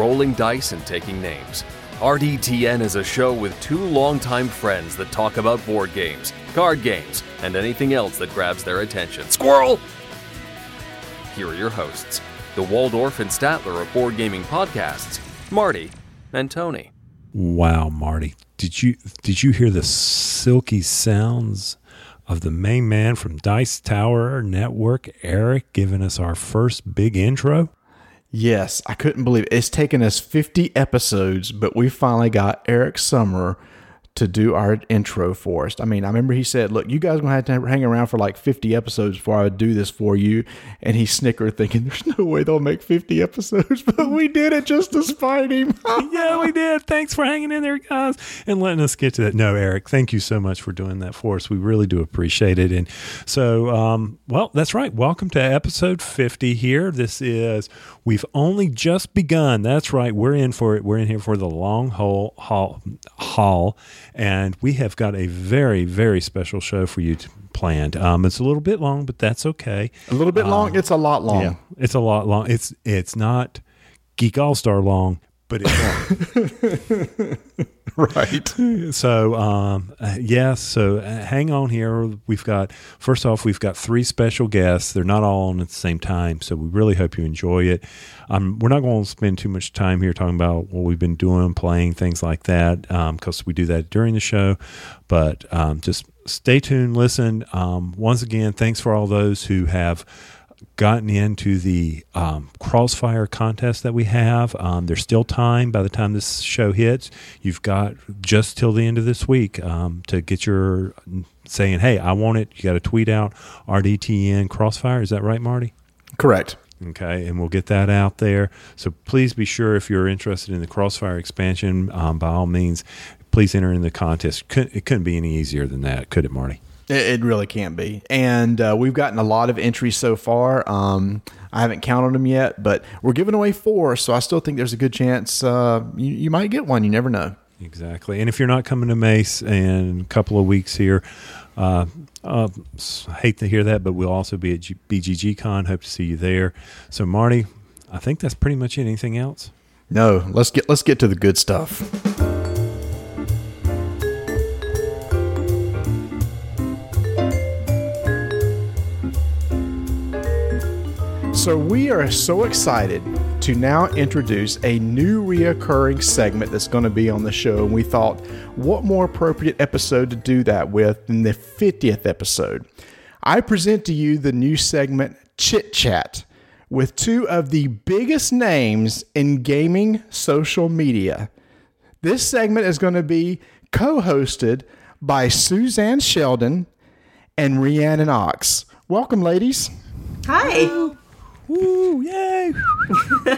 rolling dice and taking names. RDTN is a show with two longtime friends that talk about board games, card games, and anything else that grabs their attention. Squirrel! Here are your hosts, the Waldorf and Statler of board gaming podcasts, Marty and Tony. Wow, Marty, did you did you hear the silky sounds of the main man from Dice Tower Network, Eric, giving us our first big intro? Yes, I couldn't believe it. It's taken us 50 episodes, but we finally got Eric Summerer to do our intro for us. I mean, I remember he said, "Look, you guys are gonna have to hang around for like 50 episodes before I would do this for you." And he snickered, thinking, "There's no way they'll make 50 episodes," but we did it just to spite him. yeah, we did. Thanks for hanging in there, guys, and letting us get to that. No, Eric, thank you so much for doing that for us. We really do appreciate it. And so, um, well, that's right. Welcome to episode 50 here. This is we've only just begun. That's right. We're in for it. We're in here for the long haul haul haul and we have got a very very special show for you planned. Um, it's a little bit long, but that's okay. A little bit long. Um, it's a lot long. Yeah, it's a lot long. It's it's not Geek All Star long, but it's long. right. So, um, uh, yes. So, uh, hang on here. We've got first off, we've got three special guests. They're not all on at the same time, so we really hope you enjoy it. Um, we're not going to spend too much time here talking about what we've been doing, playing things like that, because um, we do that during the show. But um, just stay tuned, listen. Um, once again, thanks for all those who have gotten into the um, crossfire contest that we have. Um, there's still time by the time this show hits. You've got just till the end of this week um, to get your saying, hey, I want it. You got to tweet out RDTN crossfire. Is that right, Marty? Correct. Okay, and we'll get that out there. So please be sure if you're interested in the Crossfire expansion, um, by all means, please enter in the contest. It couldn't be any easier than that, could it, Marty? It, really can't be. And uh, we've gotten a lot of entries so far. Um, I haven't counted them yet, but we're giving away four, so I still think there's a good chance uh, you, you might get one. You never know. Exactly. And if you're not coming to Mace in a couple of weeks here, uh, uh, hate to hear that, but we'll also be at G- BGG Con. Hope to see you there. So, Marty, I think that's pretty much it. Anything else? No. Let's get let's get to the good stuff. So, we are so excited to now introduce a new reoccurring segment that's going to be on the show. And we thought, what more appropriate episode to do that with than the 50th episode? I present to you the new segment, Chit Chat, with two of the biggest names in gaming social media. This segment is going to be co hosted by Suzanne Sheldon and Rhiannon Ochs. Welcome, ladies. Hi. Woo, yay!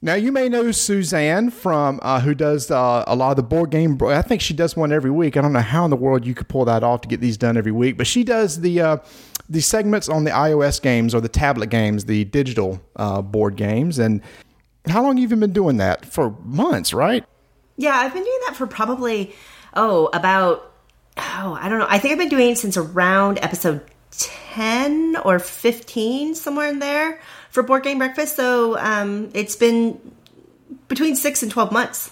now you may know Suzanne from uh, who does uh, a lot of the board game. I think she does one every week. I don't know how in the world you could pull that off to get these done every week, but she does the uh, the segments on the iOS games or the tablet games, the digital uh, board games. And how long have you been doing that? For months, right? Yeah, I've been doing that for probably oh about oh I don't know. I think I've been doing it since around episode 10 or 15 somewhere in there for board game breakfast. So um, it's been between 6 and 12 months.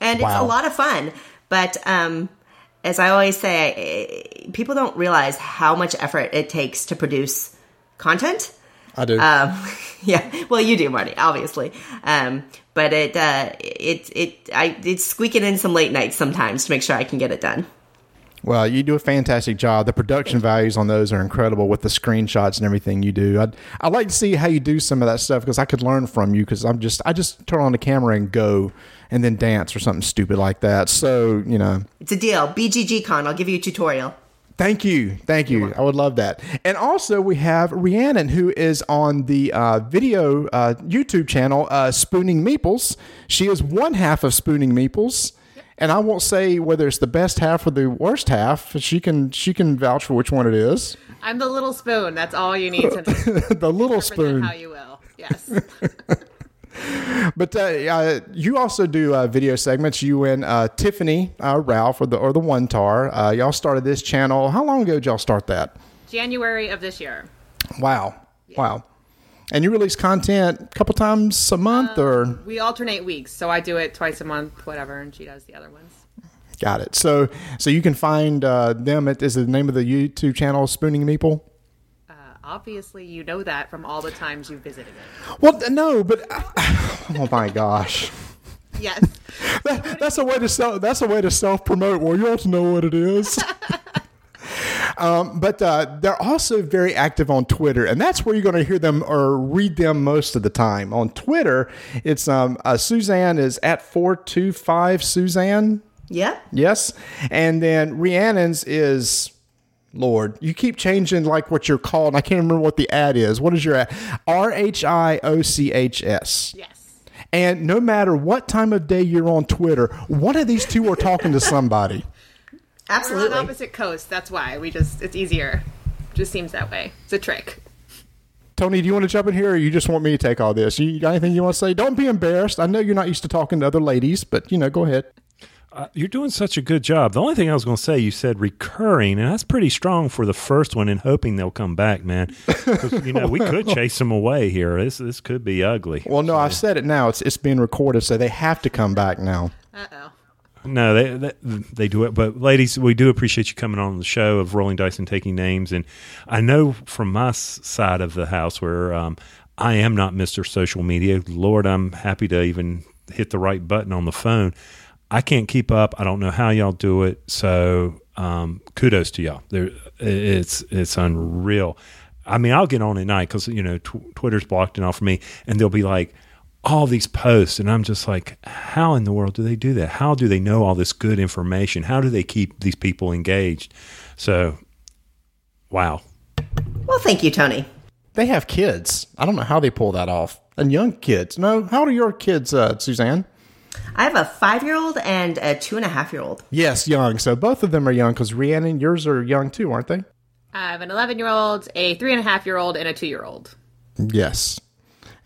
And wow. it's a lot of fun. But um, as i always say people don't realize how much effort it takes to produce content. I do. Um, yeah. Well you do marty obviously. Um, but it uh, it it I it's squeaking in some late nights sometimes to make sure I can get it done. Well, you do a fantastic job. The production values on those are incredible with the screenshots and everything you do. I'd, I'd like to see how you do some of that stuff because I could learn from you because I'm just I just turn on the camera and go and then dance or something stupid like that. So you know, it's a deal. BGG Con, I'll give you a tutorial. Thank you, thank you. I would love that. And also, we have Rhiannon, who is on the uh, video uh, YouTube channel uh, Spooning Meeples. She is one half of Spooning Meeples and I won't say whether it's the best half or the worst half. She can she can vouch for which one it is. I'm the little spoon. That's all you need to know. the little spoon. How you will. Yes. but uh, uh, you also do uh, video segments. You and uh, Tiffany uh, Ralph, or the or the One Tar. Uh, y'all started this channel. How long ago did y'all start that? January of this year. Wow! Yeah. Wow! And you release content a couple times a month, or We alternate weeks, so I do it twice a month, whatever, and she does the other ones. got it. So, so you can find uh, them. At, is the name of the YouTube channel Spooning Meeple? Uh, obviously, you know that from all the times you visited it. Well, no, but oh my gosh. Yes. That- that's a way to sell. That's a way to self promote. Well, you ought to know what it is. um, but uh, they're also very active on Twitter, and that's where you're going to hear them or read them most of the time. On Twitter, it's um, uh, Suzanne is at four two five Suzanne. Yeah. Yes, and then Rhiannon's is. Lord, you keep changing like what you're called. I can't remember what the ad is. What is your ad? R H I O C H S. Yes. And no matter what time of day you're on Twitter, one of these two are talking to somebody. We're Absolutely. on opposite coast. That's why we just it's easier. Just seems that way. It's a trick. Tony, do you want to jump in here or you just want me to take all this? You got anything you want to say? Don't be embarrassed. I know you're not used to talking to other ladies, but you know, go ahead. Uh, you're doing such a good job. The only thing I was going to say, you said recurring, and that's pretty strong for the first one, and hoping they'll come back, man. you know, we could chase them away here. This this could be ugly. Well, no, I've said it now. It's it's being recorded, so they have to come back now. Uh oh. No, they, they they do it. But ladies, we do appreciate you coming on the show of rolling dice and taking names. And I know from my side of the house where um, I am not Mister Social Media. Lord, I'm happy to even hit the right button on the phone. I can't keep up. I don't know how y'all do it. So um, kudos to y'all. There, it's it's unreal. I mean, I'll get on at night because you know tw- Twitter's blocked and all for me, and they'll be like all these posts and i'm just like how in the world do they do that how do they know all this good information how do they keep these people engaged so wow Well, thank you, Tony. They have kids. I don't know how they pull that off. And young kids. No, how old are your kids, uh, Suzanne? I have a five year old and a two and a half year old. Yes, young. So both of them are young because Rhiannon, yours are young too, aren't they? I have an 11 year old, a three and a half year old, and a two year old. Yes.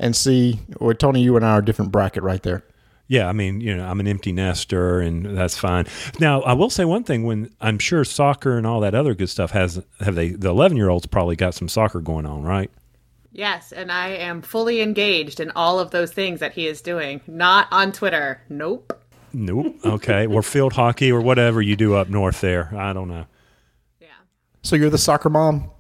And see, or Tony, you and I are a different bracket right there. yeah i mean you know i'm an empty nester and that's fine now i will say one thing when i'm sure soccer and all that other good stuff has have they the 11 year olds probably got some soccer going on right Yes, and I am fully engaged in all of those things that he is doing. Not on Twitter. Nope. nope okay or field hockey or whatever you do up north there i don't know Yeah. So you're the soccer mom?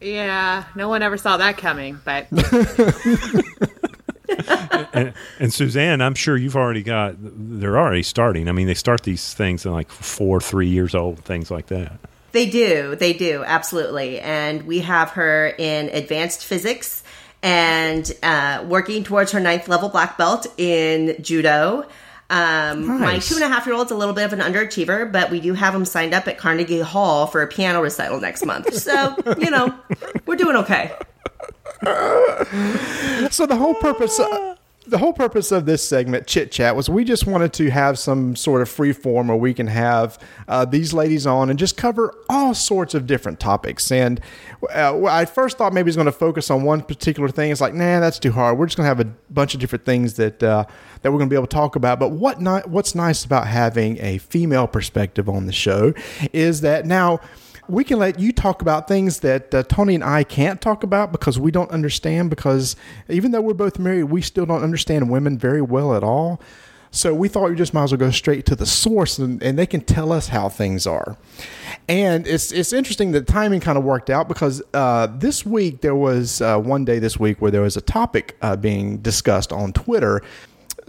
Yeah, no one ever saw that coming, but and, and Suzanne, I'm sure you've already got. They're already starting. I mean, they start these things in like four, three years old, things like that. They do. They do. Absolutely. And we have her in advanced physics and uh, working towards her ninth level black belt in judo. Um, My two and a half year old's a little bit of an underachiever, but we do have him signed up at Carnegie Hall for a piano recital next month. So, you know, we're doing okay. So the whole purpose the whole purpose of this segment, chit chat, was we just wanted to have some sort of free form where we can have uh, these ladies on and just cover all sorts of different topics. And uh, I first thought maybe it's going to focus on one particular thing. It's like, nah, that's too hard. We're just going to have a bunch of different things that uh, that we're going to be able to talk about. But what ni- what's nice about having a female perspective on the show is that now we can let you talk about things that uh, Tony and I can't talk about because we don't understand. Because even though we're both married, we still don't understand women very well at all. So we thought we just might as well go straight to the source, and, and they can tell us how things are. And it's it's interesting that timing kind of worked out because uh, this week there was uh, one day this week where there was a topic uh, being discussed on Twitter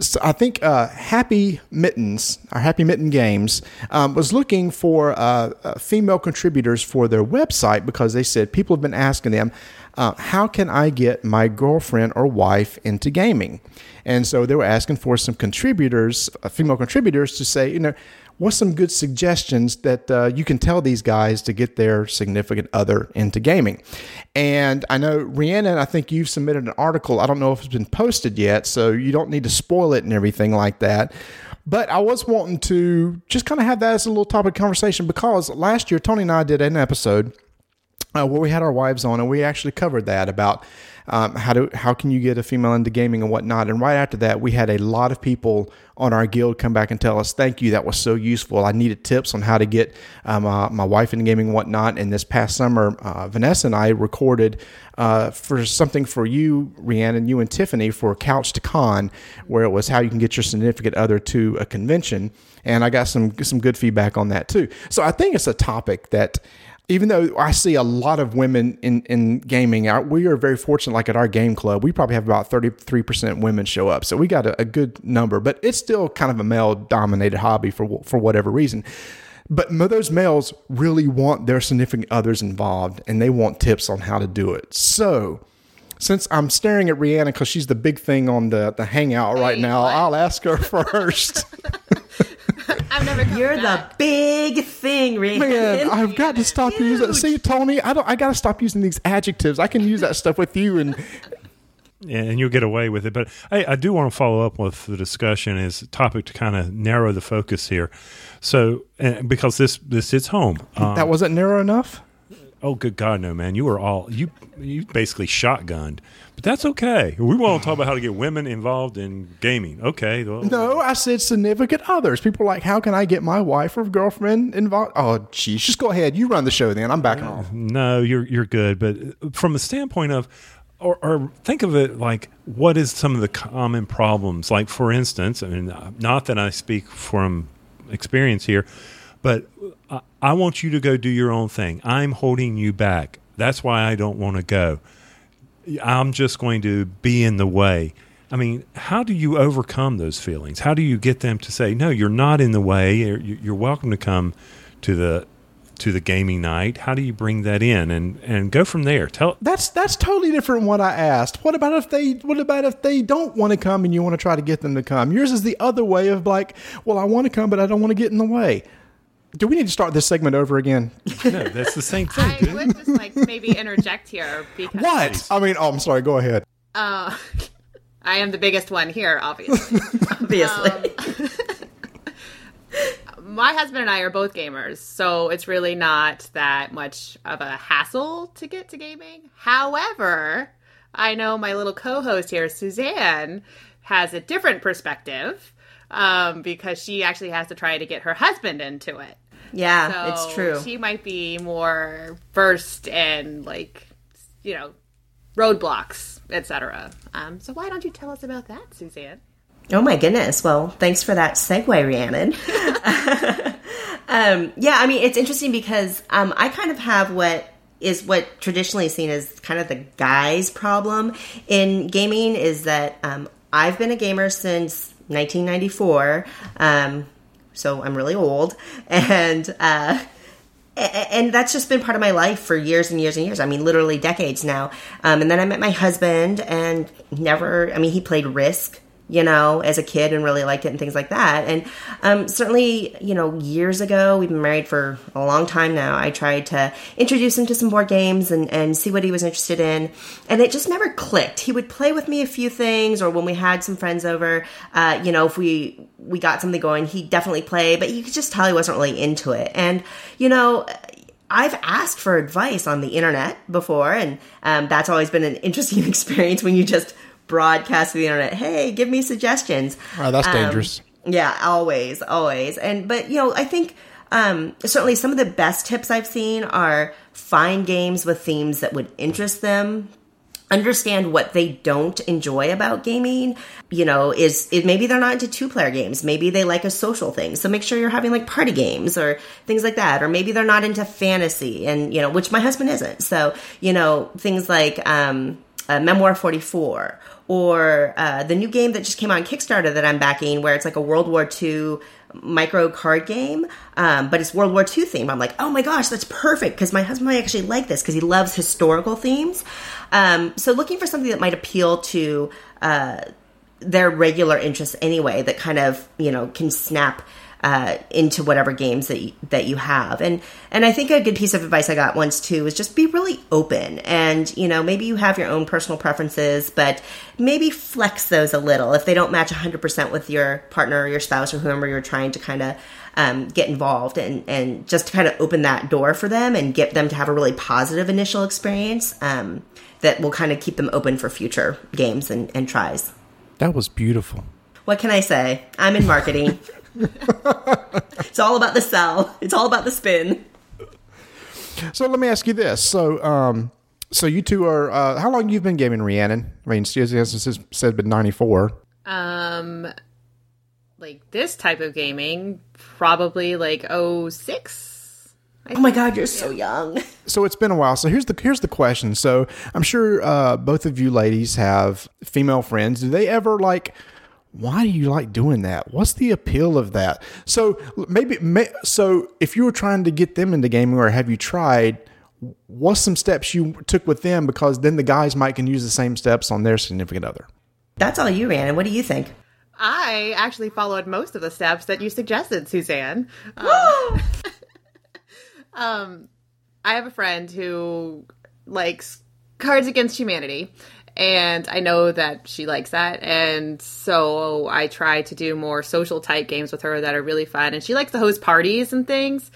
so I think uh, Happy Mittens, our Happy Mitten Games, um, was looking for uh, uh, female contributors for their website because they said people have been asking them, uh, how can I get my girlfriend or wife into gaming? And so they were asking for some contributors, uh, female contributors, to say, you know, what's some good suggestions that uh, you can tell these guys to get their significant other into gaming? And I know Rhiannon, I think you've submitted an article. I don't know if it's been posted yet, so you don't need to spoil it and everything like that. But I was wanting to just kind of have that as a little topic conversation because last year Tony and I did an episode uh, where we had our wives on, and we actually covered that about um, how do how can you get a female into gaming and whatnot. And right after that, we had a lot of people on our guild come back and tell us, "Thank you, that was so useful. I needed tips on how to get um, uh, my wife into gaming and whatnot." And this past summer, uh, Vanessa and I recorded uh, for something for you, Rhiannon, you and Tiffany for Couch to Con, where it was how you can get your significant other to a convention. And I got some some good feedback on that too. So I think it's a topic that even though I see a lot of women in, in gaming, we are very fortunate. Like at our game club, we probably have about 33% women show up. So we got a, a good number, but it's still kind of a male dominated hobby for, for whatever reason. But those males really want their significant others involved and they want tips on how to do it. So, since I'm staring at Rihanna because she's the big thing on the, the hangout right now. I'll ask her first. I'm never coming You're back. the big thing, Rhiannon. Man, I've got to stop using. Huge. See, Tony, I don't. I got to stop using these adjectives. I can use that stuff with you, and and you'll get away with it. But I, I do want to follow up with the discussion as a topic to kind of narrow the focus here. So, uh, because this this hits home. Um, that wasn't narrow enough. Oh, good God, no, man! You were all you you basically shotgunned, but that's okay. We want to talk about how to get women involved in gaming. Okay, well, No, I said significant others. People are like, how can I get my wife or girlfriend involved? Oh, geez, just go ahead. You run the show, then. I'm backing off. No, you're you're good, but from a standpoint of, or, or think of it like, what is some of the common problems? Like, for instance, I mean, not that I speak from experience here, but uh, I, I want you to go do your own thing. I'm holding you back. That's why I don't want to go. I'm just going to be in the way. I mean, how do you overcome those feelings? How do you get them to say, "No, you're not in the way. You're, you're welcome to come to the to the gaming night"? How do you bring that in and and go from there? Tell That's that's totally different from what I asked. What about if they what about if they don't want to come and you want to try to get them to come? Yours is the other way of like, well, I want to come, but I don't want to get in the way. Do we need to start this segment over again? no, that's the same thing. I dude. would just like maybe interject here because What? I mean, oh, I'm sorry. Go ahead. Uh, I am the biggest one here, obviously. obviously. My husband and I are both gamers, so it's really not that much of a hassle to get to gaming. However, I know my little co-host here, Suzanne, has a different perspective um, because she actually has to try to get her husband into it. Yeah, So it's true. She might be more versed in like, you know, roadblocks, etc. Um, so why don't you tell us about that, Suzanne? Oh my goodness. Well, thanks for that segue, Rhiannon. um, yeah, I mean, it's interesting because um, I kind of have what is what traditionally seen as kind of the guy's problem in gaming is that um, I've been a gamer since 1994. So I'm really old. And, uh, and that's just been part of my life for years and years and years. I mean, literally decades now. Um, and then I met my husband, and never. I mean, he played Risk, you know, as a kid, and really liked it and things like that. And um, certainly, you know, years ago, we've been married for a long time now. I tried to introduce him to some board games and and see what he was interested in, and it just never clicked. He would play with me a few things, or when we had some friends over, uh, you know, if we we got something going, he definitely play, but you could just tell he wasn't really into it. And you know, I've asked for advice on the internet before, and um, that's always been an interesting experience when you just broadcast to the internet, "Hey, give me suggestions." Oh, that's Um, dangerous. yeah, always, always. And but you know, I think um, certainly some of the best tips I've seen are find games with themes that would interest them. Understand what they don't enjoy about gaming. You know, is it maybe they're not into two player games. Maybe they like a social thing. So make sure you're having like party games or things like that. Or maybe they're not into fantasy and, you know, which my husband isn't. So, you know, things like, um, uh, Memoir 44 or uh, the new game that just came out on Kickstarter that I'm backing, where it's like a World War II micro card game, um, but it's World War II theme. I'm like, oh my gosh, that's perfect because my husband might actually like this because he loves historical themes. Um, so looking for something that might appeal to uh, their regular interests anyway, that kind of you know can snap uh, into whatever games that you, that you have. And and I think a good piece of advice I got once too is just be really open. And you know, maybe you have your own personal preferences, but maybe flex those a little if they don't match 100% with your partner or your spouse or whoever you're trying to kind of um, get involved and and just to kind of open that door for them and get them to have a really positive initial experience. Um, that will kind of keep them open for future games and, and tries. That was beautiful. What can I say? I'm in marketing. it's all about the sell. It's all about the spin. So let me ask you this. So, um, so you two are uh, how long you've been gaming, Rhiannon? I mean, she has said been ninety four. Um, like this type of gaming, probably like oh six. Oh my God, you're so young. So it's been a while. So here's the here's the question. So I'm sure uh, both of you ladies have female friends. Do they ever like? Why do you like doing that? What's the appeal of that? So maybe may, so if you were trying to get them into gaming, or have you tried? What's some steps you took with them? Because then the guys might can use the same steps on their significant other. That's all you, Rhiannon. What do you think? I actually followed most of the steps that you suggested, Suzanne. Um, um, I have a friend who likes Cards Against Humanity, and I know that she likes that. And so I try to do more social type games with her that are really fun. And she likes to host parties and things.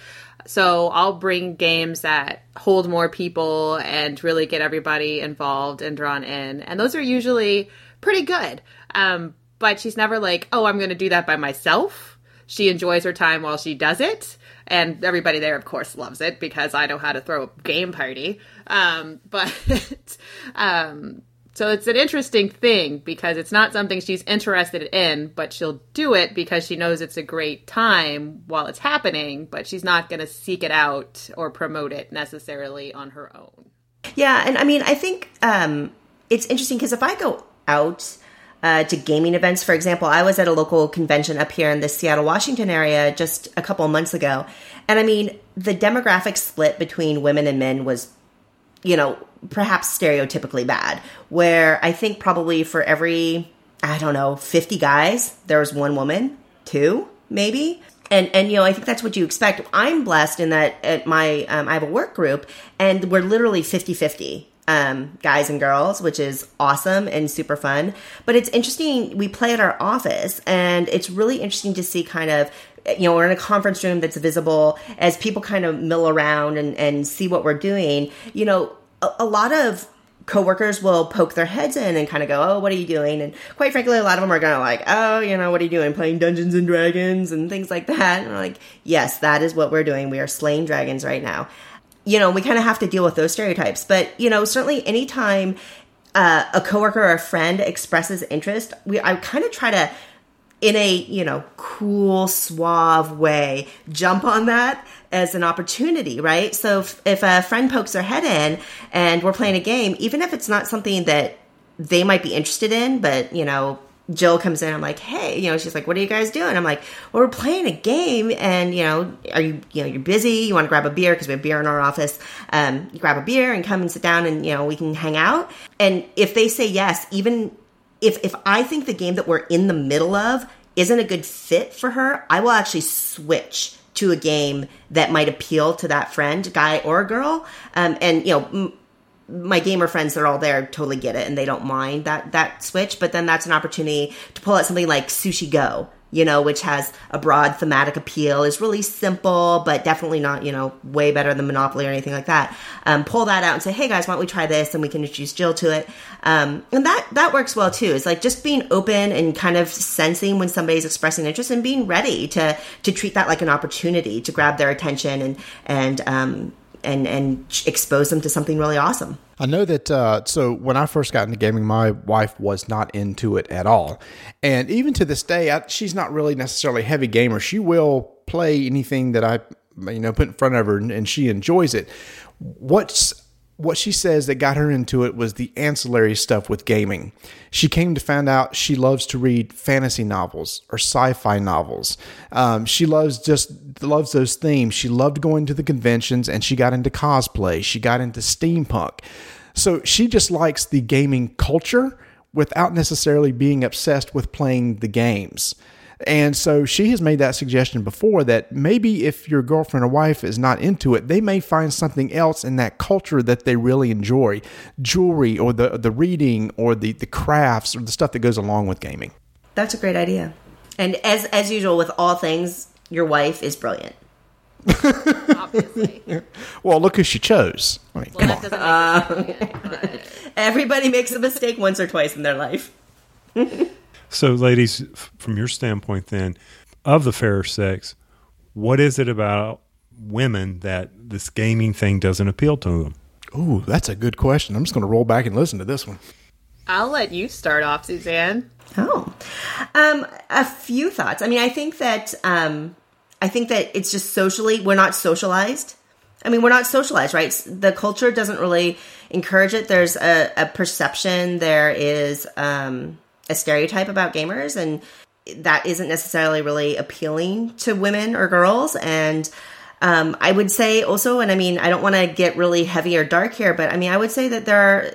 So I'll bring games that hold more people and really get everybody involved and drawn in. And those are usually pretty good. Um, but she's never like, oh, I'm going to do that by myself. She enjoys her time while she does it and everybody there, of course, loves it because I know how to throw a game party. Um, but um, so it's an interesting thing because it's not something she's interested in, but she'll do it because she knows it's a great time while it's happening, but she's not going to seek it out or promote it necessarily on her own. Yeah, and I mean, I think um, it's interesting because if I go out uh, to gaming events. For example, I was at a local convention up here in the Seattle, Washington area just a couple months ago. And I mean, the demographic split between women and men was, you know, perhaps stereotypically bad, where I think probably for every, I don't know, 50 guys, there was one woman, two, maybe. And, and you know I think that's what you expect. I'm blessed in that at my um, I have a work group and we're literally 50 50 um, guys and girls, which is awesome and super fun. But it's interesting. We play at our office, and it's really interesting to see kind of you know, we're in a conference room that's visible as people kind of mill around and, and see what we're doing. You know, a, a lot of coworkers will poke their heads in and kind of go, "Oh, what are you doing?" And quite frankly, a lot of them are going to like, "Oh, you know, what are you doing? Playing Dungeons and Dragons and things like that." And I'm like, "Yes, that is what we're doing. We are slaying dragons right now." you know, we kind of have to deal with those stereotypes. But, you know, certainly anytime uh, a coworker or a friend expresses interest, we I kind of try to in a you know cool suave way jump on that as an opportunity right so if, if, a friend pokes their head in and we're playing a game even if it's not something that they might be interested in but you know Jill comes in. I'm like, hey, you know, she's like, what are you guys doing? I'm like, well, we're playing a game, and you know, are you, you know, you're busy? You want to grab a beer because we have beer in our office? Um, grab a beer and come and sit down, and you know, we can hang out. And if they say yes, even if if I think the game that we're in the middle of isn't a good fit for her, I will actually switch to a game that might appeal to that friend, guy or girl. Um, and you know my gamer friends they're all there totally get it and they don't mind that that switch but then that's an opportunity to pull out something like sushi go you know which has a broad thematic appeal is really simple but definitely not you know way better than monopoly or anything like that. Um, pull that out and say hey guys why don't we try this? And we can introduce jill to it. Um, and that that works well too. It's like just being open and kind of sensing when somebody's expressing interest and being ready to to treat that like an opportunity to grab their attention and and um, and and expose them to something really awesome. I know that. Uh, so when I first got into gaming, my wife was not into it at all, and even to this day, I, she's not really necessarily a heavy gamer. She will play anything that I you know put in front of her, and, and she enjoys it. What's what she says that got her into it was the ancillary stuff with gaming. She came to find out she loves to read fantasy novels or sci-fi novels. Um, she loves just loves those themes. She loved going to the conventions and she got into cosplay. She got into steampunk. So she just likes the gaming culture without necessarily being obsessed with playing the games. And so she has made that suggestion before that maybe if your girlfriend or wife is not into it, they may find something else in that culture that they really enjoy jewelry or the, the reading or the, the crafts or the stuff that goes along with gaming. That's a great idea. And as as usual with all things, your wife is brilliant. obviously. Well, look who she chose. I mean, Well, come on. make it but- Everybody makes a mistake once or twice in their life. So, ladies, from your standpoint, then, of the fairer sex, what is it about women that this gaming thing doesn't appeal to them? Ooh, that's a good question. I'm just going to roll back and listen to this one. I'll let you start off, Suzanne. Oh, um, a few thoughts. I mean, I think that um, I think that it's just socially we're not socialized. I mean, we're not socialized, right? The culture doesn't really encourage it. There's a, a perception, there is um, a stereotype about gamers, and that isn't necessarily really appealing to women or girls. And um, I would say also, and I mean, I don't want to get really heavy or dark here, but I mean, I would say that there are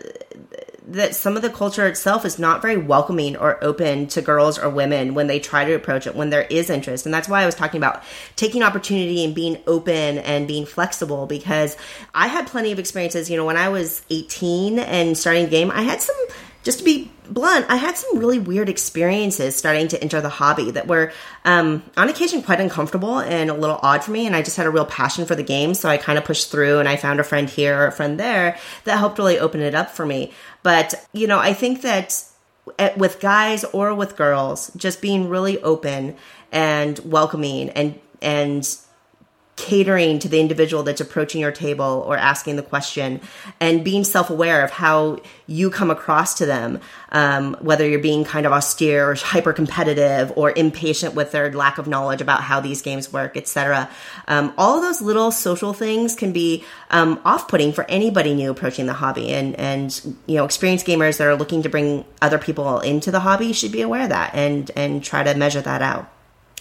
that some of the culture itself is not very welcoming or open to girls or women when they try to approach it when there is interest and that's why i was talking about taking opportunity and being open and being flexible because i had plenty of experiences you know when i was 18 and starting game i had some just to be blunt, I had some really weird experiences starting to enter the hobby that were, um, on occasion, quite uncomfortable and a little odd for me. And I just had a real passion for the game, so I kind of pushed through, and I found a friend here, or a friend there, that helped really open it up for me. But you know, I think that at- with guys or with girls, just being really open and welcoming and and catering to the individual that's approaching your table or asking the question and being self-aware of how you come across to them um, whether you're being kind of austere or hyper competitive or impatient with their lack of knowledge about how these games work etc um, all of those little social things can be um, off-putting for anybody new approaching the hobby. And and you know experienced gamers that are looking to bring other people into the hobby should be aware of that and and try to measure that out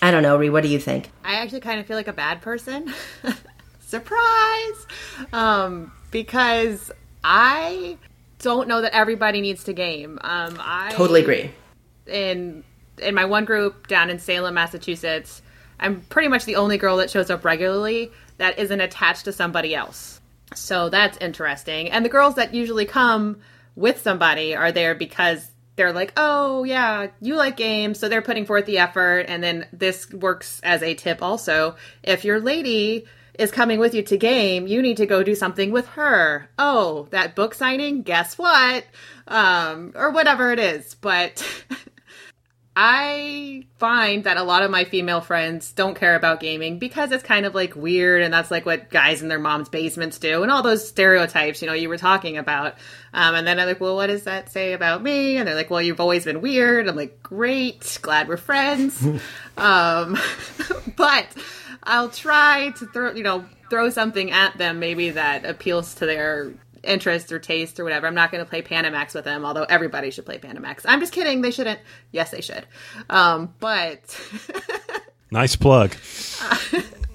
I don't know, Ree. What do you think? I actually kind of feel like a bad person. Surprise! Um, because I don't know that everybody needs to game. Um, I Totally agree. in in my one group down in Salem, Massachusetts, I'm pretty much the only girl that shows up regularly that isn't attached to somebody else. So that's interesting. And the girls that usually come with somebody are there because they're like, "Oh, yeah, you like games." So they're putting forth the effort and then this works as a tip also. If your lady is coming with you to game, you need to go do something with her. Oh, that book signing? Guess what? Um, or whatever it is. But I find that a lot of my female friends don't care about gaming because it's kind of like weird and that's like what guys in their mom's basements do and all those stereotypes, you know, you were talking about. Um, and then I'm like, well, what does that say about me? And they're like, well, you've always been weird. I'm like, great, glad we're friends. um, but I'll try to throw, you know, throw something at them maybe that appeals to their interest or taste or whatever. I'm not going to play Panamax with them, although everybody should play Panamax. I'm just kidding. They shouldn't. Yes, they should. Um, but Nice plug.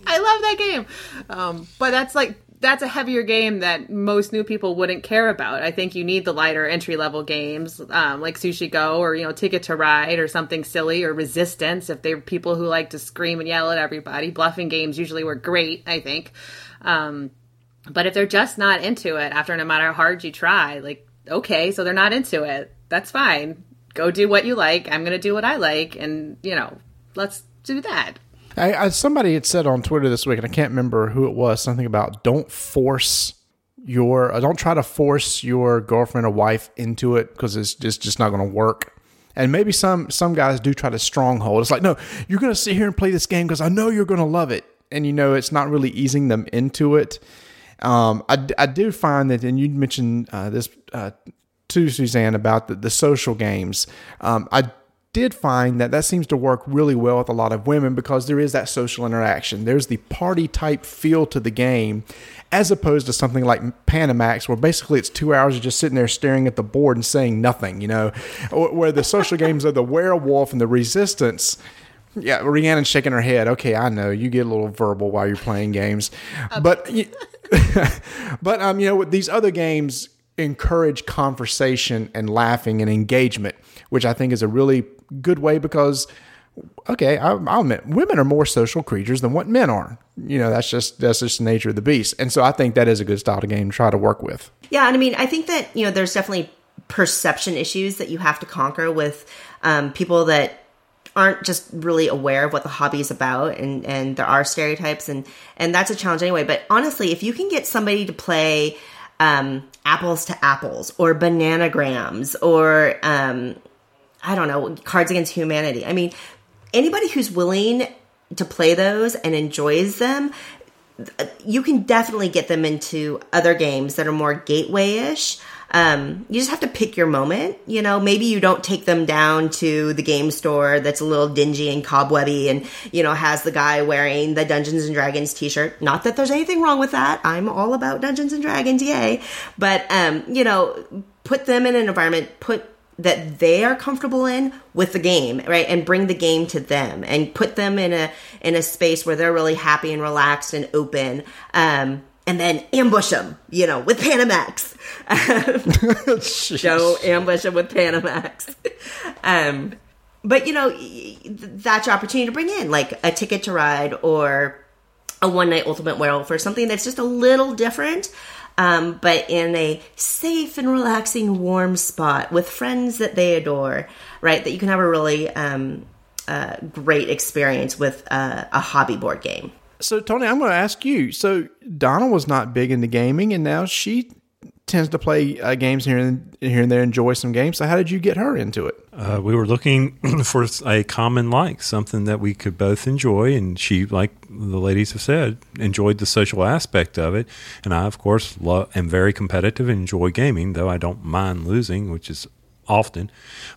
I love that game. Um, but that's like that's a heavier game that most new people wouldn't care about. I think you need the lighter entry level games um, like Sushi Go or you know Ticket to Ride or something silly or Resistance if they're people who like to scream and yell at everybody. Bluffing games usually work great, I think. Um, but if they're just not into it after no matter how hard you try, like okay, so they're not into it. That's fine. Go do what you like. I'm going to do what I like and, you know, let's do that. I, I, somebody had said on Twitter this week, and I can't remember who it was, something about don't force your, uh, don't try to force your girlfriend or wife into it because it's just just not going to work. And maybe some some guys do try to stronghold. It's like, no, you're going to sit here and play this game because I know you're going to love it, and you know it's not really easing them into it. Um, I, I do find that, and you mentioned uh, this uh, to Suzanne about the, the social games. Um, I did find that that seems to work really well with a lot of women because there is that social interaction. There's the party type feel to the game, as opposed to something like Panamax, where basically it's two hours of just sitting there staring at the board and saying nothing. You know, where the social games are the werewolf and the resistance. Yeah, Rhiannon's shaking her head. Okay, I know you get a little verbal while you're playing games, but but um, you know, these other games encourage conversation and laughing and engagement, which I think is a really good way because okay, I, I'll admit, women are more social creatures than what men are. You know, that's just that's just the nature of the beast. And so I think that is a good style of game to try to work with. Yeah, and I mean, I think that you know, there's definitely perception issues that you have to conquer with um, people that aren't just really aware of what the hobby is about and and there are stereotypes and and that's a challenge anyway. But honestly if you can get somebody to play um, apples to apples or bananagrams or um, i don't know cards against humanity i mean anybody who's willing to play those and enjoys them you can definitely get them into other games that are more gateway-ish um, you just have to pick your moment. You know, maybe you don't take them down to the game store that's a little dingy and cobwebby and, you know, has the guy wearing the Dungeons and Dragons t-shirt. Not that there's anything wrong with that. I'm all about Dungeons and Dragons, yay. But, um, you know, put them in an environment, put that they are comfortable in with the game, right? And bring the game to them and put them in a in a space where they're really happy and relaxed and open. Um, and then ambush them, you know, with Panamax. Show ambush them with Panamax. um, but you know, that's your opportunity to bring in like a ticket to ride or a one night ultimate werewolf or something that's just a little different. Um, but in a safe and relaxing, warm spot with friends that they adore, right? That you can have a really um, uh, great experience with uh, a hobby board game. So, Tony, I'm going to ask you. So, Donna was not big into gaming, and now she tends to play uh, games here and here and there, enjoy some games. So, how did you get her into it? Uh, we were looking for a common like, something that we could both enjoy, and she, like the ladies have said, enjoyed the social aspect of it. And I, of course, love, am very competitive and enjoy gaming, though I don't mind losing, which is often.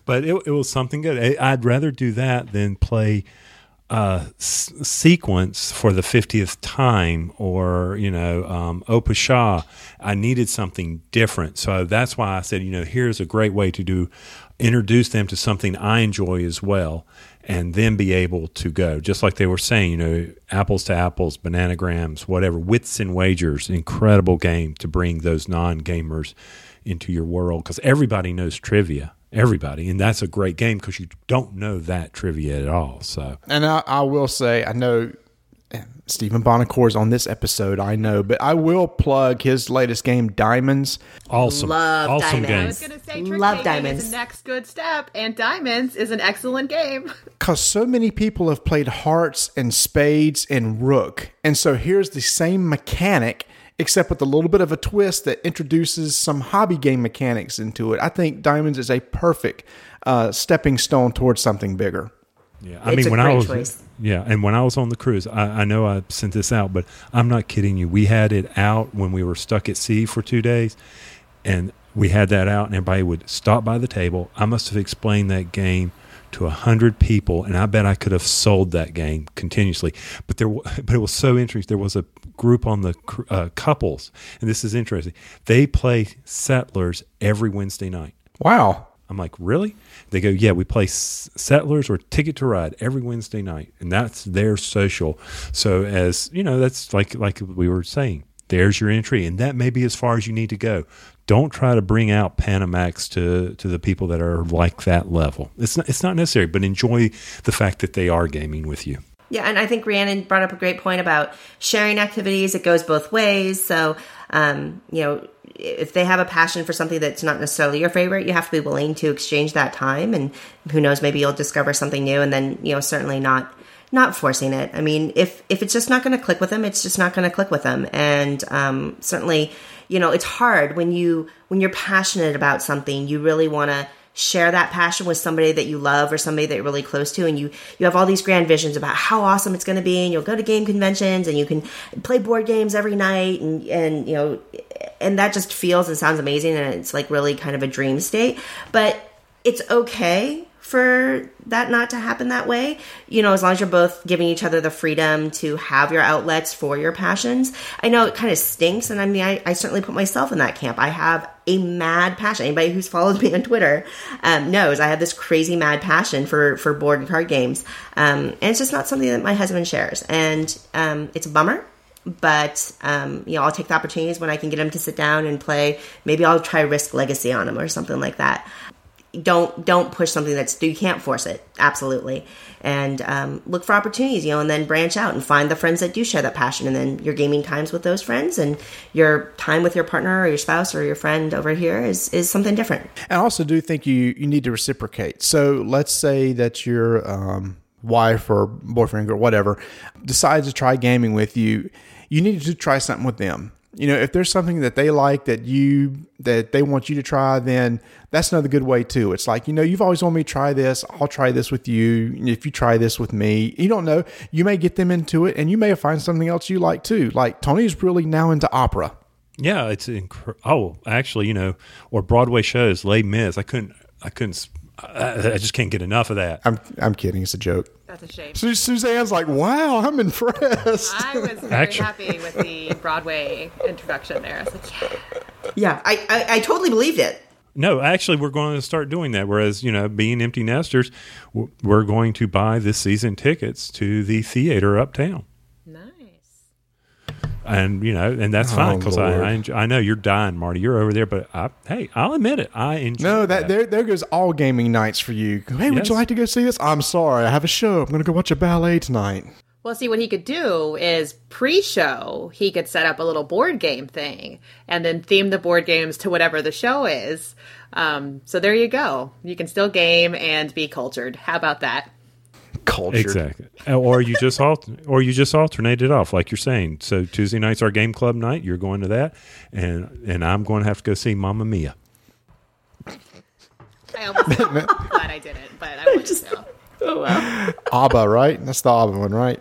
But it, it was something good. I'd rather do that than play uh, s- sequence for the 50th time or, you know, um, Opusha, I needed something different. So that's why I said, you know, here's a great way to do introduce them to something I enjoy as well and then be able to go. Just like they were saying, you know, apples to apples, bananagrams, whatever, wits and wagers, incredible game to bring those non gamers into your world because everybody knows trivia everybody, and that's a great game because you don't know that trivia at all. So, and I, I will say, I know Stephen is on this episode, I know, but I will plug his latest game, Diamonds. Awesome, Love awesome Diamonds. game. I was going to say, trick Love Diamonds. is the next good step, and Diamonds is an excellent game. Because so many people have played hearts and spades and rook, and so here's the same mechanic except with a little bit of a twist that introduces some hobby game mechanics into it. I think Diamonds is a perfect uh, stepping stone towards something bigger. Yeah, I It's mean a when I was choice. yeah, and when I was on the cruise, I, I know I sent this out, but I'm not kidding you. We had it out when we were stuck at sea for two days, and we had that out, and everybody would stop by the table. I must have explained that game to a hundred people, and I bet I could have sold that game continuously. But there, but it was so interesting. There was a group on the uh, couples, and this is interesting. They play Settlers every Wednesday night. Wow. I'm like, really? They go, yeah, we play S- Settlers or Ticket to Ride every Wednesday night, and that's their social. So as you know, that's like like we were saying. There's your entry, and that may be as far as you need to go. Don't try to bring out Panamax to to the people that are like that level. It's not it's not necessary, but enjoy the fact that they are gaming with you. Yeah, and I think Rhiannon brought up a great point about sharing activities. It goes both ways. So, um, you know, if they have a passion for something that's not necessarily your favorite, you have to be willing to exchange that time. And who knows, maybe you'll discover something new. And then, you know, certainly not not forcing it. I mean, if if it's just not going to click with them, it's just not going to click with them. And um, certainly, you know, it's hard when you when you're passionate about something, you really want to share that passion with somebody that you love or somebody that you're really close to and you you have all these grand visions about how awesome it's going to be and you'll go to game conventions and you can play board games every night and and you know and that just feels and sounds amazing and it's like really kind of a dream state. But it's okay for that not to happen that way. You know, as long as you're both giving each other the freedom to have your outlets for your passions. I know it kind of stinks, and I mean, I, I certainly put myself in that camp. I have a mad passion. Anybody who's followed me on Twitter um, knows I have this crazy mad passion for for board and card games, um, and it's just not something that my husband shares, and um, it's a bummer but um, you know i'll take the opportunities when i can get him to sit down and play maybe i'll try risk legacy on him or something like that don't don't push something that's you can't force it absolutely and um, look for opportunities you know and then branch out and find the friends that do share that passion and then your gaming times with those friends and your time with your partner or your spouse or your friend over here is is something different And I also do think you you need to reciprocate. So let's say that your um, wife or boyfriend or whatever decides to try gaming with you. You need to try something with them. You know, if there's something that they like that you that they want you to try, then that's another good way too. It's like you know, you've always wanted me to try this. I'll try this with you. If you try this with me, you don't know. You may get them into it, and you may find something else you like too. Like Tony's really now into opera. Yeah, it's incre- oh, actually, you know, or Broadway shows, Les Mis. I couldn't, I couldn't, I, I just can't get enough of that. I'm I'm kidding. It's a joke. That's a shame. Su- Suzanne's like, wow, I'm impressed. I was very Actually- happy with the Broadway introduction there. I was like, yeah. yeah I, I i totally believed it No, actually, we're going to start doing that. Whereas, you know, being empty nesters, we're going to buy this season tickets to the theater uptown. Nice. And you know, and that's fine Oh, because I, I, enjoy, I know you're dying, Marty. You're over there, but I, hey, I'll admit it. I enjoy. No, that there there goes all gaming nights for you. Hey, would you like to go see this? I'm sorry, I have a show. I'm going to go watch a ballet tonight. Well, see, what he could do is pre show, he could set up a little board game thing and then theme the board games to whatever the show is. Um, so there you go. You can still game and be cultured. How about that? Culture. exactly. or you just alter, or you just alternate it off, like you're saying. So Tuesday night's our game club night. You're going to that, and and I'm going to have to go see Mamma Mia. I almost glad I didn't, but I wanted to. oh wow ABBA, right? That's the ABBA one, right?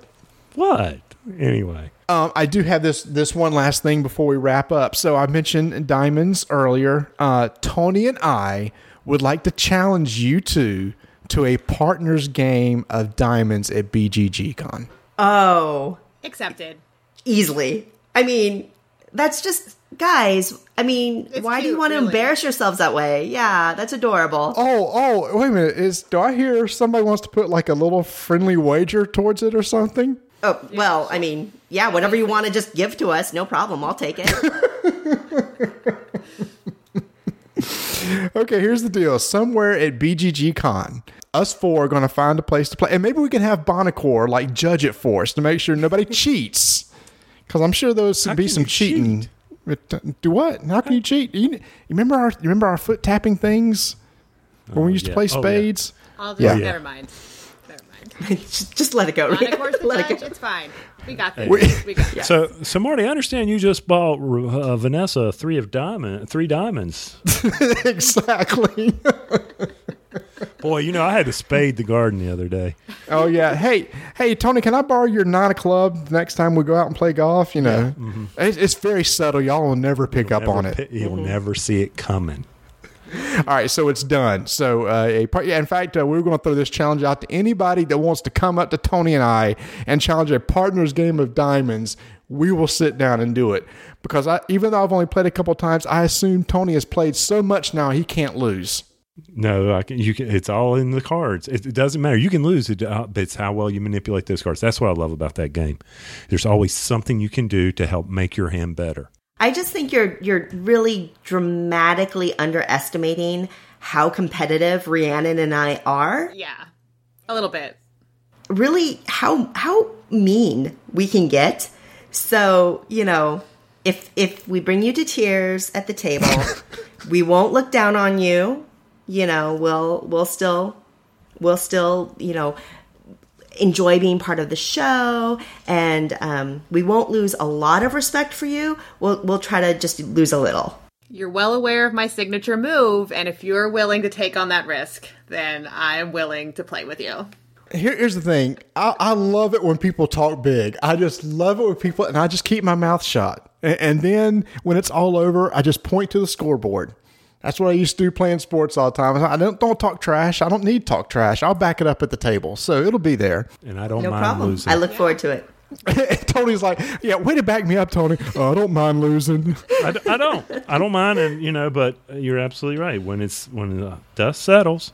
What? Anyway, Um, I do have this this one last thing before we wrap up. So I mentioned diamonds earlier. Uh, Tony and I would like to challenge you two to a partners game of diamonds at BGG Con. oh Accepted. easily i mean that's just guys i mean It's why do you want to really. embarrass yourselves that way yeah that's adorable Oh, oh, wait a minute. Is do I hear somebody wants to put like a little friendly wager towards it or something? Oh, well, I mean, yeah, whatever you want to just give to us, no problem. I'll take it. Okay, here's the deal. Somewhere at BGG Con, us four are going to find a place to play, and maybe we can have Buonocore like judge it for us to make sure nobody cheats. Because I'm sure those would be some cheating. But, uh, Do what? How can you cheat? You, you remember our you remember our foot tapping things when we used to yeah. play Oh, yeah. spades? Yeah. never mind. Never mind. just, just let it go. On a course let it go. it's fine. We got this. We- We got this. so so Marty, I understand you just bought uh, Vanessa three of diamond, three diamonds. exactly. Boy, you know I had to spade the garden the other day. oh yeah. Hey, hey, Tony, can I borrow your nine club the next time we go out and play golf? You know, it's, it's very subtle. Y'all will never pick up Never on it. You'll never see it coming. All right, so it's done. So, uh, a part, yeah. In fact, uh, we're going to throw this challenge out to anybody that wants to come up to Tony and I and challenge a partner's game of diamonds. We will sit down and do it because I, even though I've only played a couple times, I assume Tony has played so much now he can't lose. No, I can, you can, it's all in the cards. It, it doesn't matter. You can lose, it, uh, but it's how well you manipulate those cards. That's what I love about that game. There's always something you can do to help make your hand better. I just think you're you're really dramatically underestimating how competitive Rhiannon and I are. Yeah. A little bit. Really, how how mean we can get. So you know, if if we bring you to tears at the table, we won't look down on you. You know, we'll we'll still we'll still you know enjoy being part of the show and um, we won't lose a lot of respect for you we'll we'll try to just lose a little You're well aware of my signature move, and if you're willing to take on that risk, then I'm willing to play with you. Here, here's the thing. I, I love it when people talk big. I just love it when people, and I just keep my mouth shut. And, and then when it's all over, I just point to the scoreboard. That's what I used to do playing sports all the time. I don't don't talk trash. I don't need to talk trash. I'll back it up at the table, so it'll be there. And I don't no mind problem losing. i look forward to it Tony's like, "Yeah, way to back me up, Tony. Oh, I don't mind losing." I, d- I don't. I don't mind, and you know, but you're absolutely right. When it's when the dust settles,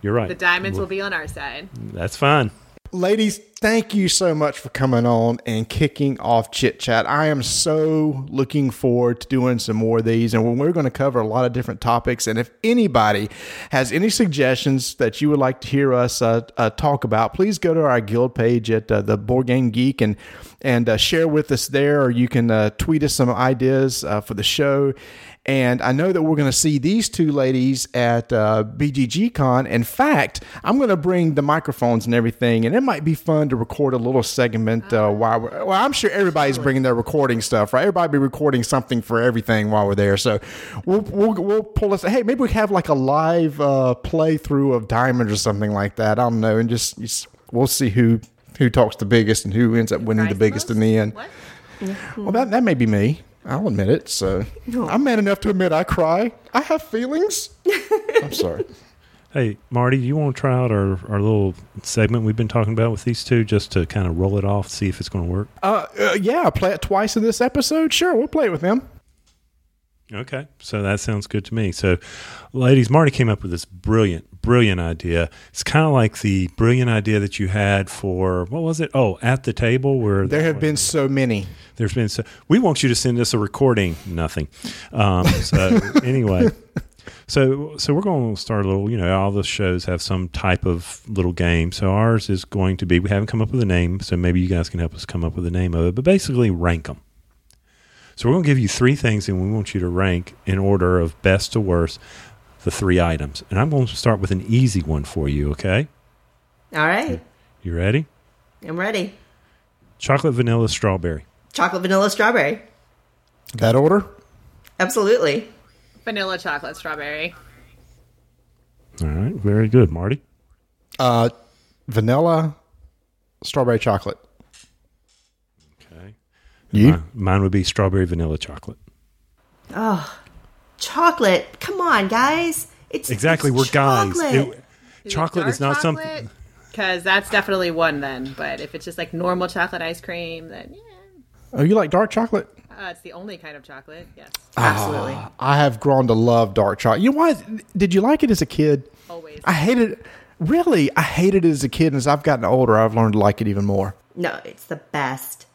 you're right. The diamonds will be on our side. That's fine. Ladies, thank you so much for coming on and kicking off Chit Chat. I am so looking forward to doing some more of these, and we're going to cover a lot of different topics. And if anybody has any suggestions that you would like to hear us uh, uh, talk about, please go to our guild page at uh, the Board Game Geek and and uh, share with us there, or you can uh, tweet us some ideas uh, for the show. And I know that we're going to see these two ladies at uh, BGG Con. In fact, I'm going to bring the microphones and everything, and it might be fun to record a little segment uh, while we're. Well, I'm sure everybody's bringing their recording stuff, right? Everybody be recording something for everything while we're there. So we'll we'll, we'll pull us. Hey, maybe we have like a live uh, playthrough of Diamond or something like that. I don't know, and just, just we'll see who who talks the biggest and who ends up winning the biggest in the end. What? Well, that, that may be me. I'll admit it. So I'm man enough to admit I cry. I have feelings. I'm sorry. Hey, Marty, you want to try out our, our little segment we've been talking about with these two just to kind of roll it off, see if it's going to work? Uh, uh, yeah, play it twice in this episode. Sure, we'll play it with them. Okay, so that sounds good to me. So, ladies, Marty came up with this brilliant, brilliant idea. It's kind of like the brilliant idea that you had for what was it? Oh, at the table where There have been so many. there's been. So, we want you to send us a recording. Nothing. Um, so anyway, so so we're going to start a little. You know, all the shows have some type of little game. So ours is going to be. We haven't come up with a name, so maybe you guys can help us come up with a name of it. But basically, rank them. So we're going to give you three things, and we want you to rank in order of best to worst the three items. And I'm going to start with an easy one for you. Okay, All right. you ready? I'm ready. Chocolate, vanilla, strawberry. Chocolate, vanilla, strawberry. That order? Absolutely. Vanilla chocolate strawberry. All right, very good, Marty. Uh, vanilla, strawberry chocolate. Okay, You? mine, mine would be strawberry vanilla chocolate. Oh, chocolate. Come on, guys. It's Exactly, it's we're guys. chocolate. Chocolate is not something. Because that's definitely one then. But if it's just like normal chocolate ice cream, then yeah. Oh, you like dark chocolate? Uh, it's the only kind of chocolate. Yes. Absolutely. I have grown to love dark chocolate. You know what? Did you like it as a kid? Always. I hated it. Really, I hated it as a kid, and as I've gotten older, I've learned to like it even more. No, it's the best.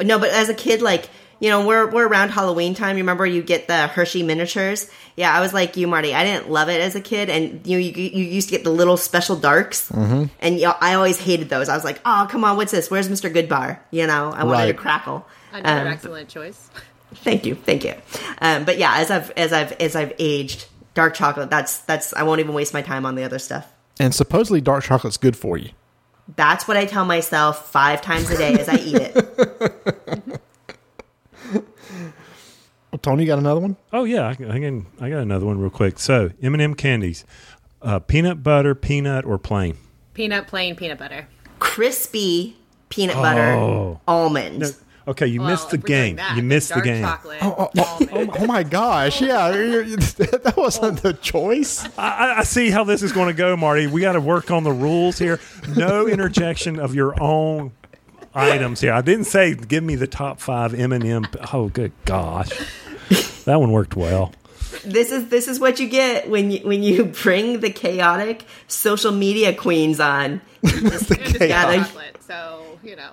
No, but as a kid, like you know, we're we're around Halloween time. You remember you get the Hershey miniatures? Yeah, I was like you, Marty. I didn't love it as a kid, and you you, you used to get the little special darks, mm-hmm. and you know, I always hated those. I was like, oh, come on, what's this? Where's Mister Goodbar? You know, I wanted to Krackel. Another Um, excellent choice. Thank you, thank you. Um, but yeah, as I've as I've as I've aged, dark chocolate. That's that's. I won't even waste my time on the other stuff. And supposedly, dark chocolate's good for you. That's what I tell myself five times a day as I eat it. Well, Tony, you got another one? Oh yeah, I can, I can. I got another one real quick. So M and m candies, uh, peanut butter, peanut, or plain. Peanut, plain peanut butter. Crispy peanut butter Oh. almond. Okay, you Well, missed the if we're doing game. that, you missed the dark game. Chocolate, Oh, oh, almond. oh, oh my gosh! Yeah, you- you- that wasn't the choice. I, I- I see how this is going to go, Marty. We got to work on the rules here. No interjection of your own items here. I didn't say give me the top five M and m Oh, good gosh, that one worked well. This is this is what you get when you when you bring the chaotic social media queens on. And just gotta- chocolate. So you know.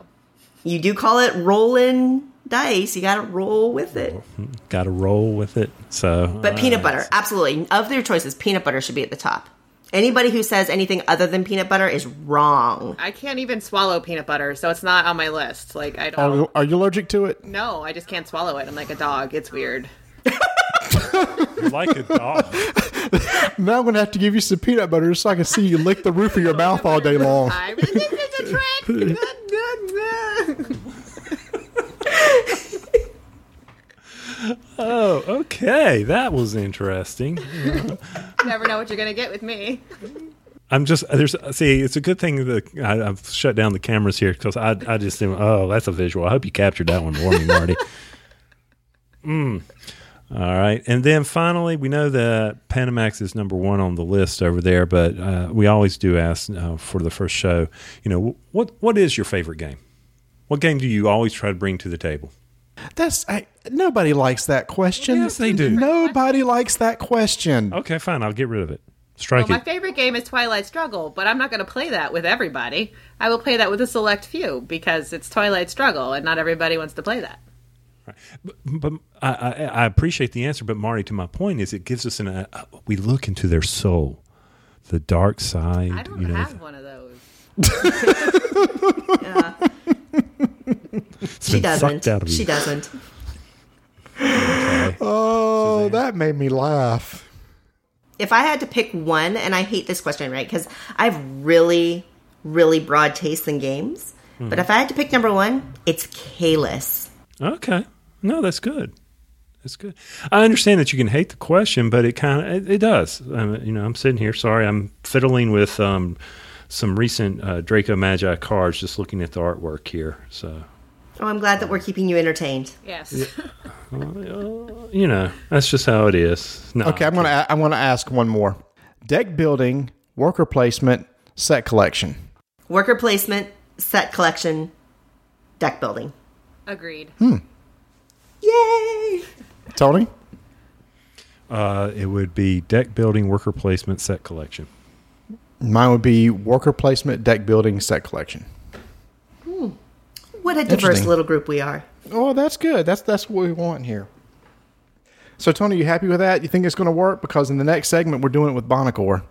You do call it rolling dice. You got to roll with it. Got to roll with it. So, But uh, peanut butter, absolutely. Of their choices, peanut butter should be at the top. Anybody who says anything other than peanut butter is wrong. I can't even swallow peanut butter, so it's not on my list. Like I don't. you- are you allergic to it? No, I just can't swallow it. I'm like a dog. It's weird. like a dog. Now I'm going to have to give you some peanut butter so I can see you lick the roof of your mouth all day long. I this is a trick. Oh, okay. That was interesting. Never know what you're gonna get with me. I'm just there's see. It's a good thing that I, I've shut down the cameras here because I I just didn't- oh that's a visual. I hope you captured that one for me, Marty. mm. All right, and then finally, we know that Panamax is number one on the list over there, but uh, we always do ask uh, for the first show. You know, what what is your favorite game? What game do you always try to bring to the table? That's I, nobody likes that question. Yes, they do. Nobody likes that question. Okay, fine. I'll get rid of it. Strike well, my favorite game is Twilight Struggle, but I'm not going to play that with everybody. I will play that with a select few because it's Twilight Struggle, and not everybody wants to play that. But I, I, I appreciate the answer. But Marty, to my point is, it gives us an uh, we look into their soul, the dark side. I don't you know, have one of those. it's She doesn't. out of. She doesn't. Okay. Oh, that made me laugh. If I had to pick one, and I hate this question, right? Because I have really, really broad tastes in games. Hmm. But if I had to pick number one, it's Kalis. Okay. No, that's good. That's good. I understand that you can hate the question, but it kind of it, it does. Um, you know, I'm sitting here. Sorry, I'm fiddling with um, some recent uh, Draco Magi cards, just looking at the artwork here. So, Oh, I'm glad that we're keeping you entertained. Yes. you know, that's just how it is. No, Okay, I'm gonna a- I'm gonna ask one more. Deck building, worker placement, set collection. Worker placement, set collection, deck building. Agreed. Yay! Tony, Uh, it would be deck building, worker placement, set collection. mine would be worker placement, deck building, set collection. What a diverse little group we are. Oh, that's good. That's that's what we want here. So, Tony, you happy with that? You think it's going to work? Because in the next segment, we're doing it with Buonocore.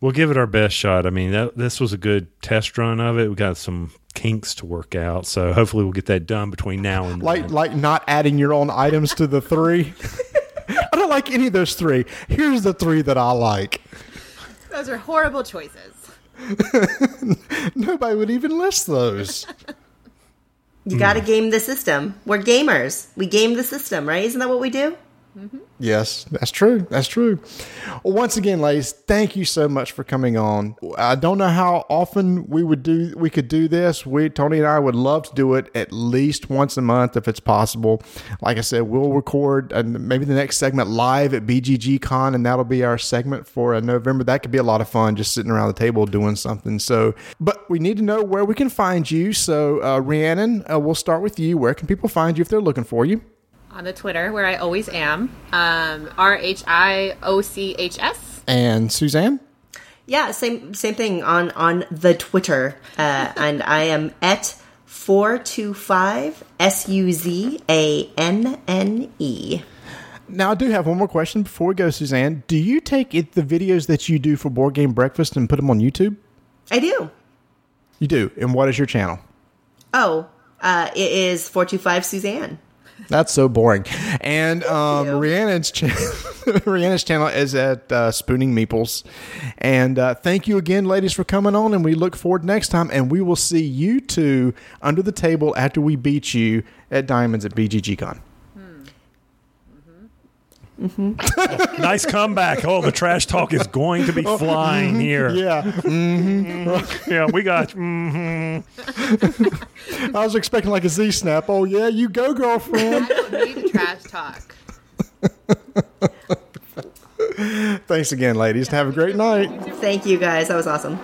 We'll give it our best shot. I mean, that, this was a good test run of it. We got some kinks to work out, so hopefully we'll get that done between now and Like then. like not adding your own items to the three. I don't like any of those three. Here's the three that I like. Those are horrible choices. Nobody would even list those. You got to game the system. We're gamers. We game the system, right? Isn't that what we do? Yes, that's true. That's true. Well, once again, ladies, thank you so much for coming on. I don't know how often we would do we could do this. We Tony and I would love to do it at least once a month if it's possible. Like I said, we'll record and maybe the next segment live at BGG Con, and that'll be our segment for uh, November. That could be a lot of fun, just sitting around the table doing something. So, but we need to know where we can find you. So, uh, Rhiannon, uh, we'll start with you. Where can people find you if they're looking for you? On the Twitter, where I always am, um, R H I O C H S. And Suzanne. Yeah, same same thing on on the Twitter, uh, and I am at four two five s u z a n n e. Now, I do have one more question before we go, Suzanne. Do you take it, the videos that you do for Board Game Breakfast and put them on YouTube? I do. You do. And what is your channel? Oh, uh, it is four two five Suzanne. That's so boring. And um. Rhiannon's, cha- Rhiannon's channel is at uh, Spooning Meeples. And uh, thank you again, ladies, for coming on. And we look forward next time. And we will see you two under the table after we beat you at Diamonds at BGG Con. Mm-hmm. nice comeback. Oh, the trash talk is going to be oh. flying mm-hmm. here. Yeah. Mm-hmm. Yeah, we got. mhm. I was expecting like a Z snap. Oh, yeah, you go, girlfriend. I don't need trash talk. Thanks again, ladies. Have a great night. Thank you guys. That was awesome.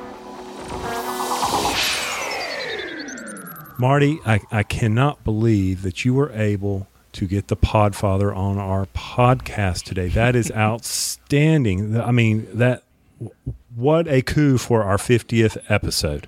Marty, I, I cannot believe that you were able to get the Podfather on our podcast today. That is outstanding. I mean, that what a coup for our 50th episode.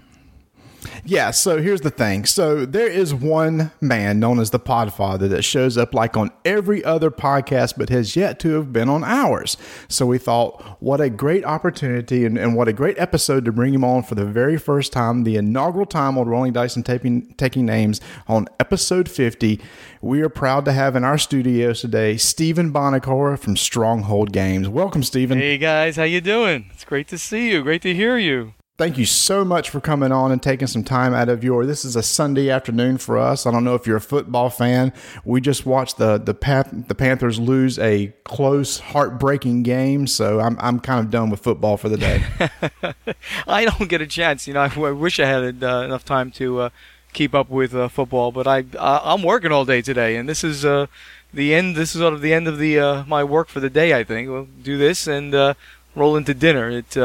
Yeah, so here's the thing. So there is one man known as the Podfather that shows up like on every other podcast, but has yet to have been on ours. So we thought, what a great opportunity and, and what a great episode to bring him on for the very first time, the inaugural time on Rolling Dice and taking, taking names on episode 50. We are proud to have in our studios today Stephen Buonocore from Stronghold Games. Welcome, Stephen. Hey guys, how you doing? It's great to see you. Great to hear you. Thank you so much for coming on and taking some time out of your. This is a Sunday afternoon for us. I don't know if you're a football fan. We just watched the the Pan- the Panthers lose a close, heartbreaking game, so I'm I'm kind of done with football for the day. I don't get a chance. You know, I, I wish I had uh, enough time to uh, keep up with uh, football, but I uh, I'm working all day today, and this is uh, the end. This is sort of the end of the uh, my work for the day. I think we'll do this and uh, roll into dinner. It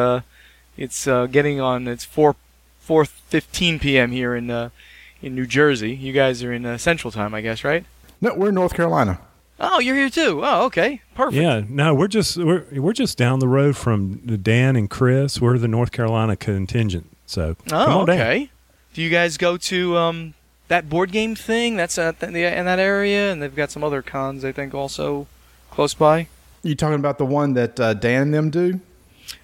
it's uh, getting on. It's four four fifteen p.m. here in uh, in New Jersey. You guys are in uh, Central Time, I guess, right? no, we're in North Carolina. Oh, you're here too. Oh, okay, perfect. Yeah, no, we're just we're we're just down the road from Dan and Chris. We're the North Carolina contingent. So come Oh, on down. okay. Do you guys go to um, that board game thing? That's at the, in that area, and they've got some other cons, I think, also close by. You talking about the one that uh, Dan and them do?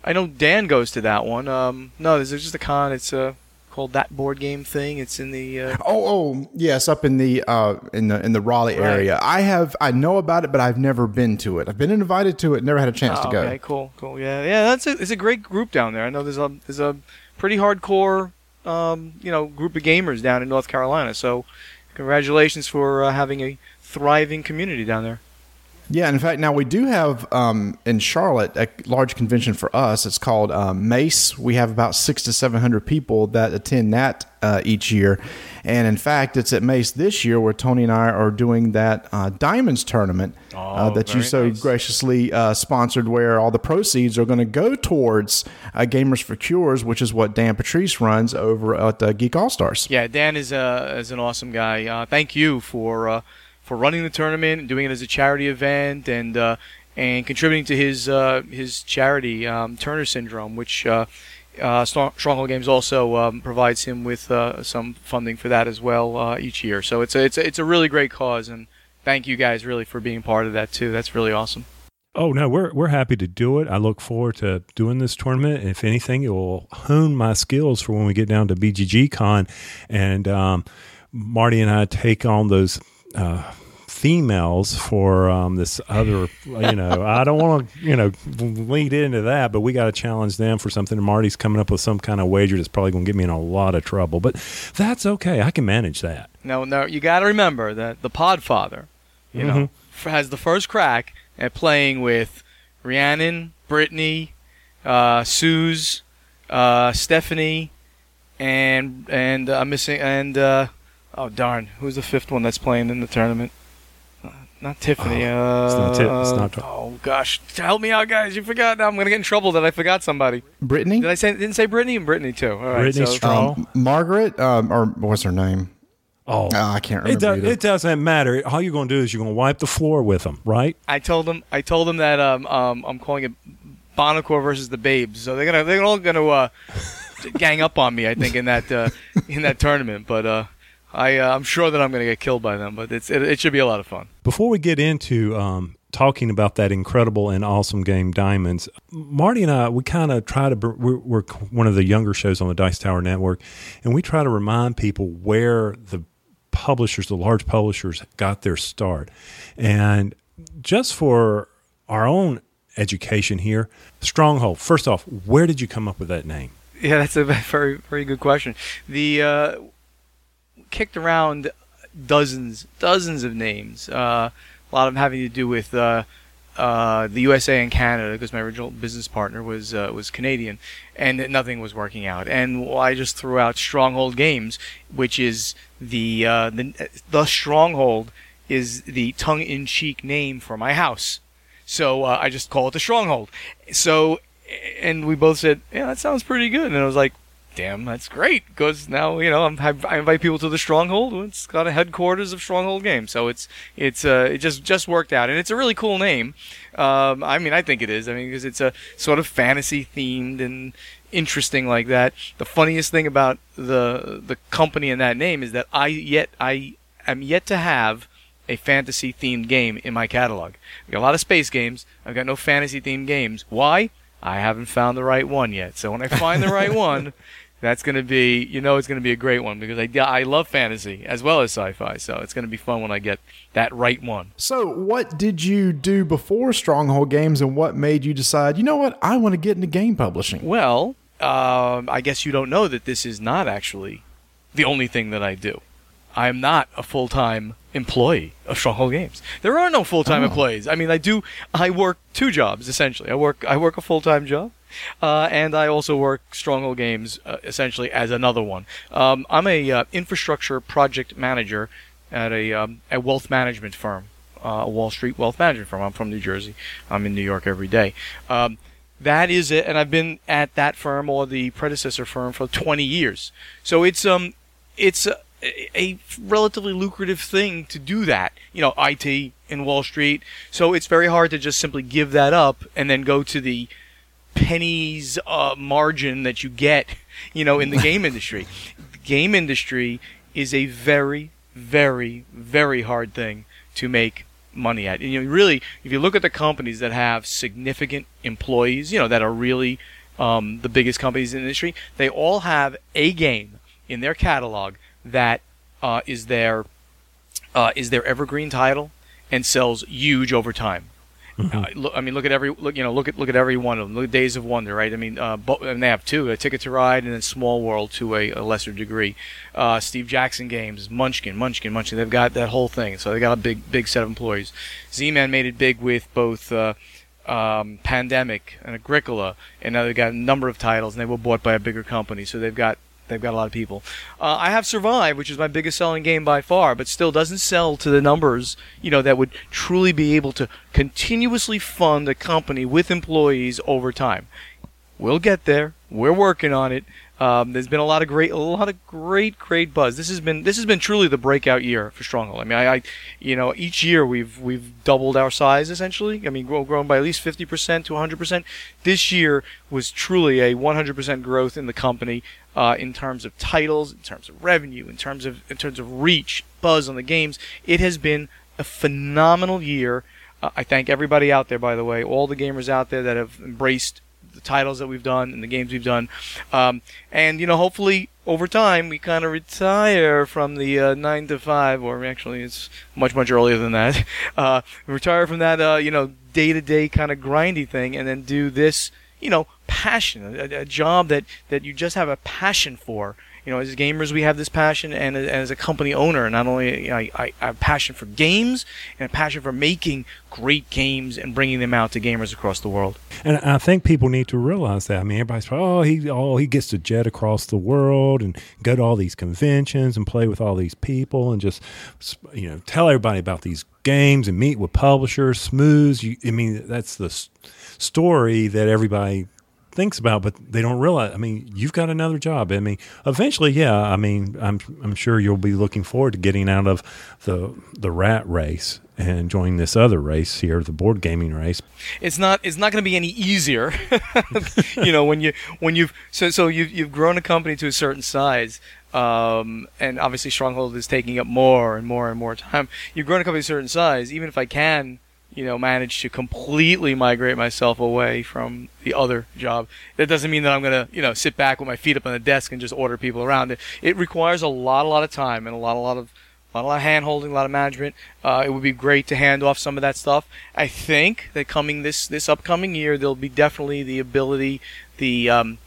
I know Dan goes to that one. Um, no, there's just a con. It's uh, called that board game thing. It's in the. Uh, Oh, oh, yes, up in the uh, in the in the Raleigh Right. area. I have I know about it, but I've never been to it. I've been invited to it, never had a chance to Oh, go. Okay, cool, cool. Yeah, yeah. That's a, it's a great group down there. I know there's a there's a pretty hardcore, um, you know, group of gamers down in North Carolina. So, congratulations for uh, having a thriving community down there. Yeah, in fact, now we do have um, in Charlotte a large convention for us. It's called um, Mace. We have about six to seven hundred people that attend that uh, each year, and in fact, it's at Mace this year where Tony and I are doing that uh, Diamonds tournament uh, that you so nice. graciously uh, sponsored, where all the proceeds are going to go towards uh, Gamers for Cures, which is what Dan Patriss runs over at uh, Geek All Stars. Yeah, Dan is uh, is an awesome guy. Uh, thank you for uh, for running the tournament and doing it as a charity event and uh, and contributing to his uh, his charity um, Turner Syndrome, which uh, uh, Stronghold Games also um, provides him with uh, some funding for that as well uh, each year. So it's a, it's a, it's a really great cause, and thank you guys really for being part of that too. That's really awesome. Oh no, we're we're happy to do it. I look forward to doing this tournament. If anything, it will hone my skills for when we get down to BGG Con, and um, Marty and I take on those. Uh, females for um, this other you know i don't want to you know lead into that but we got to challenge them for something. And marty's coming up with some kind of wager that's probably going to get me in a lot of trouble but that's okay. I can manage that. No, no, you got to remember that the Podfather, you know, has the first crack at playing with Rhiannon, Brittany, uh, Suze, uh, Stephanie, and and uh, I'm missing and uh, oh darn, who's the fifth one that's playing in the tournament? Uh, Not Tiffany. uh, it's not Ti- it's not Ti- oh gosh, help me out, guys! You forgot. Now I'm gonna get in trouble that I forgot somebody. Brittany, Did I say didn't say Brittany and Brittany too? All right, Brittany so- Strong. um, Margaret, um, or what's her name? oh Oh, I can't it, remember. do, it doesn't matter all you're going to do is you're going to wipe the floor with them right I told them I told them that um, um I'm calling it Buonocore versus the Babes. So they're gonna they're all gonna uh, gang up on me. I think in that uh, in that tournament. But uh, I uh, I'm sure that I'm gonna get killed by them. But it's it, it should be a lot of fun. Before we get into um, talking about that incredible and awesome game, Diamonds, Marty and I, we kind of try to, we're, we're one of the younger shows on the Dice Tower Network, and we try to remind people where the publishers, the large publishers, got their start. And just for our own education here, Stronghold, first off, where did you come up with that name? Yeah, that's a very very good question. The uh, kicked around dozens dozens of names. Uh, a lot of them having to do with uh, uh, the USA and Canada because my original business partner was uh, was Canadian, and nothing was working out. And I just threw out Stronghold Games, which is the uh, the the Stronghold is the tongue-in-cheek name for my house. So uh, I just call it the Stronghold. So, and we both said, yeah, that sounds pretty good. And I was like, damn, that's great because now you know I'm, I invite people to the Stronghold. It's got a headquarters of Stronghold Games, so it's it's uh, it just just worked out, and it's a really cool name. Um, I mean, I think it is. I mean, because it's a sort of fantasy themed and interesting like that. The funniest thing about the the company and that name is that I yet I am yet to have a fantasy themed game in my catalog. I've got a lot of space games. I've got no fantasy themed games. Why? I haven't found the right one yet. So when I find the right one, that's going to be, you know, it's going to be a great one because I, I love fantasy as well as sci-fi. So it's going to be fun when I get that right one. So, what did you do before Stronghold Games, and what made you decide? You know what? I want to get into game publishing. Well, um, I guess you don't know that this is not actually the only thing that I do. I am not a full time employee of Stronghold Games. There are no full time employees. I mean, I do. I work two jobs essentially. I work. I work a full time job, uh, and I also work Stronghold Games uh, essentially as another one. Um, I'm a uh, infrastructure project manager at a um, a wealth management firm, uh, a Wall Street wealth management firm. I'm from New Jersey. I'm in New York every day. Um, that is it, and I've been at that firm or the predecessor firm for 20 years. So it's um, it's a, a relatively lucrative thing to do that. You know, IT in Wall Street. So it's very hard to just simply give that up and then go to the pennies uh, margin that you get, you know, in the game industry. The game industry is a very, very, very hard thing to make money at. And You know, really, if you look at the companies that have significant employees, you know, that are really um, the biggest companies in the industry, they all have a game in their catalog that uh, is their uh, is their evergreen title and sells huge over time. Look, I mean, look at every look. You know, look at look at every one of them. Look at Days of Wonder, right? I mean, uh, and they have two: a Ticket to Ride and then Small World to a, a lesser degree. Uh, Steve Jackson games, Munchkin, Munchkin, Munchkin. They've got that whole thing, so they got a big big set of employees. Z-Man made it big with both. Uh, um, Pandemic and Agricola, and now they've got a number of titles, and they were bought by a bigger company, so they've got they've got a lot of people. Uh, I have Survive, which is my biggest selling game by far, but still doesn't sell to the numbers you know that would truly be able to continuously fund a company with employees over time. We'll get there. We're working on it. Um, there's been a lot of great, a lot of great, great buzz. This has been, this has been truly the breakout year for Stronghold. I mean, I, I you know, each year we've we've doubled our size essentially. I mean, grow, grown by at least 50% to 100%. This year was truly a 100% growth in the company uh, in terms of titles, in terms of revenue, in terms of in terms of reach, buzz on the games. It has been a phenomenal year. Uh, I thank everybody out there, by the way, all the gamers out there that have embraced the titles that we've done and the games we've done. Um, and, you know, hopefully over time we kind of retire from the uh, 9 to 5, or actually it's much, much earlier than that. Uh, retire from that, uh, you know, day to day kind of grindy thing and then do this, you know, passion, a, a job that, that you just have a passion for you know, as gamers, we have this passion, and as a company owner, not only I, I, I have passion for games and a passion for making great games and bringing them out to gamers across the world. And I think people need to realize that. I mean, everybody's oh he oh he gets to jet across the world and go to all these conventions and play with all these people and just you know tell everybody about these games and meet with publishers. Smooth. You, I mean, that's the story that everybody thinks about, but they don't realize. I mean, you've got another job. I mean, eventually, yeah. I mean, I'm I'm sure you'll be looking forward to getting out of the the rat race and joining this other race here, the board gaming race. It's not it's not going to be any easier. you know, when you when you've so so you've you've grown a company to a certain size. Um, and obviously, Stronghold is taking up more and more and more time. You've grown a company a certain size. Even if I can you know, manage to completely migrate myself away from the other job. That doesn't mean that I'm going to, you know, sit back with my feet up on the desk and just order people around. It, it requires a lot, a lot of time and a lot, a lot of, a lot, a lot of hand holding, a lot of management. Uh, it would be great to hand off some of that stuff. I think that coming this, this upcoming year, there'll be definitely the ability, the, um,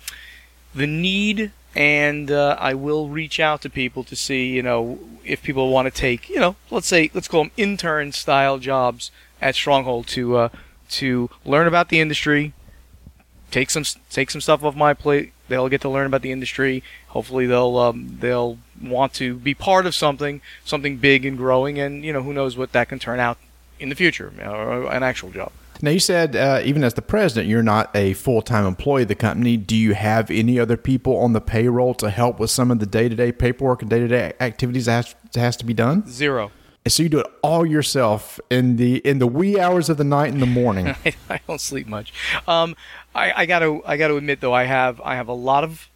the need and uh, I will reach out to people to see, you know, if people want to take, you know, let's say, let's call them intern style jobs at Stronghold to uh, to learn about the industry, take some take some stuff off my plate. They'll get to learn about the industry. Hopefully, they'll um, they'll want to be part of something something big and growing, and you know who knows what that can turn out in the future, or an actual job. Now, you said uh, even as the president, you're not a full time employee of the company. Do you have any other people on the payroll to help with some of the day to day paperwork and day to day activities that has, that has to be done? Zero. And so you do it all yourself in the in the wee hours of the night and the morning. I, don't sleep much. Um, I, I gotta I gotta admit though I have I have a lot of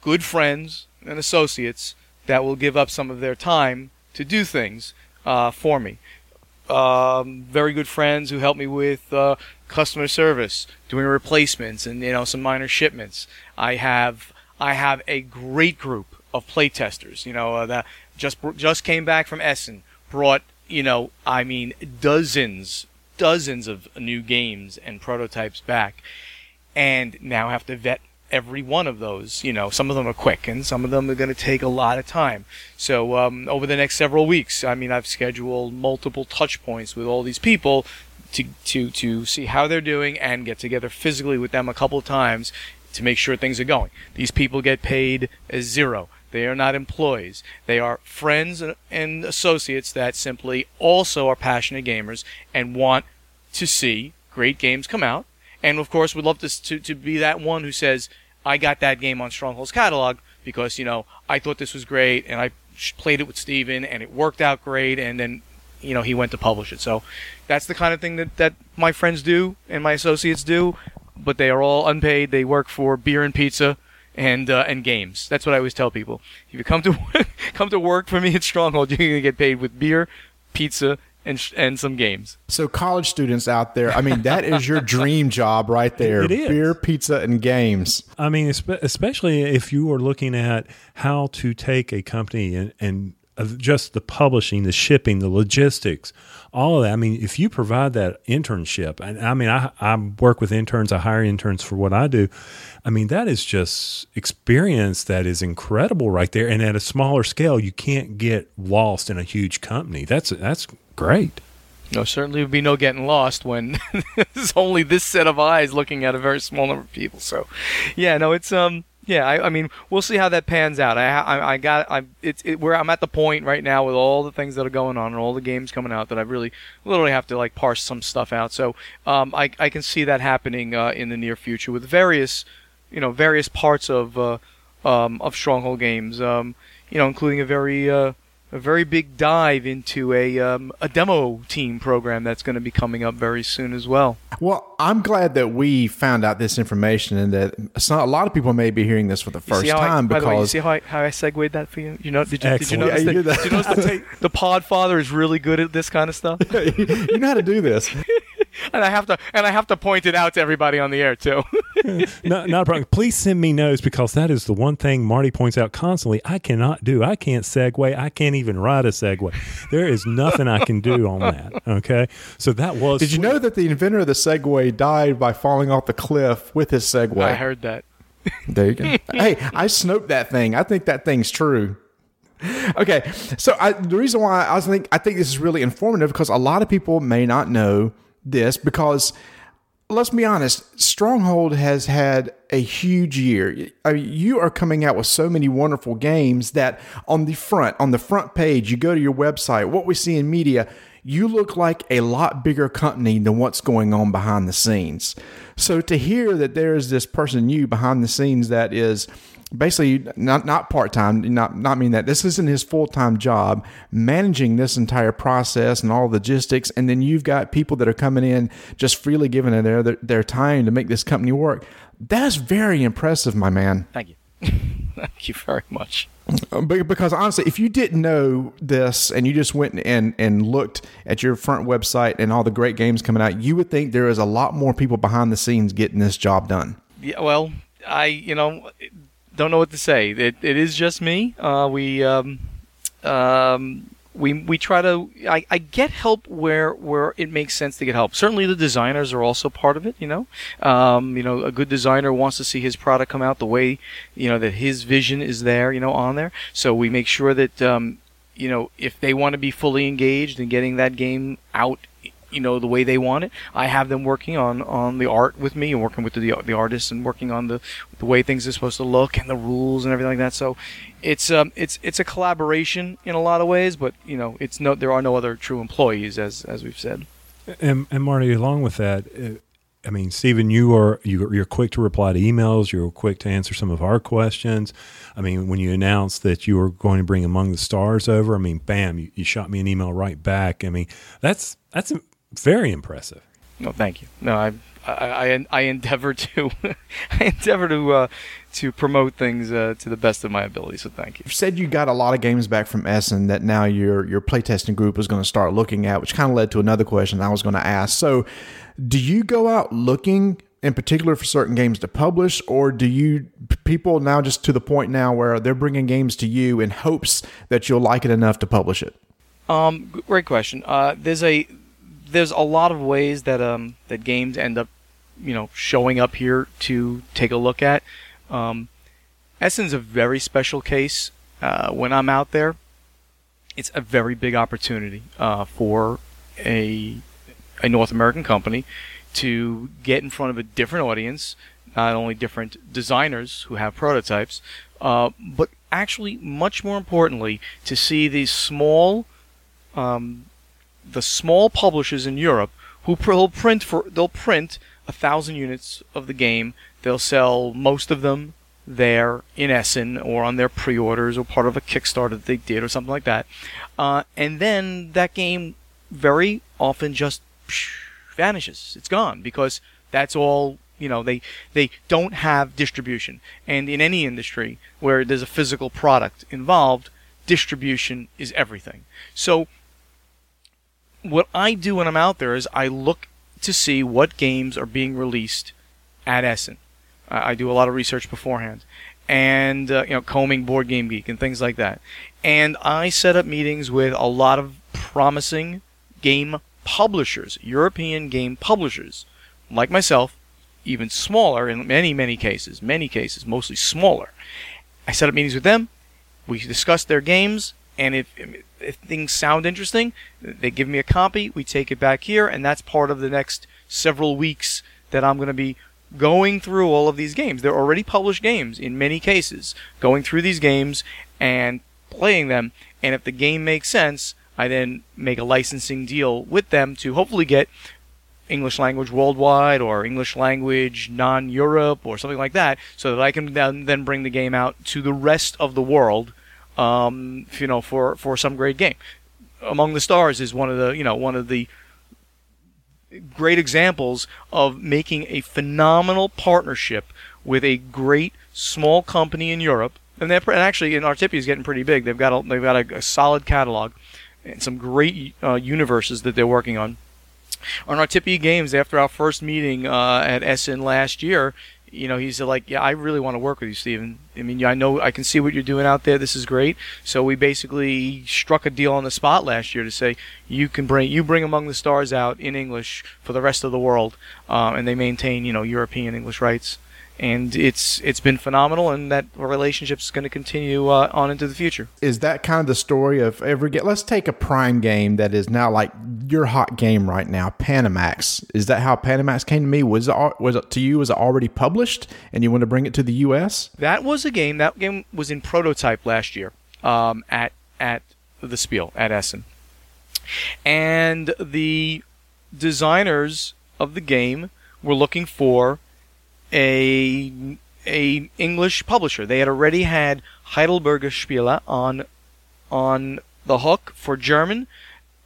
good friends and associates that will give up some of their time to do things uh, for me. Um, very good friends who help me with uh, customer service, doing replacements, and you know some minor shipments. I have I have a great group of playtesters. You know uh, that just just came back from Essen brought, you know, I mean, dozens, dozens of new games and prototypes back, and now have to vet every one of those. You know, some of them are quick, and some of them are going to take a lot of time. So um, over the next several weeks, I mean, I've scheduled multiple touch points with all these people to to to see how they're doing and get together physically with them a couple times to make sure things are going. These people get paid as zero. They are not employees. They are friends and associates that simply also are passionate gamers and want to see great games come out. And of course, we'd love to, to, to be that one who says, I got that game on Stronghold's catalog because, you know, I thought this was great and I played it with Steven and it worked out great, and then you know he went to publish it. So that's the kind of thing that that my friends do and my associates do, but they are all unpaid. They work for beer and pizza and uh, and games. That's what I always tell people. If you come to come to work for me at Stronghold, you're gonna get paid with beer, pizza, and sh- and some games. So, college students out there, I mean, that is your dream job right there It is. beer, pizza, and games. I mean, especially if you are looking at how to take a company and, and just the publishing, the shipping, the logistics, all of that. I mean, if you provide that internship, and I mean, I, I work with interns, I hire interns for what I do. I mean, that is just experience that is incredible right there. And at a smaller scale, you can't get lost in a huge company. That's that's great. No, certainly would be no getting lost when there's only this set of eyes looking at a very small number of people. So, yeah, no, it's um, yeah, I, I mean, we'll see how that pans out. I, I, I got, I, it's, it, where I'm at the point right now with all the things that are going on and all the games coming out that I really, literally have to like parse some stuff out. So, um, I, I can see that happening uh, in the near future with various, you know, various parts of, uh, um, of Stronghold games. Um, you know, including a very, uh, a very big dive into a um, a demo team program that's going to be coming up very soon as well. Well, I'm glad that we found out this information and that not, a lot of people may be hearing this for the first time I, by the way, you because see how I, how I segued that for you? You know, did you, did you Excellent. notice Yeah, you that, did did you notice the, the Podfather is really good at this kind of stuff, you know how to do this. and I have to and I have to point it out to everybody on the air too. no, not a problem. Please send me notes because that is the one thing Marty points out constantly. I cannot do. I can't segue. I can't even ride a segue. There is nothing I can do on that. Okay, so that was. Did you know that the inventor of the Segway died by falling off the cliff with his Segway? I heard that. There you go. hey, I snoped that thing. I think that thing's true. Okay, so I, the reason why I was think I think this is really informative because a lot of people may not know this because let's be honest, Stronghold has had a huge year. I mean, you are coming out with so many wonderful games that on the front, on the front page, you go to your website, what we see in media, you look like a lot bigger company than what's going on behind the scenes. So to hear that there is this person you behind the scenes that is basically not not part time, not not mean that this isn't his full time job, managing this entire process and all the logistics, and then you've got people that are coming in just freely giving it their their time to make this company work. That's very impressive, my man. Thank you. Thank you very much. Um, Because honestly, if you didn't know this and you just went and and looked at your front website and all the great games coming out, you would think there is a lot more people behind the scenes getting this job done. Yeah, well, I you know don't know what to say. It it is just me. Uh, we um, um, we we try to. I, I get help where where it makes sense to get help. Certainly, the designers are also part of it. You know, um, you know, a good designer wants to see his product come out the way you know that his vision is there. You know, on there. So we make sure that um, you know if they want to be fully engaged in getting that game out you know the way they want it. I have them working on on the art with me and working with the the artists and working on the the way things are supposed to look and the rules and everything like that. So it's um it's it's a collaboration in a lot of ways, but you know it's no there are no other true employees as as we've said. And, and Marty, along with that, uh, I mean, Stephen, you are you, you're quick to reply to emails. You're quick to answer some of our questions. I mean, when you announced that you were going to bring Among the Stars over, I mean, bam, you, you shot me an email right back. I mean, that's that's very impressive. No, thank you. No, I I I, I endeavor to I endeavor to uh, to promote things uh, to the best of my ability. So thank you. You said you got a lot of games back from Essen that now your your playtesting group is going to start looking at, which kind of led to another question I was going to ask. So, do you go out looking in particular for certain games to publish, or do you people now just to the point now where they're bringing games to you in hopes that you'll like it enough to publish it? Um, great question. Uh, there's a there's a lot of ways that um that games end up, you know, showing up here to take a look at. Um, Essen's a very special case. Uh, when I'm out there, it's a very big opportunity uh, for a a North American company to get in front of a different audience, not only different designers who have prototypes, uh, but actually, much more importantly, to see these small um, the small publishers in Europe who pr- will print for they'll print a thousand units of the game. They'll sell most of them there in Essen or on their pre-orders or part of a Kickstarter that they did or something like that. Uh, and then that game very often just vanishes. It's gone because that's all you know they they don't have distribution and in any industry where there's a physical product involved distribution is everything so what i do when i'm out there is i look to see what games are being released at essen i, I do a lot of research beforehand and uh, you know combing board game geek and things like that and i set up meetings with a lot of promising game publishers european game publishers like myself even smaller in many, many cases, many cases, mostly smaller. I set up meetings with them. We discuss their games, and if, if things sound interesting, they give me a copy. We take it back here, and that's part of the next several weeks that I'm going to be going through all of these games. They're already published games in many cases, going through these games and playing them. And if the game makes sense, I then make a licensing deal with them to hopefully get English language worldwide or English language non Europe or something like that, so that I can then, then bring the game out to the rest of the world, um, you know, for, for some great game. Among the Stars is one of the, you know, one of the great examples of making a phenomenal partnership with a great small company in Europe. And, and actually, in Artipia is getting pretty big. They've got a, they've got a, a solid catalog and some great uh, universes that they're working on on our Games after our first meeting uh, at Essen last year, you know, he's like, yeah, I really want to work with you, Steven. I mean, I know I can see what you're doing out there. This is great. So we basically struck a deal on the spot last year to say you can bring you bring Among the Stars out in English for the rest of the world, um, and they maintain you know European English rights and it's it's been phenomenal, and that relationship is going to continue uh, on into the future. Is that kind of the story of every game? Let's take a Prime game that is now like your hot game right now, Panamax. Is that how Panamax came to me? Was it was it to you? Was it already published, and you want to bring it to the U.S.? That was a game. That game was in prototype last year um, at at the Spiel at Essen, and the designers of the game were looking for a a English publisher. They had already had Heidelberger Spiele on on the hook for German,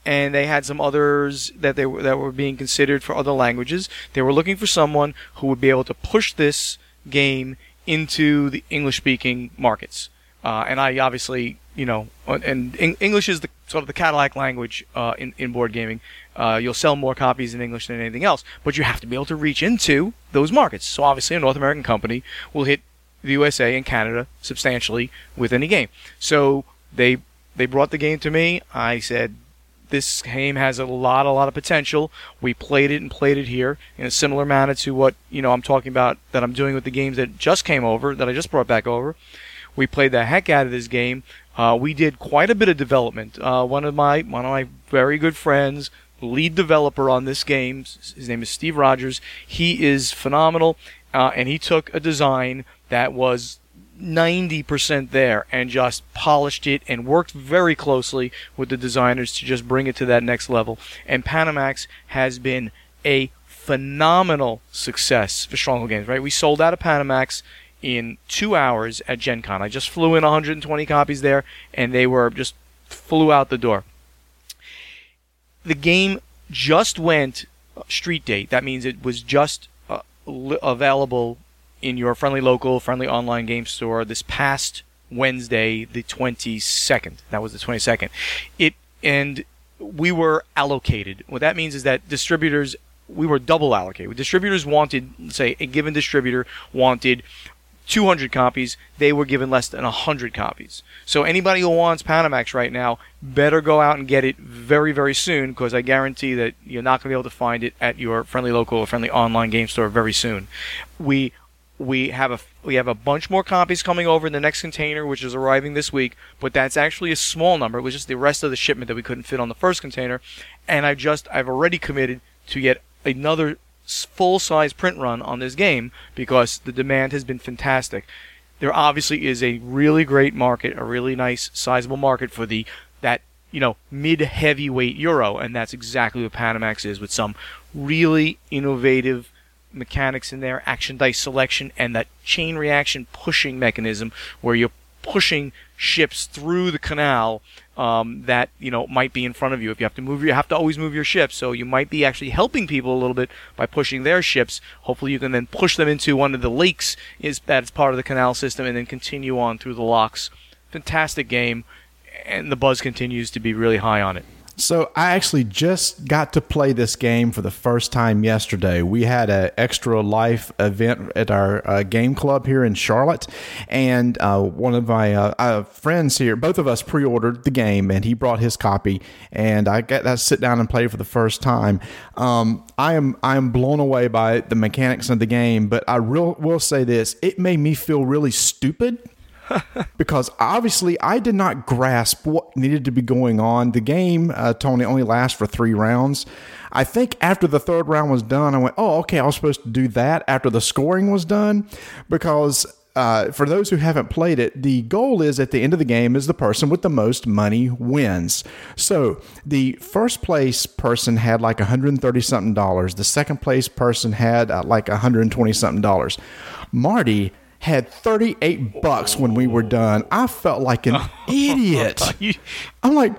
and they had some others that they were, that were being considered for other languages. They were looking for someone who would be able to push this game into the English speaking markets. Uh, and I obviously, you know, and English is the sort of the Cadillac language uh, in in board gaming. Uh, you'll sell more copies in English than anything else, but you have to be able to reach into those markets. So obviously, a North American company will hit the USA and Canada substantially with any game. So they they brought the game to me. I said, this game has a lot, a lot of potential. We played it and played it here in a similar manner to what you know I'm talking about that I'm doing with the games that just came over, that I just brought back over. We played the heck out of this game. Uh, we did quite a bit of development. Uh, one of my one of my very good friends lead developer on this game. His name is Steve Rogers. He is phenomenal, uh, and he took a design that was 90% there and just polished it and worked very closely with the designers to just bring it to that next level. And Panamax has been a phenomenal success for Stronghold Games, right? We sold out of Panamax in two hours at Gen Con. I just flew in 120 copies there, and they were just flew out the door the game just went street date. That means it was just uh, available in your friendly local, friendly online game store this past Wednesday, the 22nd. That was the 22nd. It and we were allocated. What that means is that distributors we were double allocated. Distributors wanted, say, a given distributor wanted 200 copies, they were given less than 100 copies. So anybody who wants Panamax right now better go out and get it very, very soon because I guarantee that you're not going to be able to find it at your friendly local or friendly online game store very soon. We we have a we have a bunch more copies coming over in the next container, which is arriving this week. But that's actually a small number. It was just the rest of the shipment that we couldn't fit on the first container, and I just I've already committed to get another full size print run on this game because the demand has been fantastic. There obviously is a really great market, a really nice sizable market for the that you know mid heavyweight euro, and that's exactly what Panamax is with some really innovative mechanics in there, action dice selection, and that chain reaction pushing mechanism where you're pushing ships through the canal um, that you know might be in front of you. If you have to move, you have to always move your ship. So you might be actually helping people a little bit by pushing their ships. Hopefully, you can then push them into one of the lakes is that's part of the canal system, and then continue on through the locks. Fantastic game, and the buzz continues to be really high on it. So I actually just got to play this game for the first time yesterday. We had an extra life event at our uh, game club here in Charlotte, and uh, one of my uh, uh friends here, both of us pre-ordered the game, and he brought his copy, and I got to sit down and play for the first time. Um, I am I am blown away by the mechanics of the game, but I real, will say this: it made me feel really stupid because obviously I did not grasp what needed to be going on. The game, uh, Tony, only lasts for three rounds. I think after the third round was done, I went, oh, okay, I was supposed to do that after the scoring was done because. Uh, for those who haven't played it, the goal is at the end of the game is the person with the most money wins. So the first place person had like 130 something dollars. The second place person had uh, like 120 something dollars. Marty had 38 bucks when we were done. I felt like an idiot. I'm like,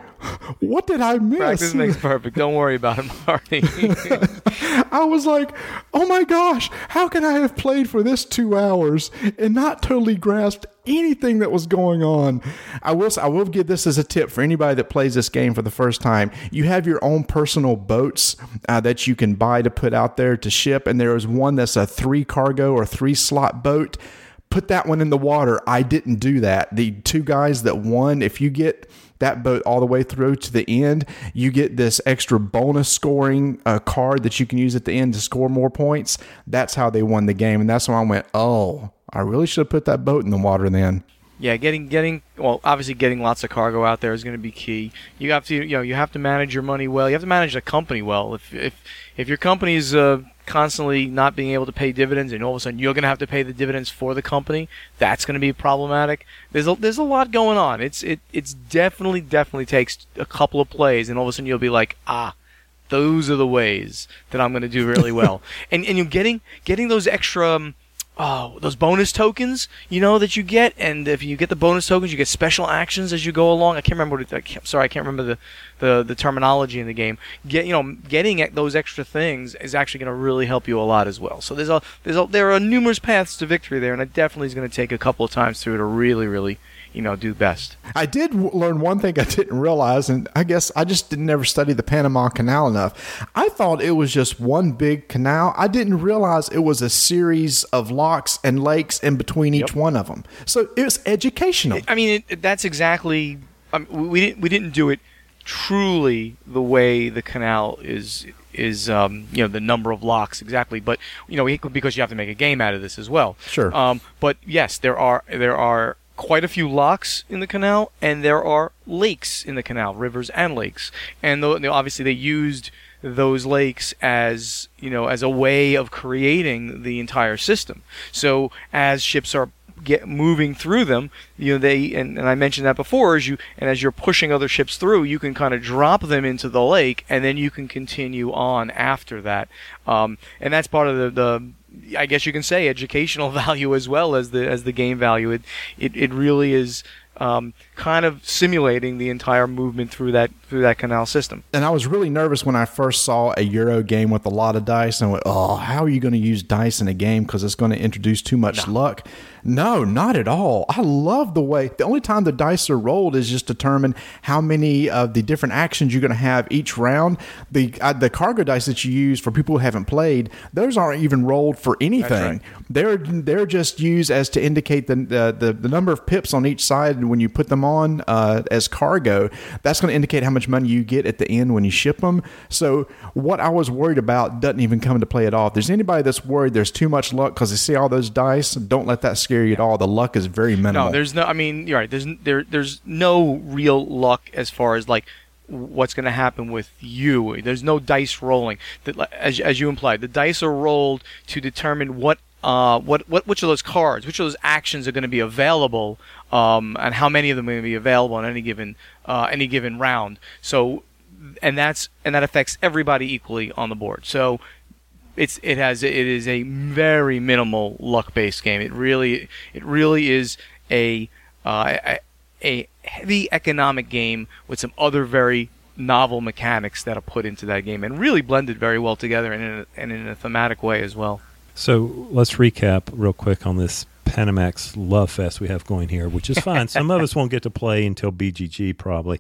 what did I miss? Practice makes perfect. Don't worry about it, Marty. I was like, oh my gosh, how can I have played for this two hours and not totally grasped anything that was going on? I will I will give this as a tip for anybody that plays this game for the first time. You have your own personal boats uh, that you can buy to put out there to ship, and there is one that's a three cargo or three slot boat put that one in the water. I didn't do that. The two guys that won, if you get that boat all the way through to the end, you get this extra bonus scoring uh, card that you can use at the end to score more points. That's how they won the game. And that's when I went, oh, I really should have put that boat in the water then. Yeah, getting getting well, obviously getting lots of cargo out there is going to be key. You have to you know you have to manage your money well. You have to manage the company well. If if if your company is uh, constantly not being able to pay dividends, and all of a sudden you're going to have to pay the dividends for the company. That's going to be problematic. There's a, there's a lot going on. It's it it's definitely definitely takes a couple of plays, and all of a sudden you'll be like, ah, those are the ways that I'm going to do really well. and and you're getting getting those extra. Um, oh, those bonus tokens, you know, that you get, and if you get the bonus tokens, you get special actions as you go along. I can't remember what it, I can't, sorry, I can't remember the, the, the terminology in the game. Get, you know, getting those extra things is actually going to really help you a lot as well. So there's a, there's a, there are numerous paths to victory there, and it definitely is going to take a couple of times through to really, really you know do best. I did w- learn one thing I didn't realize, and I guess I just didn't ever study the Panama Canal enough. I thought it was just one big canal. I didn't realize it was a series of locks and lakes in between each yep. one of them. So it was educational. I mean, it, that's exactly. We didn't we didn't do it truly the way the canal is is um, you know the number of locks exactly, but you know because you have to make a game out of this as well. Sure. Um, but yes, there are there are quite a few locks in the canal, and there are lakes in the canal, rivers and lakes. And obviously, they used those lakes as you know as a way of creating the entire system. So as ships are get moving through them, you know they and, and I mentioned that before as you and as you're pushing other ships through, you can kind of drop them into the lake, and then you can continue on after that. Um, and that's part of the, the I guess you can say educational value as well as the as the game value. It it, it really is um, kind of simulating the entire movement through that through that canal system. And I was really nervous when I first saw a Euro game with a lot of dice, and I went, "Oh, how are you going to use dice in a game? Because it's going to introduce too much no. luck." No, not at all. I love the way the only time the dice are rolled is just to determine how many of the different actions you're going to have each round. The uh, the cargo dice that you use for people who haven't played, those aren't even rolled for anything. Right. They're they're just used as to indicate the, the, the the number of pips on each side when you put them on uh, as cargo. That's going to indicate how much money you get at the end when you ship them. So what I was worried about doesn't even come into play at all. If there's anybody that's worried there's too much luck because they see all those dice, don't let that scare scare you at all. The luck is very minimal. No, there's no. I mean, you're right. There's there there's no real luck as far as like what's going to happen with you. There's no dice rolling. As as you implied, the dice are rolled to determine what uh, what, what, which of those cards, which of those actions are going to be available, um, and how many of them are going to be available on any given, uh, any given round. So, and that's, and that affects everybody equally on the board. So, it's it has it is a very minimal luck based game. It really it really is a uh, a, a heavy economic game with some other very novel mechanics that are put into that game and really blended very well together and in a, and in a thematic way as well. So let's recap real quick on this Panamax Love Fest we have going here, which is fine. Some of us won't get to play until BGG probably,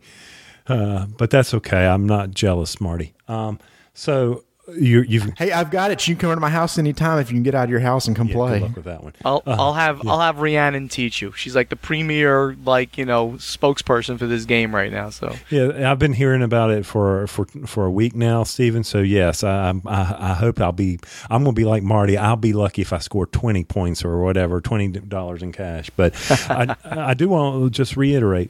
uh, but that's okay. I'm not jealous, Marty. Um, so you, you've Hey, I've got it. You can come to my house anytime if you can get out of your house and come yeah, play. good luck with that one. I'll Uh, I'll have I'll have Rhiannon teach you. She's like the premier like you know spokesperson for this game right now. So Yeah, I've been hearing about it for for for a week now, Stephen. So yes, I I, I hope I'll be. I'm going to be like Marty. I'll be lucky if I score 20 points or whatever, twenty dollars in cash. But I I do want to just reiterate,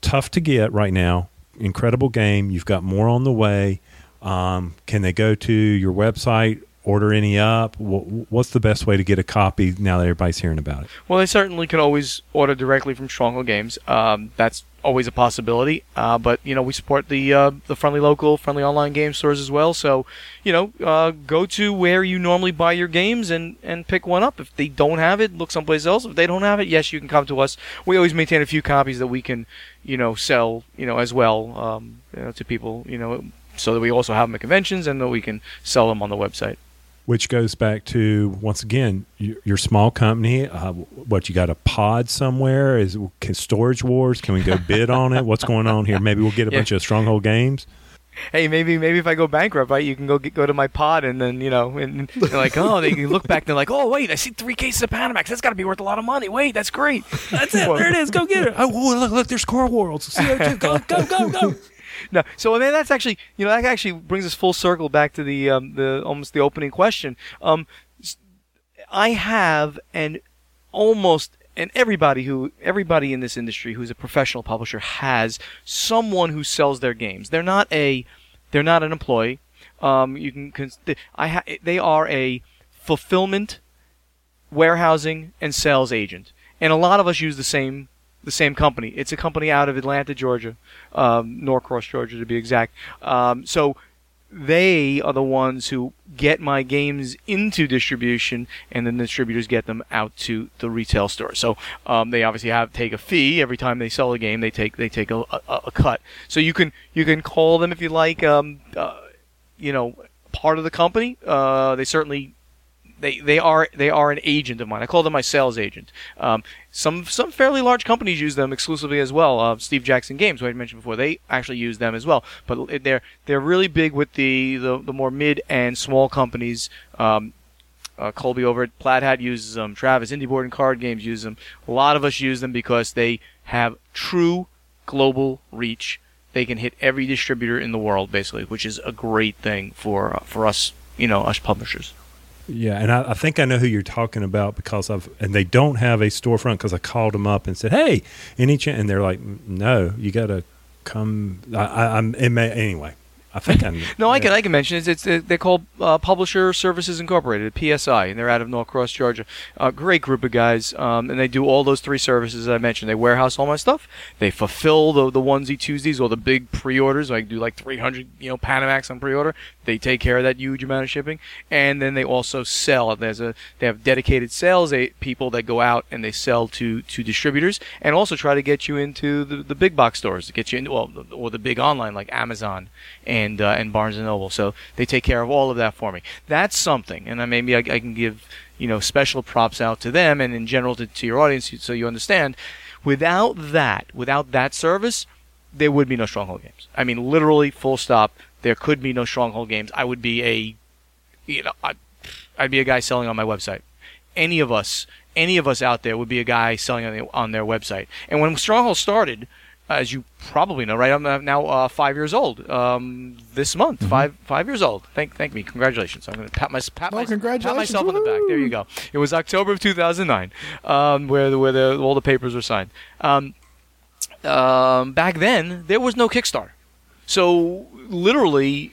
tough to get right now. Incredible game. You've got more on the way. Um, can they go to your website? Order any up? Wh- What's the best way to get a copy now that everybody's hearing about it? Well, they certainly can always order directly from Stronghold Games. Um, that's always a possibility. Uh, but you know, we support the uh, the friendly local, friendly online game stores as well. So, you know, uh, go to where you normally buy your games and and pick one up. If they don't have it, look someplace else. If they don't have it, yes, you can come to us. We always maintain a few copies that we can, you know, sell, you know, as well um, you know, to people, you know, so that we also have them at conventions and that we can sell them on the website. which goes back to once again your, your small company. Uh, what you got a pod somewhere? Is can storage wars? Can we go bid on it? What's going on here? Maybe we'll get a Yeah. bunch of stronghold games. hey, maybe maybe if I go bankrupt, right, you can go get, go to my pod and then you know, and they're like, oh, they can look back, and they're like, oh, wait, I see three cases of Panamax. That's got to be worth a lot of money. Wait, that's great. That's it. There it is. Go get it. Oh, look, look. There's Core Worlds. CO2. Go, go, go, go. No, so I mean that's actually you know that actually brings us full circle back to the um, the almost the opening question. Um, I have and almost and everybody who everybody in this industry who's a professional publisher has someone who sells their games. They're not a they're not an employee. Um, you can I ha- they are a fulfillment, warehousing, and sales agent, and a lot of us use the same the same company. It's a company out of Atlanta, Georgia, um, Norcross, Georgia, to be exact. Um, so they are the ones who get my games into distribution, and then the distributors get them out to the retail store. So um, they obviously have take a fee every time they sell a game. They take they take a, a, a cut. So you can you can call them if you like. Um, uh, you know, part of the company. Uh, they certainly they they are they are an agent of mine. I call them my sales agent. Um, some some fairly large companies use them exclusively as well. Uh, Steve Jackson Games, who I mentioned before, they actually use them as well. But they're they're really big with the the, the more mid and small companies. Um, uh, Colby over at Plaid Hat uses them. Travis Indie Board and Card Games use them. A lot of us use them because they have true global reach. They can hit every distributor in the world, basically, which is a great thing for uh, for us, you know, us publishers. Yeah, and I, I think I know who you're talking about because I've and they don't have a storefront because I called them up and said, "Hey, any chance?" And they're like, "No, you got to come." I, I, I'm it may, anyway. I think I'm. No, I can I can mention it's, it's they're called uh, Publisher Services Incorporated (PSI), and they're out of Norcross, Georgia. A great group of guys, um, and they do all those three services I mentioned. They warehouse all my stuff. They fulfill the the onesie Tuesdays or the big pre-orders. I do like 300, you know, Panamax on pre-order. They take care of that huge amount of shipping, and then they also sell. There's a they have dedicated sales a, people that go out and they sell to to distributors, and also try to get you into the, the big box stores to get you into well, or the big online like Amazon and uh, and Barnes and Noble. So they take care of all of that for me. That's something, and then maybe I, I can give you know special props out to them and in general to, to your audience so you understand. Without that, without that service, there would be no Stronghold games. I mean, literally, full stop. There could be no Stronghold games. I would be a, you know, I'd, I'd be a guy selling on my website. Any of us, any of us out there would be a guy selling on, the, on their website. And when Stronghold started, as you probably know, right? I'm now uh, five years old. Um, this month, five five years old. Thank thank me. Congratulations. I'm going to pat, my, pat, Oh, my, pat myself on the back. There you go. It was October of 2009, um, where the, where the, all the papers were signed. Um, um, back then, there was no Kickstarter, so literally,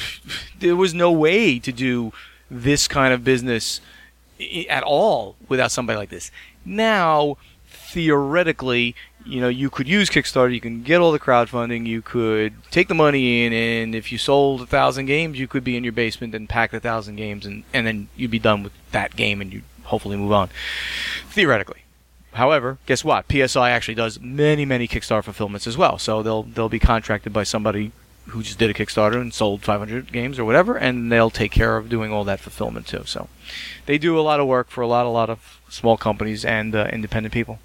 there was no way to do this kind of business at all without somebody like this. Now, theoretically, you know, you could use Kickstarter. You can get all the crowdfunding. You could take the money in, and if you sold a thousand games, you could be in your basement and pack a thousand games, and, and then you'd be done with that game, and you'd hopefully move on. Theoretically. However, guess what? PSI actually does many, many Kickstarter fulfillments as well. So they'll they'll be contracted by somebody who just did a Kickstarter and sold 500 games or whatever, and they'll take care of doing all that fulfillment too. So they do a lot of work for a lot, a lot of small companies and uh, independent people.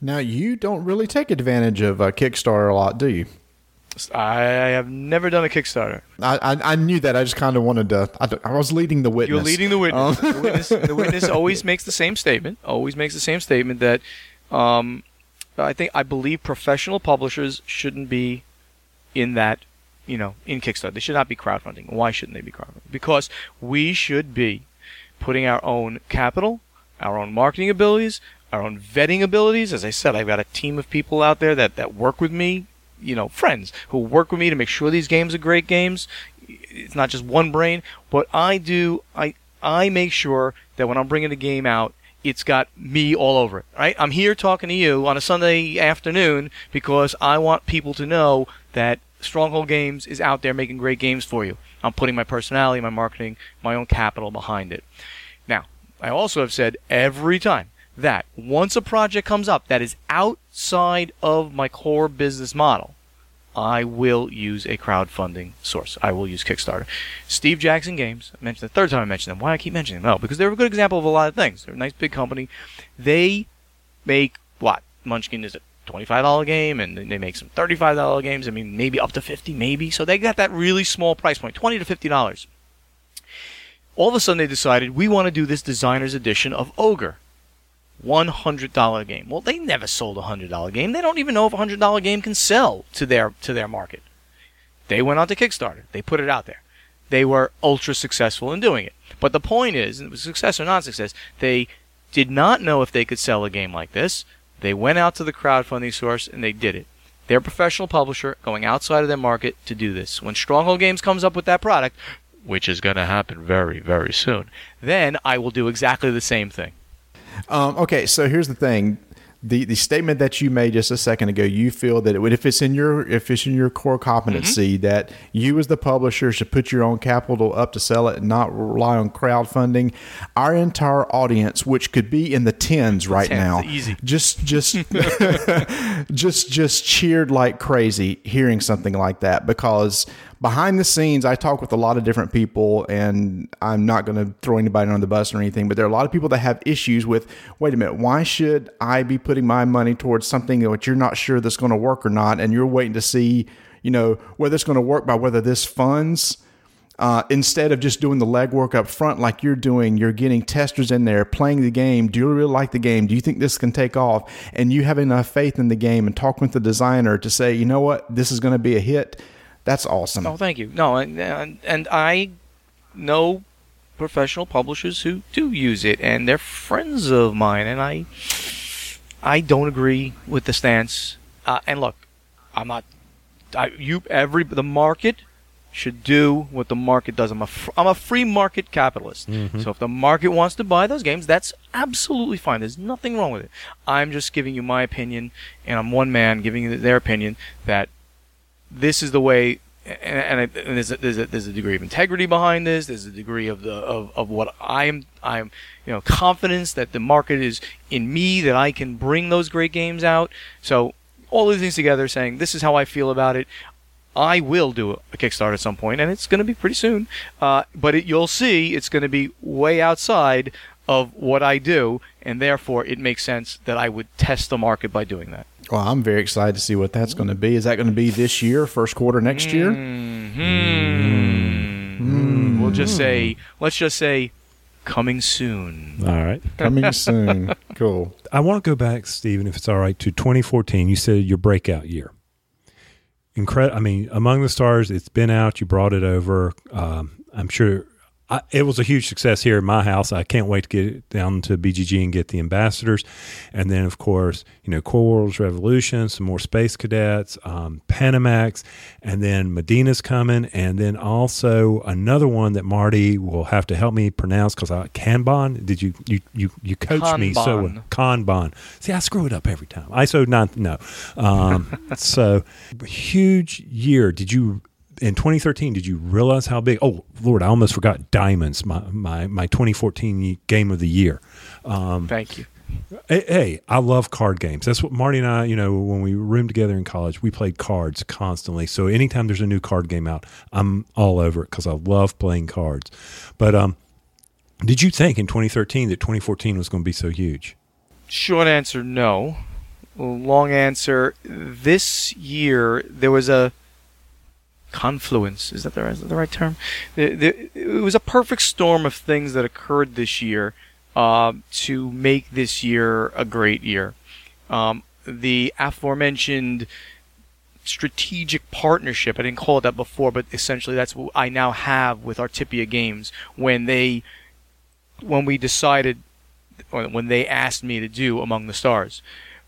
Now you don't really take advantage of uh, Kickstarter a lot, do you? I have never done a Kickstarter. I, I, I knew that. I just kind of wanted to. I, I, was leading the witness. You're leading the witness. Um. the witness. The witness always makes the same statement. Always makes the same statement that um, I think I believe professional publishers shouldn't be in that. You know, in Kickstarter, they should not be crowdfunding. Why shouldn't they be crowdfunding? Because we should be putting our own capital, our own marketing abilities, our own vetting abilities. As I said, I've got a team of people out there that, that work with me you know friends who work with me to make sure these games are great games. It's not just one brain. What I do, I I make sure that when I'm bringing a game out, it's got me all over it. Right? I'm here talking to you on a Sunday afternoon because I want people to know that Stronghold Games is out there making great games for you. I'm putting my personality, my marketing, my own capital behind it. Now, I also have said every time that once a project comes up that is outside of my core business model, I will use a crowdfunding source. I will use Kickstarter. Steve Jackson Games, I mentioned the third time I mentioned them. Why I keep mentioning them? No, because they're a good example of a lot of things. They're a nice big company. They make what? Munchkin is a $25 game and they make some $35 games. I mean, maybe up to 50 maybe. So they got that really small price point, 20 to $50. All of a sudden they decided we want to do this designer's edition of Ogre. $100 game. Well, they never sold a $100 game. They don't even know if a $100 game can sell to their to their market. They went on to Kickstarter. They put it out there. They were ultra successful in doing it. But the point is, it was success or non success, they did not know if they could sell a game like this. They went out to the crowdfunding source and they did it. They're a professional publisher going outside of their market to do this. When Stronghold Games comes up with that product, which is going to happen very, very soon, then I will do exactly the same thing. Um, okay, so here's the thing. The, the statement that you made just a second ago, you feel that it, if it's in your if it's in your core competency mm-hmm. that you as the publisher should put your own capital up to sell it and not rely on crowdfunding. Our entire audience, which could be in the tens right tens, now, easy. just just just just cheered like crazy hearing something like that because behind the scenes, I talk with a lot of different people, and I'm not going to throw anybody on the bus or anything, but there are a lot of people that have issues with wait a minute, why should I be putting my money towards something that you're not sure that's going to work or not, and you're waiting to see, you know, whether it's going to work by whether this funds. Uh, instead of just doing the legwork up front like you're doing, you're getting testers in there playing the game. Do you really like the game? Do you think this can take off? And you have enough faith in the game and talking with the designer to say, you know what, this is going to be a hit that's awesome. Oh, thank you. No, and, and, and I know professional publishers who do use it, and they're friends of mine, and I I don't agree with the stance. Uh, and look, I'm not. I, you every the market should do what the market does. I'm a fr- I'm a free market capitalist. Mm-hmm. So if the market wants to buy those games, that's absolutely fine. There's nothing wrong with it. I'm just giving you my opinion, and I'm one man giving you their opinion that this is the way and, and, and there's, a, there's, a, there's a degree of integrity behind this. There's a degree of the of, of what I'm I'm you know confidence that the market is in me that I can bring those great games out. So all these things together, saying this is how I feel about it. I will do a Kickstarter at some point, and it's going to be pretty soon. Uh, but it, you'll see it's going to be way outside of what I do, and therefore it makes sense that I would test the market by doing that. Well, I'm very excited to see what that's going to be. Is that going to be this year, first quarter next year? Mm-hmm. Mm-hmm. We'll just say, let's just say, coming soon. All right, coming soon. Cool. I want to go back, Stephen, if it's all right, to 2014. You said your breakout year. Incredible. I mean, Among the Stars, it's been out. You brought it over. Um, I'm sure I, it was a huge success here in my house. I can't wait to get down to BGG and get the ambassadors, and then of course, you know, Core Worlds Revolution, some more Space Cadets, um, Panamax, and then Medina's coming, and then also another one that Marty will have to help me pronounce because I Kanban. Did you you you you coach me so Kanban. Kanban? See, I screw it up every time. ISO nine no. Um, so huge year. Did you? In 2013, did you realize how big? Oh Lord, I almost forgot Diamonds, my my my 2014 game of the year. Um, Thank you. Hey, hey, I love card games. That's what Marty and I, you know, when we roomed together in college, we played cards constantly. So anytime there's a new card game out, I'm all over it because I love playing cards. But um, did you think in 2013 that 2014 was going to be so huge? Short answer, no. Long answer, this year there was a confluence. Is that the the right term? There- there- It was a perfect storm of things that occurred this year uh, to make this year a great year. Um, the aforementioned strategic partnership. I didn't call it that before, but essentially that's what I now have with Artipia Games when they when we decided when they asked me to do Among the Stars.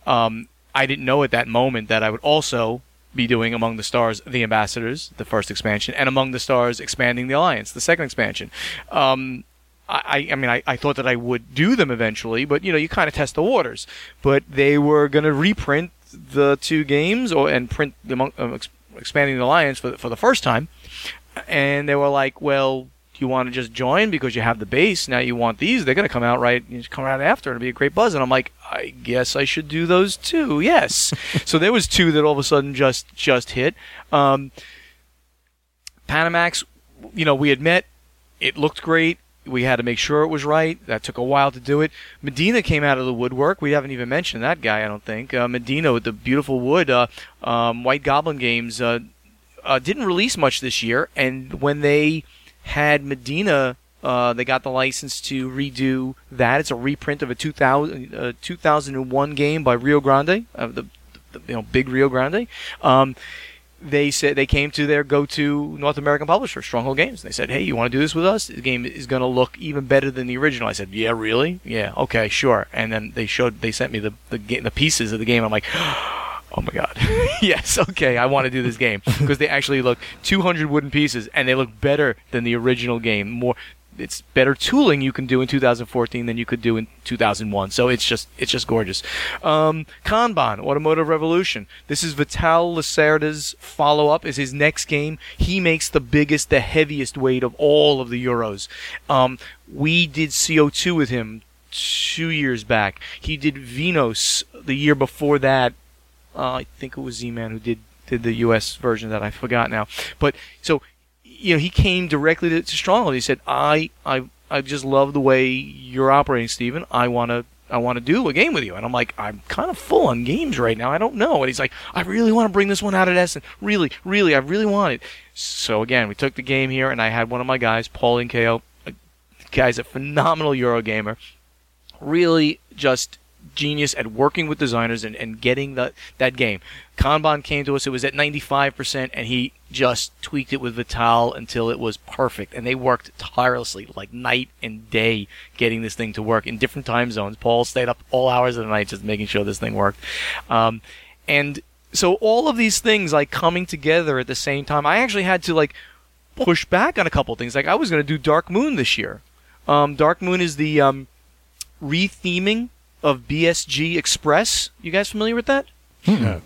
Um, I didn't know at that moment that I would also be doing Among the Stars The Ambassadors, the first expansion, and Among the Stars Expanding the Alliance, the second expansion. Um, I, I mean, I, I thought that I would do them eventually, but you know, you kind of test the waters. But they were going to reprint the two games or and print the uh, Expanding the Alliance for, for the first time, and they were like, well, do you want to just join because you have the base? Now you want these? They're going to come out right, you just come out after. It'll be a great buzz. And I'm like, I guess I should do those too. Yes. so there was two that all of a sudden just just hit. Um, Panamax, you know, we had met. It looked great. We had to make sure it was right. That took a while to do it. Medina came out of the woodwork. We haven't even mentioned that guy, I don't think. Uh, Medina with the beautiful wood. Uh, um, White Goblin Games uh, uh, didn't release much this year, and when they had Medina, uh, they got the license to redo that. It's a reprint of a 2000, uh, 2001 game by Rio Grande, the, the you know big Rio Grande. Um, they said they came to their go-to North American publisher, Stronghold Games. They said, "Hey, you want to do this with us? The game is going to look even better than the original." I said, "Yeah, really? Yeah, okay, sure." And then they showed, they sent me the the, the pieces of the game. I'm like. Oh my god. yes, okay, I want to do this game because they actually look 200 wooden pieces and they look better than the original game. More it's better tooling you can do in 2014 than you could do in 2001. So it's just it's just gorgeous. Um, Kanban, Automotive Revolution. This is Vital Lacerda's follow up. Is his next game. He makes the biggest, the heaviest weight of all of the Euros. Um, we did CO2 with him two years back. He did Vinhos the year before that. Uh, I think it was Z-Man who did did the U.S. version that I forgot now. But so you know, he came directly to, to Stronghold. He said, "I, I, I just love the way you're operating, Steven. I want to, I want to do a game with you." And I'm like, "I'm kind of full on games right now. I don't know." And he's like, "I really want to bring this one out at Essen. Really, really, I really want it." So again, we took the game here, and I had one of my guys, Paul Incao, guy's a phenomenal Eurogamer, really just genius at working with designers and, and getting the, that game. Kanban came to us, it was at 95%, and he just tweaked it with Vital until it was perfect. And they worked tirelessly, like night and day, getting this thing to work in different time zones. Paul stayed up all hours of the night just making sure this thing worked. Um, and so all of these things like coming together at the same time, I actually had to like push back on a couple things. Like I was going to do Dark Moon this year. Um, Dark Moon is the um, retheming of BSG Express. You guys familiar with that?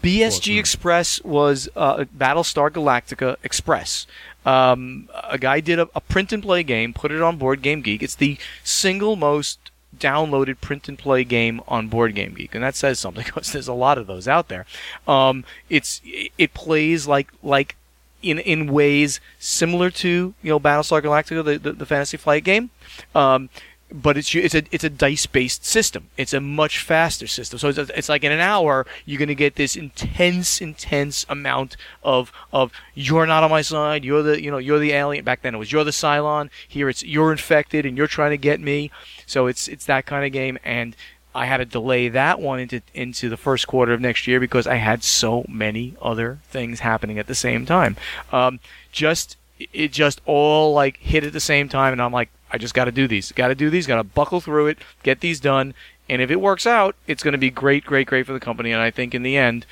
BSG Express was uh, Battlestar Galactica Express. Um, a guy did a, a print and play game, put it on Board Game Geek. It's the single most downloaded print and play game on Board Game Geek, and that says something because there's a lot of those out there. Um, it's it plays like like in in ways similar to you know Battlestar Galactica, the the, the Fantasy Flight game. Um, but it's it's a it's a dice based system. It's a much faster system. So it's, it's like in an hour you're going to get this intense intense amount of of you're not on my side. You're the you know you're the alien. Back then it was you're the Cylon. Here it's you're infected and you're trying to get me. So it's it's that kind of game and. I had to delay that one into into the first quarter of next year because I had so many other things happening at the same time. Um, just it just all like hit at the same time, and I'm like, I just got to do these, got to do these, got to buckle through it, get these done, and if it works out, it's going to be great, great, great for the company. And I think in the end,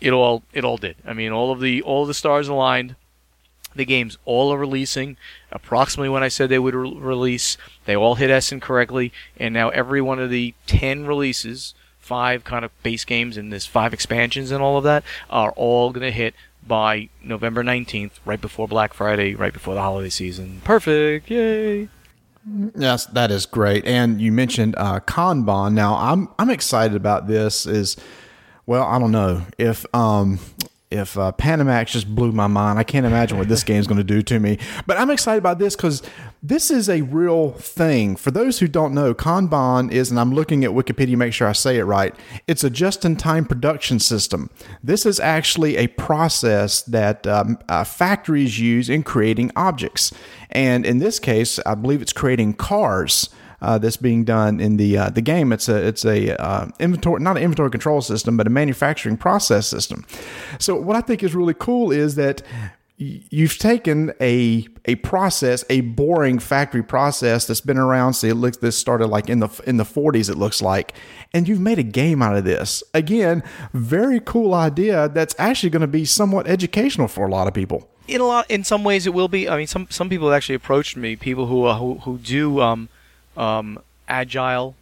it all it all did. I mean, all of the all of the stars aligned. The games all are releasing approximately when I said they would re- release. They all hit Essen correctly, and now every one of the ten releases, five kind of base games and this five expansions and all of that, are all going to hit by November 19th, right before Black Friday, right before the holiday season. Perfect. Yay. Yes, that is great. And you mentioned uh, Kanban. Now, I'm I'm excited about this. Is well, I don't know if um, if uh, Panamax just blew my mind. I can't imagine what this game is going to do to me. But I'm excited about this because this is a real thing. For those who don't know, Kanban is, and I'm looking at Wikipedia, to make sure I say it right. It's a just-in-time production system. This is actually a process that um, uh, factories use in creating objects, and in this case, I believe it's creating cars uh, that's being done in the uh, the game. It's a it's a uh, inventory not an inventory control system, but a manufacturing process system. So what I think is really cool is that you've taken a a process, a boring factory process that's been around. See, it looks this started like in the in the 40s. It looks like, and you've made a game out of this. Again, very cool idea. That's actually going to be somewhat educational for a lot of people. In a lot, in some ways, it will be. I mean, some some people have actually approached me. People who who who do um, um, agile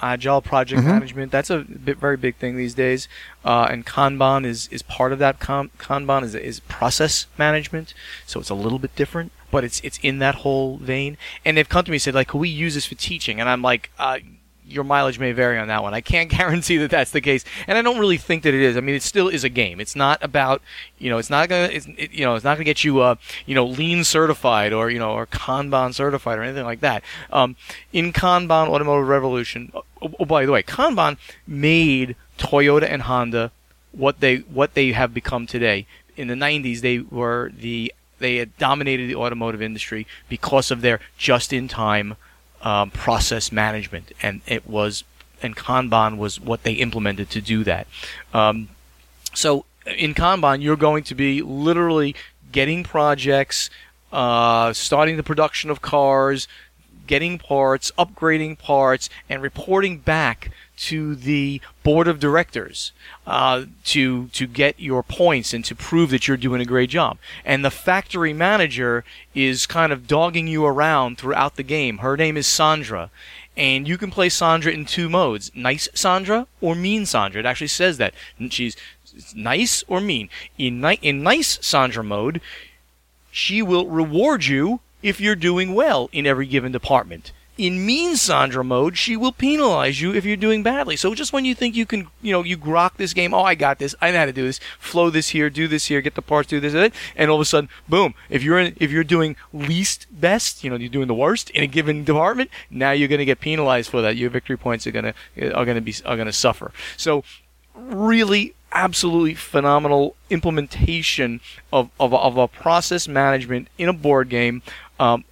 agile project mm-hmm. management. That's a bit, very big thing these days. Uh, and kanban is, is part of that kanban is, is process management. So it's a little bit different but it's it's in that whole vein. And they've come to me and said like can we use this for teaching? And i'm like uh, your mileage may vary on that one. I can't guarantee that that's the case, and I don't really think that it is. I mean, it still is a game. It's not about you know, it's not gonna, it's, it, you know, it's not gonna get you uh, you know, lean certified or you know, or Kanban certified or anything like that. Um, in Kanban Automotive Revolution, oh, oh, by the way, Kanban made Toyota and Honda what they what they have become today. In the 90s, they were the they had dominated the automotive industry because of their just-in-time um, process management, and it was and Kanban was what they implemented to do that. Um, so in Kanban, you're going to be literally getting projects, uh, starting the production of cars, getting parts, upgrading parts, and reporting back to the board of directors uh, to to get your points and to prove that you're doing a great job. And the factory manager is kind of dogging you around throughout the game. Her name is Sandra. And you can play Sandra in two modes nice Sandra or mean Sandra. It actually says that. She's nice or mean. In, ni- in nice Sandra mode, she will reward you if you're doing well in every given department in mean Sandra mode, she will penalize you if you're doing badly. So just when you think you can, you know, you grok this game, oh, I got this, I know how to do this, flow this here, do this here, get the parts, do this, and all of a sudden, boom! If you're in, if you're doing least best, you know, you're doing the worst in a given department, now you're going to get penalized for that. Your victory points are going to are going to be are going to suffer. So, really absolutely phenomenal implementation of, of, of a process management in a board game. Um,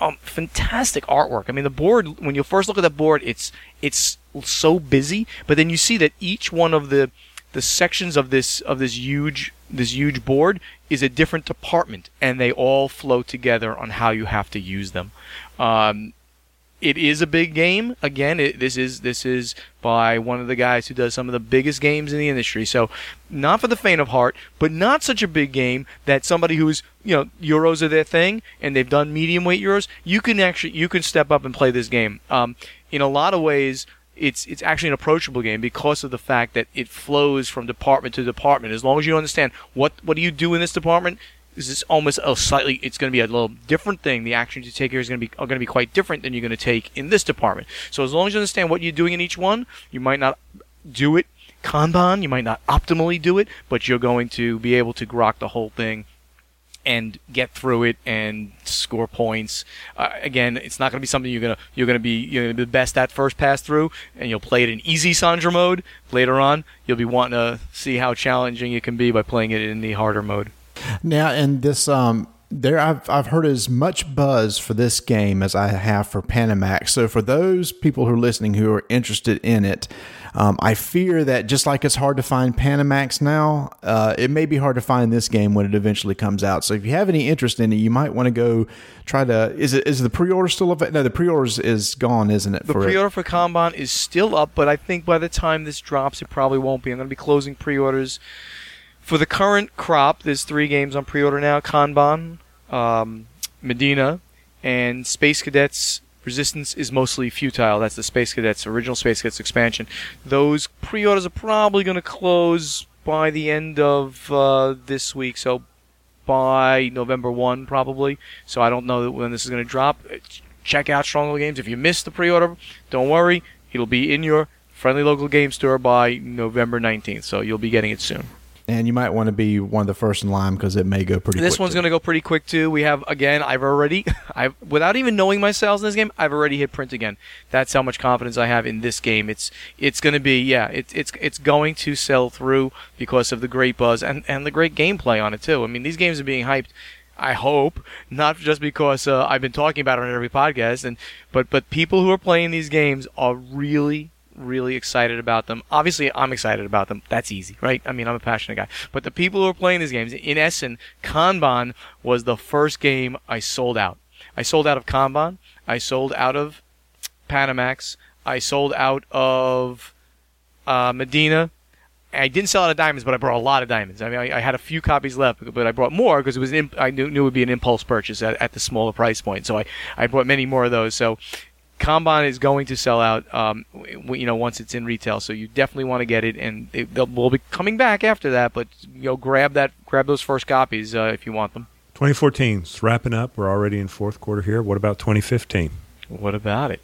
um, fantastic artwork. I mean, the board when you first look at the board, it's it's so busy, but then you see that each one of the the sections of this of this huge this huge board is a different department, and they all flow together on how you have to use them. Um, it is a big game. Again, it, this is this is by one of the guys who does some of the biggest games in the industry. So, not for the faint of heart, but not such a big game that somebody who's you know euros are their thing and they've done medium weight euros. You can actually you can step up and play this game. Um, in a lot of ways, it's it's actually an approachable game because of the fact that it flows from department to department. As long as you understand what what do you do in this department, this is almost a slightly it's going to be a little different thing the actions you take here is going to be are going to be quite different than you're going to take in this department so as long as you understand what you're doing in each one you might not do it kanban you might not optimally do it but you're going to be able to grok the whole thing and get through it and score points. Uh, again, it's not going to be something you're gonna you're gonna be you're gonna be the best at first pass through, and you'll play it in easy Sandra mode. Later on, you'll be wanting to see how challenging it can be by playing it in the harder mode. Now, and this, um, there I've I've heard as much buzz for this game as I have for Panamax. So for those people who are listening who are interested in it, Um, I fear that just like it's hard to find Panamax now, uh, it may be hard to find this game when it eventually comes out. So if you have any interest in it, you might want to go try to. Is it is the pre-order still available? No, the pre-orders is gone, isn't it? The pre-order for Kanban is still up, but I think by the time this drops, it probably won't be. I'm going to be closing pre-orders for the current crop. There's three games on pre-order now: Kanban, um, Medina, and Space Cadets. Resistance is mostly futile. That's the Space Cadets original Space Cadets expansion. Those pre-orders are probably going to close by the end of uh, this week. So by November 1, probably. So I don't know when this is going to drop. Check out Stronghold Games. If you missed the pre order, don't worry. It'll be in your friendly local game store by November 19th. So you'll be getting it soon. And you might want to be one of the first in line because it may go pretty. Quick. This one's going to go pretty quick too. We have again. I've already, I've without even knowing my sales in this game, I've already hit print again. That's how much confidence I have in this game. It's it's going to be yeah. It's it's it's going to sell through because of the great buzz and and the great gameplay on it too. I mean, these games are being hyped. I hope not just because uh, I've been talking about it on every podcast, and but but people who are playing these games are really really excited about them. Obviously, I'm excited about them. That's easy, right? I mean, I'm a passionate guy. But the people who are playing these games, in essence, Kanban was the first game I sold out. I sold out of Kanban. I sold out of Panamax. I sold out of uh, Medina. I didn't sell out of diamonds, but I brought a lot of diamonds. I mean, I, I had a few copies left, but I brought more because it was an imp- I knew, knew it would be an impulse purchase at, at the smaller price point. So I, I brought many more of those. So Kanban is going to sell out, um, you know, once it's in retail. So you definitely want to get it, and it, they'll, we'll be coming back after that. But you know, grab that, grab those first copies uh, if you want them. 2014 is wrapping up. We're already in fourth quarter here. What about 2015? What about it?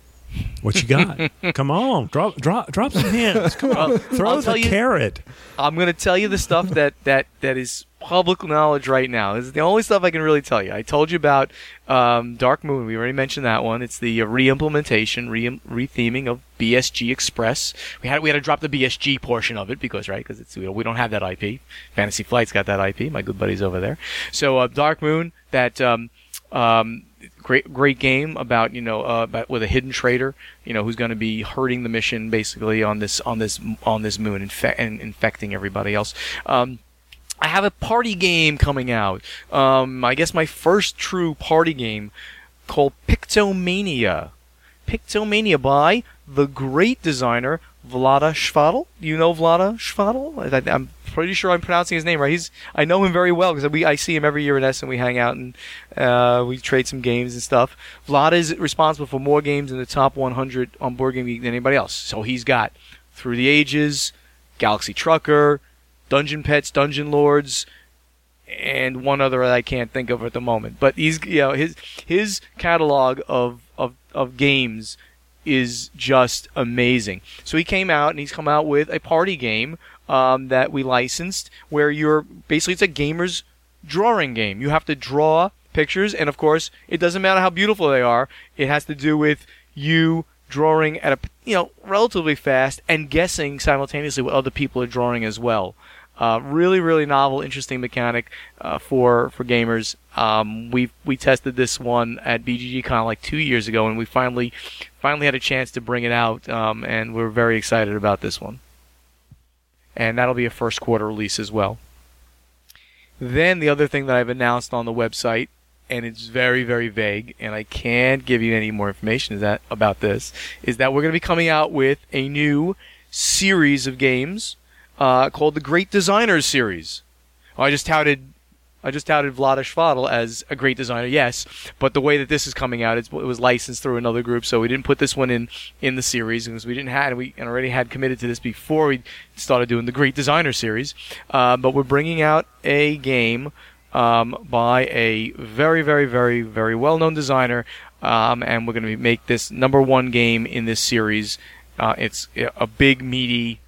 What you got? Come on, drop drop drop some hints. Come on, throw I'll the you- carrot. I'm going to tell you the stuff that, that, that is public knowledge right now. This is the only stuff I can really tell you. I told you about um, Dark Moon. We already mentioned that one. It's the uh, re-implementation, re- re-theming of BSG Express. We had we had to drop the BSG portion of it because right because it's we don't have that IP. Fantasy Flight's got that IP. My good buddies over there. So uh, Dark Moon that. Um, um, great great game about you know uh, about with a hidden traitor you know who's going to be hurting the mission basically on this on this on this moon infe- and infecting everybody else um, I have a party game coming out um, I guess my first true party game called Pictomania Pictomania by the great designer Vlaada Chvátil. You know Vlaada Chvátil? I, I'm pretty sure I'm pronouncing his name right. He's I know him very well because we I see him every year in Essen. We hang out and uh, we trade some games and stuff. Vlaada is responsible for more games in the top 100 on Board Game Geek than anybody else. So he's got Through the Ages, Galaxy Trucker, Dungeon Pets, Dungeon Lords, and one other that I can't think of at the moment. But he's you know his his catalog of of of games is just amazing. So he came out and he's come out with a party game um, that we licensed where you're basically it's a gamer's drawing game. You have to draw pictures, and of course, it doesn't matter how beautiful they are. It has to do with you drawing at a you know relatively fast and guessing simultaneously what other people are drawing as well. Uh, really, really novel, interesting mechanic uh, for for gamers. Um, we we tested this one at BGG Con like two years ago, and we finally finally had a chance to bring it out, um, and we're very excited about this one. And that'll be a first quarter release as well. Then the other thing that I've announced on the website, and it's very very vague, and I can't give you any more information that about this, is that we're going to be coming out with a new series of games uh, called the Great Designers series. I just touted I just touted Vlaada Chvátil as a great designer, yes, but the way that this is coming out, it was licensed through another group, so we didn't put this one in in the series because we didn't have we and already had committed to this before we started doing the Great Designer series. Uh, but we're bringing out a game um, by a very, very, very, very well-known designer, um, and we're going to make this number one game in this series. Uh, it's a big, meaty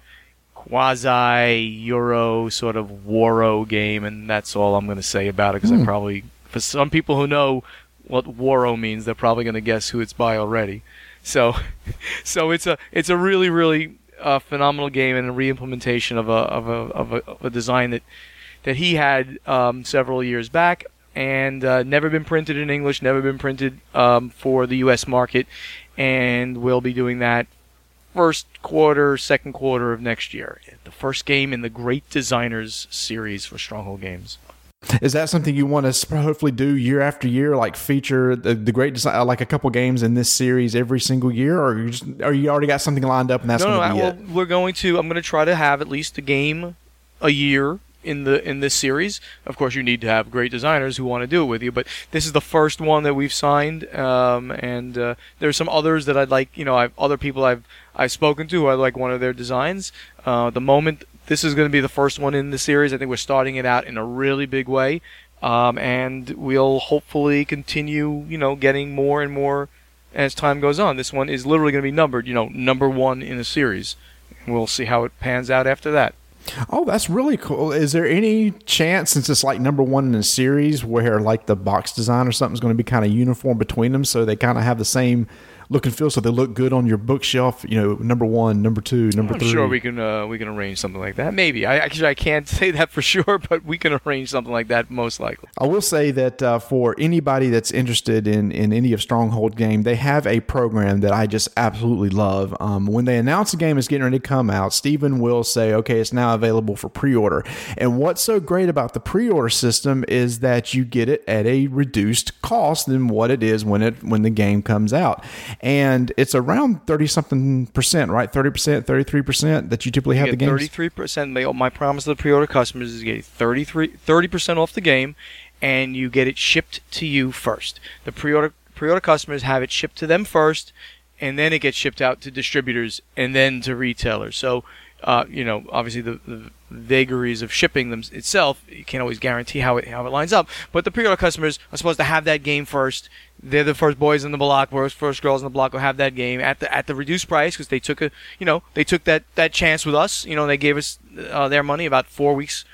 quasi Euro sort of Waro game, and that's all I'm going to say about it because I probably, for some people who know what Waro means, they're probably going to guess who it's by already. So, so it's a it's a really really uh, phenomenal game and a re-implementation of a of a of a, of a design that that he had um, several years back and uh, never been printed in English, never been printed um, for the U.S. market, and we'll be doing that first quarter, second quarter of next year. The first game in the Great Designers series for Stronghold Games. Is that something you want to hopefully do year after year, like feature the, the great design, like a couple games in this series every single year, or you just, or you already got something lined up and that's no, going no, be well, it? we're going to. I'm going to try to have at least a game a year in the in this series. Of course, you need to have great designers who want to do it with you. But this is the first one that we've signed, um, and uh, there's some others that I'd like. You know, I've other people I've I've spoken to. I like one of their designs. Uh, the moment this is going to be the first one in the series, I think we're starting it out in a really big way. Um, and we'll hopefully continue, you know, getting more and more as time goes on. This one is literally going to be numbered, you know, number one in a series. We'll see how it pans out after that. Oh, that's really cool. Is there any chance, since it's like number one in a series, where like the box design or something's going to be kind of uniform between them, so they kind of have the same look and feel, so they look good on your bookshelf? You know, number one, number two, number I'm three. sure we can uh, we can arrange something like that. Maybe I actually I can't say that for sure, but we can arrange something like that most likely. I will say that uh, for anybody that's interested in, in any of Stronghold game, they have a program that I just absolutely love. Um, when they announce a game is getting ready to come out, Stephen will say, okay, it's now available for pre order. And what's so great about the pre order system is that you get it at a reduced cost than what it is when it when the game comes out. And it's around 30 something percent, right? 30%, 33% that you typically have You the game. thirty-three percent. My promise to the pre-order customers is to get 30 percent off the game, and you get it shipped to you first. The pre-order pre-order customers have it shipped to them first, and then it gets shipped out to distributors and then to retailers. So, uh, you know, obviously the, the vagaries of shipping them itself, you can't always guarantee how it how it lines up. But the pre-order customers are supposed to have that game first. They're the first boys in the block, first first girls in the block will have that game at the at the reduced price because they took a you know they took that that chance with us. You know, they gave us uh, their money about four weeks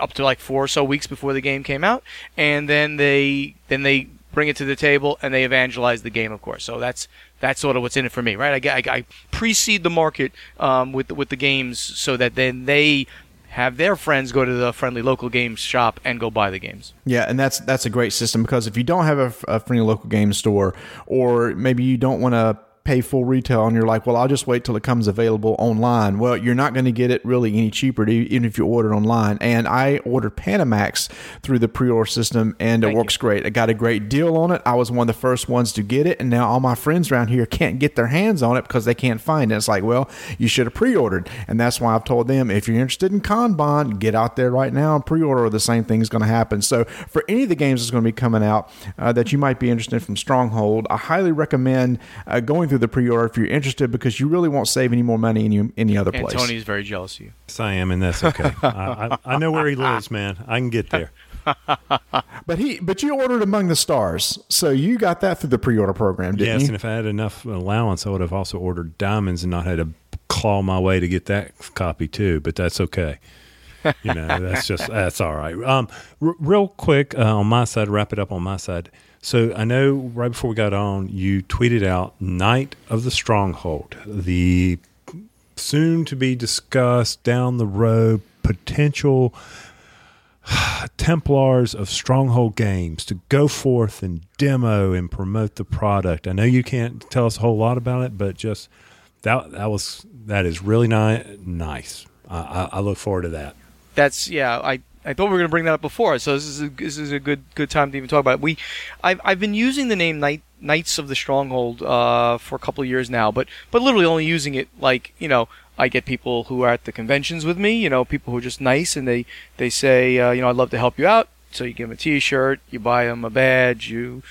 up to like four or so weeks before the game came out, and then they then they bring it to the table and they evangelize the game, of course. So that's that's sort of what's in it for me, right? I, I, I precede the market um, with with the games so that then they have their friends go to the friendly local games shop and go buy the games. Yeah, and that's that's a great system because if you don't have a, a friendly local game store, or maybe you don't want to pay full retail and you're like, well, I'll just wait till it comes available online. Well, you're not going to get it really any cheaper, even if you order it online. And I ordered Panamax through the pre-order system, and it Thank works great. I got a great deal on it. I was one of the first ones to get it, and now all my friends around here can't get their hands on it because they can't find it. It's like, well, you should have pre-ordered, and that's why I've told them if you're interested in Kanban, get out there right now and pre-order. Or the same thing is going to happen. So for any of the games that's going to be coming out uh, that you might be interested in from Stronghold, I highly recommend uh, going through the pre-order if you're interested because you really won't save any more money any any other And place. Tony's very jealous of you. Yes, I am, and that's okay. I, I, I know where he lives, man. I can get there. But he, but you ordered Among the Stars, so you got that through the pre-order program, didn't Yes, you? Yes, and if I had enough allowance, I would have also ordered diamonds and not had to claw my way to get that copy too. But that's okay. You know, that's just that's all right. Um, r- real quick uh, on my side, wrap it up on my side. So I know right before we got on, you tweeted out "Night of the Stronghold," the soon to be discussed down the road potential Templars of Stronghold Games to go forth and demo and promote the product. I know you can't tell us a whole lot about it, but just that that was that is really ni- nice. I, I, I look forward to that. That's yeah. I I thought we were going to bring that up before, so this is a, this is a good good time to even talk about it. We, I've I've been using the name Night Knights of the Stronghold uh, for a couple of years now, but but literally only using it like you know I get people who are at the conventions with me, you know, people who are just nice and they they say uh, you know I'd love to help you out, so you give them a T-shirt, you buy them a badge, you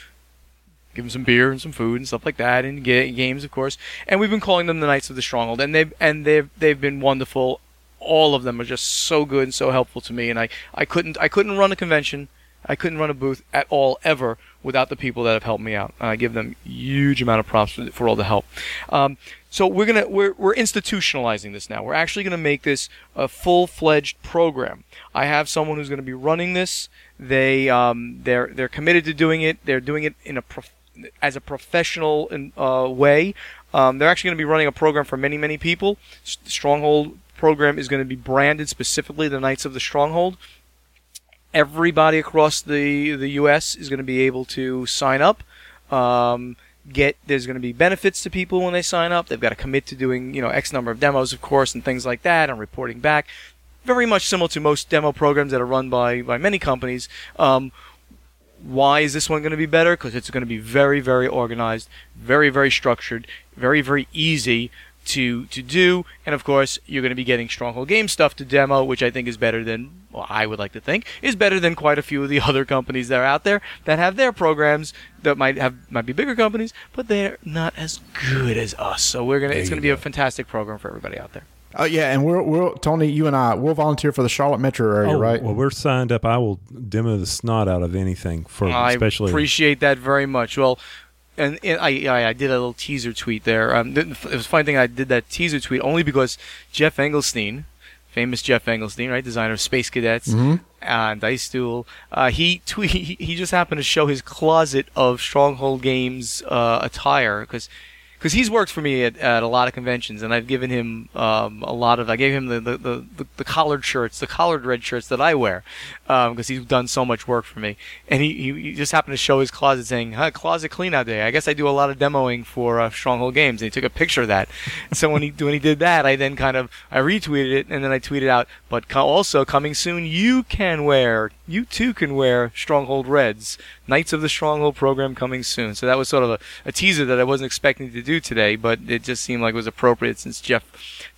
give them some beer and some food and stuff like that, and ga- games, of course. And we've been calling them the Knights of the Stronghold, and they've and they've they've been wonderful. All of them are just so good and so helpful to me, and I, I couldn't I couldn't run a convention, I couldn't run a booth at all ever without the people that have helped me out. And I give them huge amount of props for, for all the help. Um, so we're gonna we're we're institutionalizing this now. We're actually gonna make this a full fledged program. I have someone who's gonna be running this. They um they're they're committed to doing it. They're doing it in a prof- as a professional uh, way. Um, they're actually going to be running a program for many, many people. Stronghold program is going to be branded specifically the Knights of the Stronghold. Everybody across the the U.S. is going to be able to sign up. Um, get there's going to be benefits to people when they sign up. They've got to commit to doing you know X number of demos, of course, and things like that, and reporting back. Very much similar to most demo programs that are run by by many companies. Um, why is this one going to be better? Because it's going to be very, very organized, very, very structured, very, very easy to to do, and of course you're going to be getting Stronghold Game stuff to demo, which I think is better than well, I would like to think is better than quite a few of the other companies that are out there that have their programs that might have might be bigger companies, but they're not as good as us. So we're gonna it's going you to be a fantastic program for everybody out there. Oh yeah, and we're we're Tony, you and I, we'll volunteer for the Charlotte metro area, Oh, right? Well, we're signed up. I will demo the snot out of anything for I especially. appreciate that very much. Well, and, and I, I I did a little teaser tweet there. Um, it was a funny thing I did that teaser tweet only because Geoff Engelstein, famous Geoff Engelstein, right, designer of Space Cadets and Dice Duel, uh, he tweet he, he just happened to show his closet of Stronghold Games uh, attire because. Because he's worked for me at, at a lot of conventions, and I've given him um, a lot of. I gave him the, the, the, the, collared shirts, the collared red shirts that I wear, because he's done so much work for me. And he, he, just happened to show his closet saying, huh, "Closet clean out day." I guess I do a lot of demoing for uh, Stronghold Games, and he took a picture of that. so when he when he did that, I then kind of I retweeted it, and then I tweeted out, "But co- also coming soon, you can wear, you too can wear Stronghold Reds, Knights of the Stronghold program coming soon." So that was sort of a, a teaser that I wasn't expecting to do today, but it just seemed like it was appropriate since Geoff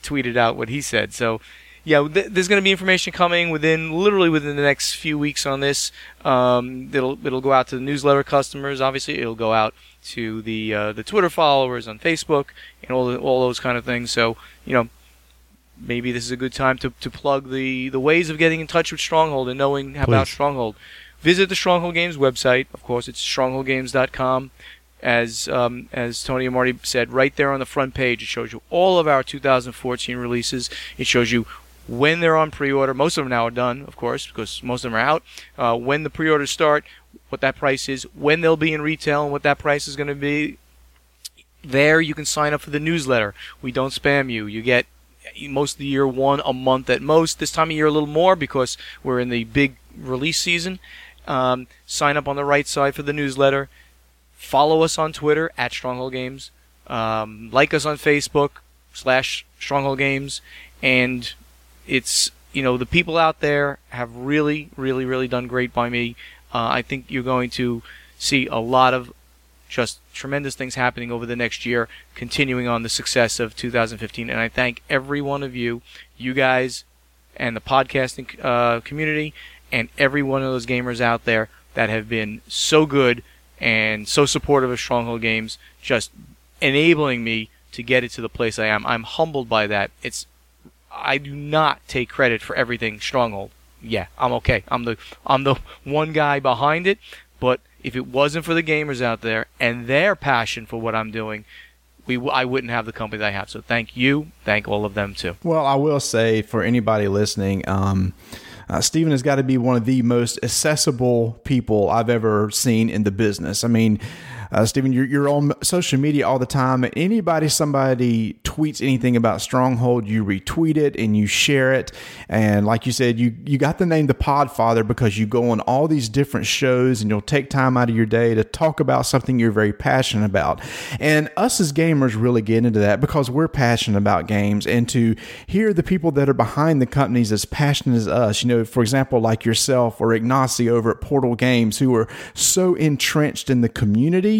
tweeted out what he said. So yeah, th- there's going to be information coming within literally within the next few weeks on this. Um, it'll it'll go out to the newsletter customers. Obviously, it'll go out to the uh, the Twitter followers on Facebook and all the, all those kind of things. So you know, maybe this is a good time to, to plug the, the ways of getting in touch with Stronghold and knowing about Please. Stronghold. Visit the Stronghold Games website. Of course, it's strongholdgames.com. As um, as Tony and Marty said, right there on the front page, it shows you all of our 2014 releases. It shows you when they're on pre-order. Most of them now are done, of course, because most of them are out. Uh, when the pre-orders start, what that price is, when they'll be in retail, and what that price is going to be. There, you can sign up for the newsletter. We don't spam you. You get most of the year one a month at most. This time of year a little more because we're in the big release season. Um, sign up on the right side for the newsletter. Follow us on Twitter at Stronghold Games. Um, like us on Facebook slash Stronghold Games, and it's you know the people out there have really, really, really done great by me. Uh, I think you're going to see a lot of just tremendous things happening over the next year, continuing on the success of 2015. And I thank every one of you, you guys, and the podcasting uh, community, and every one of those gamers out there that have been so good and so supportive of Stronghold Games, just enabling me to get it to the place I am. I'm humbled by that. It's I do not take credit for everything Stronghold. Yeah, I'm okay. I'm the I'm the one guy behind it, but if it wasn't for the gamers out there and their passion for what I'm doing, we I wouldn't have the company that I have. So thank you, thank all of them too. Well, I will say for anybody listening, um, uh, Steven has got to be one of the most accessible people I've ever seen in the business. I mean, uh, Steven, you're, you're on social media all the time. Anybody, somebody tweets anything about Stronghold, you retweet it and you share it. And like you said, you, you got the name The Podfather because you go on all these different shows and you'll take time out of your day to talk about something you're very passionate about. And us as gamers really get into that because we're passionate about games and to hear the people that are behind the companies as passionate as us, you know, for example, like yourself or Ignacy over at Portal Games who are so entrenched in the community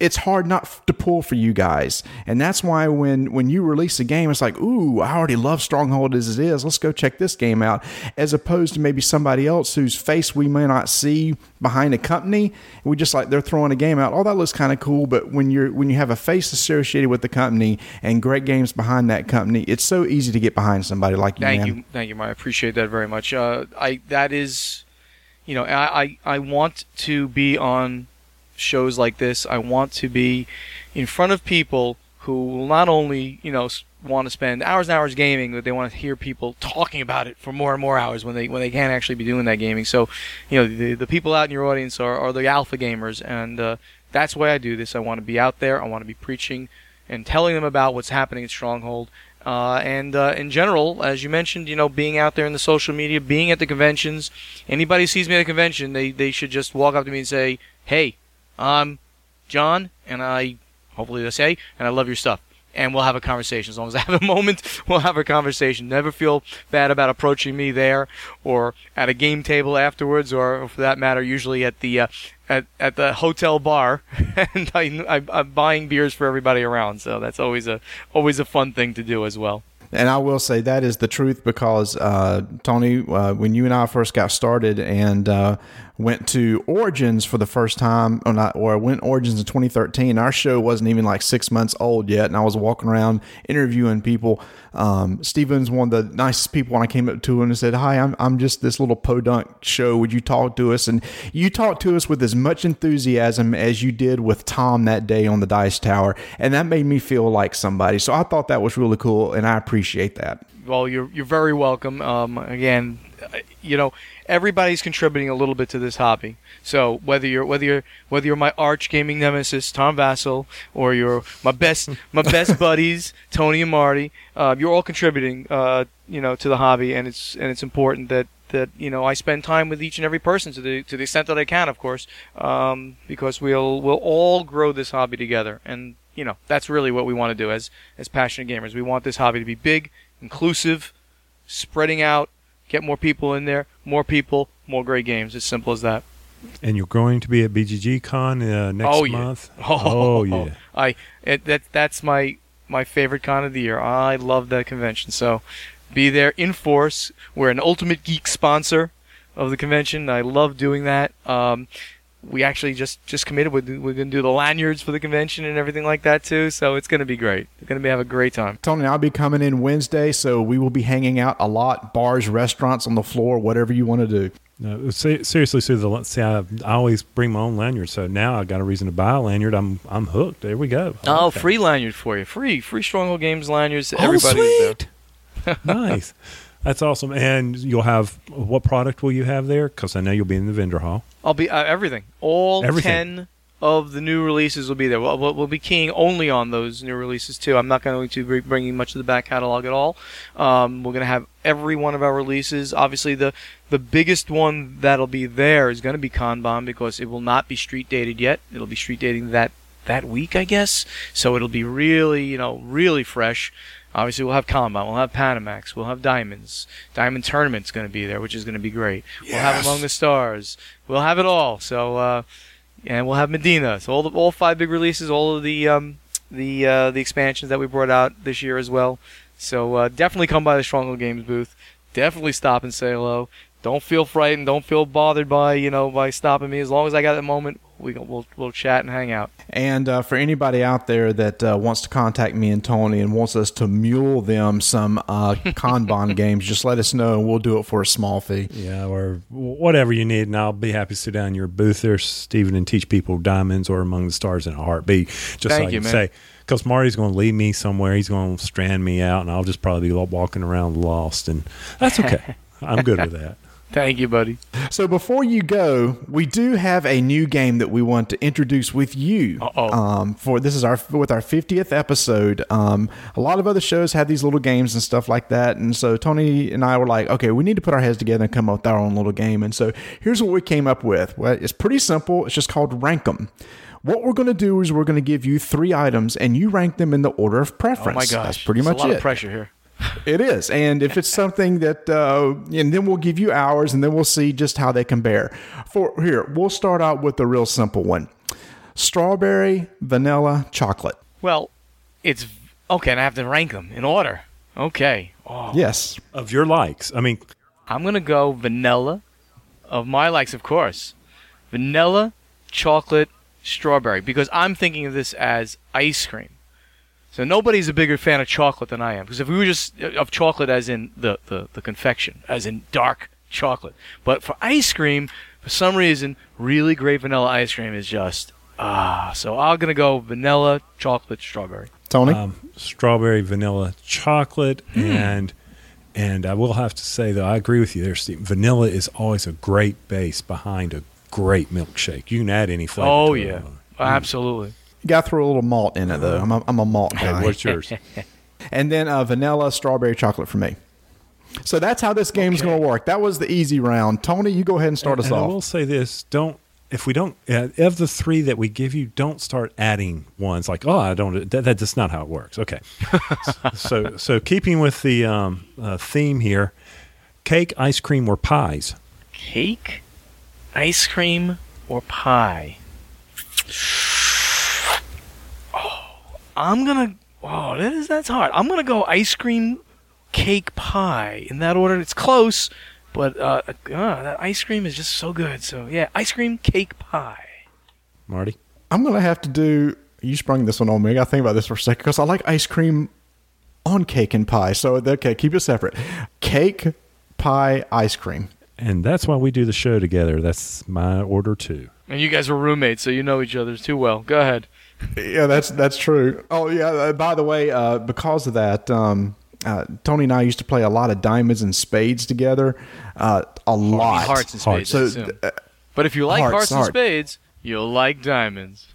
it's hard not to pull for you guys. And that's why when when you release a game, it's like, ooh, I already love Stronghold as it is. Let's go check this game out. As opposed to maybe somebody else whose face we may not see behind a company. We just like they're throwing a game out. Oh, that looks kind of cool. But when you're when you have a face associated with the company and great games behind that company, it's so easy to get behind somebody like you. Thank man. you, thank you, Mike. I appreciate that very much. Uh, I that is, you know, I, I I want to be on shows like this. I want to be in front of people who will not only you know want to spend hours and hours gaming, but they want to hear people talking about it for more and more hours when they when they can't actually be doing that gaming. So, you know, the the people out in your audience are, are the alpha gamers, and uh, that's why I do this. I want to be out there. I want to be preaching and telling them about what's happening at Stronghold. Uh, and uh, in general, as you mentioned, you know, being out there in the social media, being at the conventions, anybody sees me at a convention, they, they should just walk up to me and say, "Hey, I'm John, and I hopefully they'll say, and I love your stuff. And we'll have a conversation. As long as I have a moment, we'll have a conversation. Never feel bad about approaching me there, or at a game table afterwards, or for that matter, usually at the uh, at at the hotel bar, and I, I'm buying beers for everybody around. So that's always a always a fun thing to do as well. And I will say that is the truth because uh, Tony, uh, when you and I first got started and uh, went to Origins for the first time, or not, or I went Origins in 2013, our show wasn't even like six months old yet, and I was walking around interviewing people. Um, Steven's one of the nicest people when I came up to him and said, "Hi, I'm I'm just this little podunk show. Would you talk to us?" And you talked to us with as much enthusiasm as you did with Tom that day on the Dice Tower, and that made me feel like somebody. So I thought that was really cool, and I appreciate that. Well, you're you're very welcome. Um, again, you know, everybody's contributing a little bit to this hobby. So whether you're whether you're whether you're my arch gaming nemesis Tom Vasel or you're my best my best buddies Tony and Marty, uh, you're all contributing, uh, you know, to the hobby, and it's and it's important that that you know I spend time with each and every person to the to the extent that I can, of course, um, because we'll we'll all grow this hobby together, and you know that's really what we want to do as as passionate gamers. We want this hobby to be big, inclusive, spreading out, get more people in there, more people, more great games. As simple as that. And you're going to be at BGG Con uh, next Oh, yeah. month. Oh, yeah. I it, that that's my my favorite con of the year. I love that convention. So be there in force. We're an Ultimate Geek sponsor of the convention. I love doing that. Um, we actually just just committed. We're, we're going to do the lanyards for the convention and everything like that too. So it's going to be great. We're going to have a great time. Tony, I'll be coming in Wednesday, so we will be hanging out a lot, bars, restaurants, on the floor, whatever you want to do. No, seriously, Sue. The see, I, I always bring my own lanyard, so now I got a reason to buy a lanyard. I'm I'm hooked. There we go. I Oh, like that. free lanyard for you. Free free Stronghold Games lanyards. Oh, Everybody sweet. nice. That's awesome. And you'll have what product will you have there? Because I know you'll be in the vendor hall. I'll be uh, everything. All Everything. ten of the new releases will be there. We'll, we'll, be keying only on those new releases too. I'm not going to be bringing much of the back catalog at all. Um, we're going to have every one of our releases. Obviously, the the biggest one that'll be there is going to be Kanban because it will not be street dated yet. It'll be street dating that that week, I guess. So it'll be really, you know, really fresh. Obviously, we'll have Kanban, we'll have Panamax, we'll have Diamonds. Diamond Tournament's going to be there, which is going to be great. We'll have Among the Stars. We'll have it all. So, uh, and we'll have Medina. So all the all five big releases, all of the um, the uh, the expansions that we brought out this year as well. So uh, definitely come by the Stronghold Games booth. Definitely stop and say hello. Don't feel frightened. Don't feel bothered by you know by stopping me. As long as I got a moment, we we'll we'll chat and hang out. And uh, for anybody out there that uh, wants to contact me and Tony and wants us to mule them some uh, Kanban games, just let us know and we'll do it for a small fee. Yeah, or whatever you need, and I'll be happy to sit down in your booth there, Stephen, and teach people diamonds or among the stars in a heartbeat. Just so Thank I you, can man. say, because Marty's going to leave me somewhere, he's going to strand me out, and I'll just probably be walking around lost, and that's okay. I'm good with that. Thank you, buddy. So before you go, we do have a new game that we want to introduce with you. Um, for this is our with our 50th episode. Um, a lot of other shows have these little games and stuff like that, and so Tony and I were like, okay, we need to put our heads together and come up with our own little game. And so here's what we came up with. Well, it's pretty simple. It's just called Rank 'em. What we're going to do is we're going to give you three items, and you rank them in the order of preference. Oh my gosh, that's pretty There's much a lot it. of pressure here. It is. And if it's something that, uh, and then we'll give you hours, and then we'll see just how they compare. For here, we'll start out with the real simple one strawberry, vanilla, chocolate. Well, it's okay, and I have to rank them in order. Okay. Oh, Yes. Of your likes, I mean, I'm gonna go vanilla. Of my likes, of course, vanilla, chocolate, strawberry, because I'm thinking of this as ice cream. So nobody's a bigger fan of chocolate than I am. Because if we were just uh, of chocolate, as in the, the the confection, as in dark chocolate, but for ice cream, for some reason, really great vanilla ice cream is just ah. So I'm gonna go vanilla, chocolate, strawberry. Tony? um, strawberry, vanilla, chocolate, and and I will have to say though, I agree with you there, Steve. Vanilla is always a great base behind a great milkshake. You can add any flavor. Oh to it. yeah, absolutely. you got to throw a little malt in it, though. I'm a, I'm a malt Okay, guy. what's yours? and then uh, vanilla, strawberry, chocolate for me. So that's how this game's going to work. That was the easy round. Tony, you go ahead and start us and I will say this: don't if we don't uh, of the three that we give you, don't start adding ones like oh I don't that, that's not how it works. Okay, so so keeping with the um, uh, theme here, cake, ice cream, or pies. Cake, ice cream, or pie? I'm gonna. Oh, that is that's hard. I'm gonna go ice cream, cake, pie in that order. It's close, but uh, uh, that ice cream is just so good. So yeah, ice cream, cake, pie. Marty, I'm gonna have to do. You sprung this one on me. I gotta think about this for a second because I like ice cream on cake and pie. So okay, keep it separate. Cake, pie, ice cream. and that's why we do the show together. That's my order too. And you guys are roommates, so you know each other too well. Go ahead. Yeah, that's that's true. Oh yeah. Uh, by the way, uh, because of that, um, uh, Tony and I used to play a lot of diamonds and spades together. Uh, a lot. Hearts and spades. So uh, But if you like Hearts, hearts, and heart. spades, you'll like diamonds.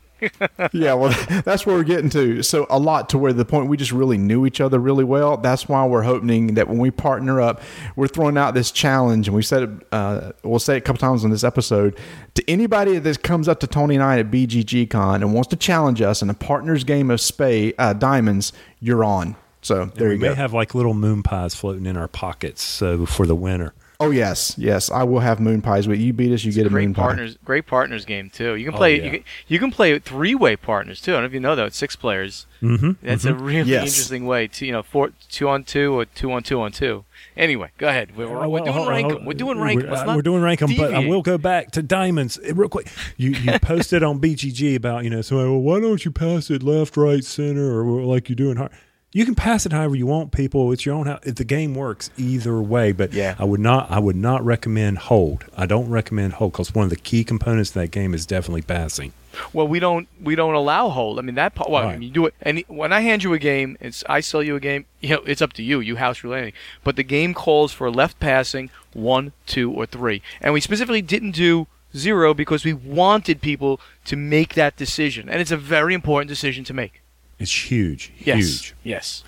Yeah, well, that's where we're getting to. So a lot to where the point we just really knew each other really well. That's why we're hoping that when we partner up, we're throwing out this challenge, and we said it. Uh, we'll say it a couple times on this episode to anybody that comes up to Tony and I at BGG Con and wants to challenge us in a partners game of spade uh, diamonds. You're on. So there we you go. may have like little moon pies floating in our pockets so for the winter. Oh yes, yes, I will have moon pies. But you beat us, you get a great moon pie. partners, great partners game too. You can Oh, play. yeah. you, can, you can play three way partners too. I don't know if you know that. It's six players. Mm-hmm. That's a really Yes. interesting way to you know four two on two or two on two on two. Anyway, go ahead. We're, we're, we're doing rank 'em. We're doing rank. We're, uh, we're doing rank 'em, but I will go back to diamonds uh, real quick. You you posted on BGG about you know so well, why don't you pass it left, right, center, or like you do in hard. You can pass it however you want, people. It's your own house. The game works either way, but Yeah. I would not. I would not recommend hold. I don't recommend hold because one of the key components of that game is definitely passing. Well, we don't we don't allow hold. I mean that part. Well, I mean, you do it. And when I hand you a game, it's I sell you a game. You know, it's up to you. You house relating. But the game calls for left passing one, two, or three, and we specifically didn't do zero because we wanted people to make that decision, and it's a very important decision to make. It's huge, Yes. huge. Yes.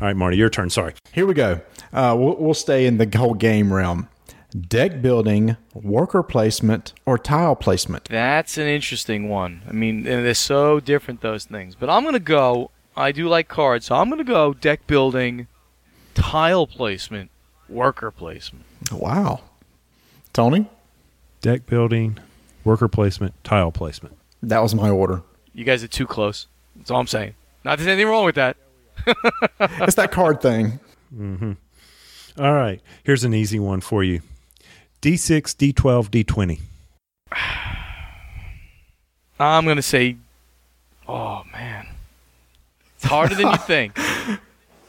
All right, Marty, your turn. Sorry. Here we go. Uh, we'll, we'll stay in the whole game realm. Deck building, worker placement, or tile placement. That's an interesting one. I mean, and they're so different those things. But I'm gonna go. I do like cards, so I'm gonna go deck building, tile placement, worker placement. Wow. Tony? Deck building, worker placement, tile placement. That was my order. You guys are too close. That's all I'm saying. Not that there's anything wrong with that. It's that card thing. Mm-hmm. All right, here's an easy one for you. D6, D12, D20. I'm gonna say, oh man, it's harder than you think.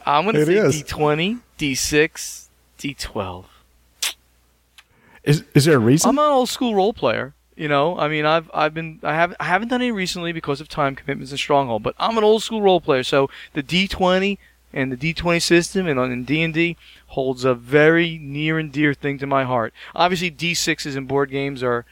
I'm gonna say is. D20, D6, D12. Is is there a reason? I'm an old school role player. You know, I mean, I've I've been I have I haven't done any recently because of time commitments and stronghold, but I'm an old school role player. So the D20 and the D20 system and on D and D holds a very near and dear thing to my heart. Obviously, D6s in board games are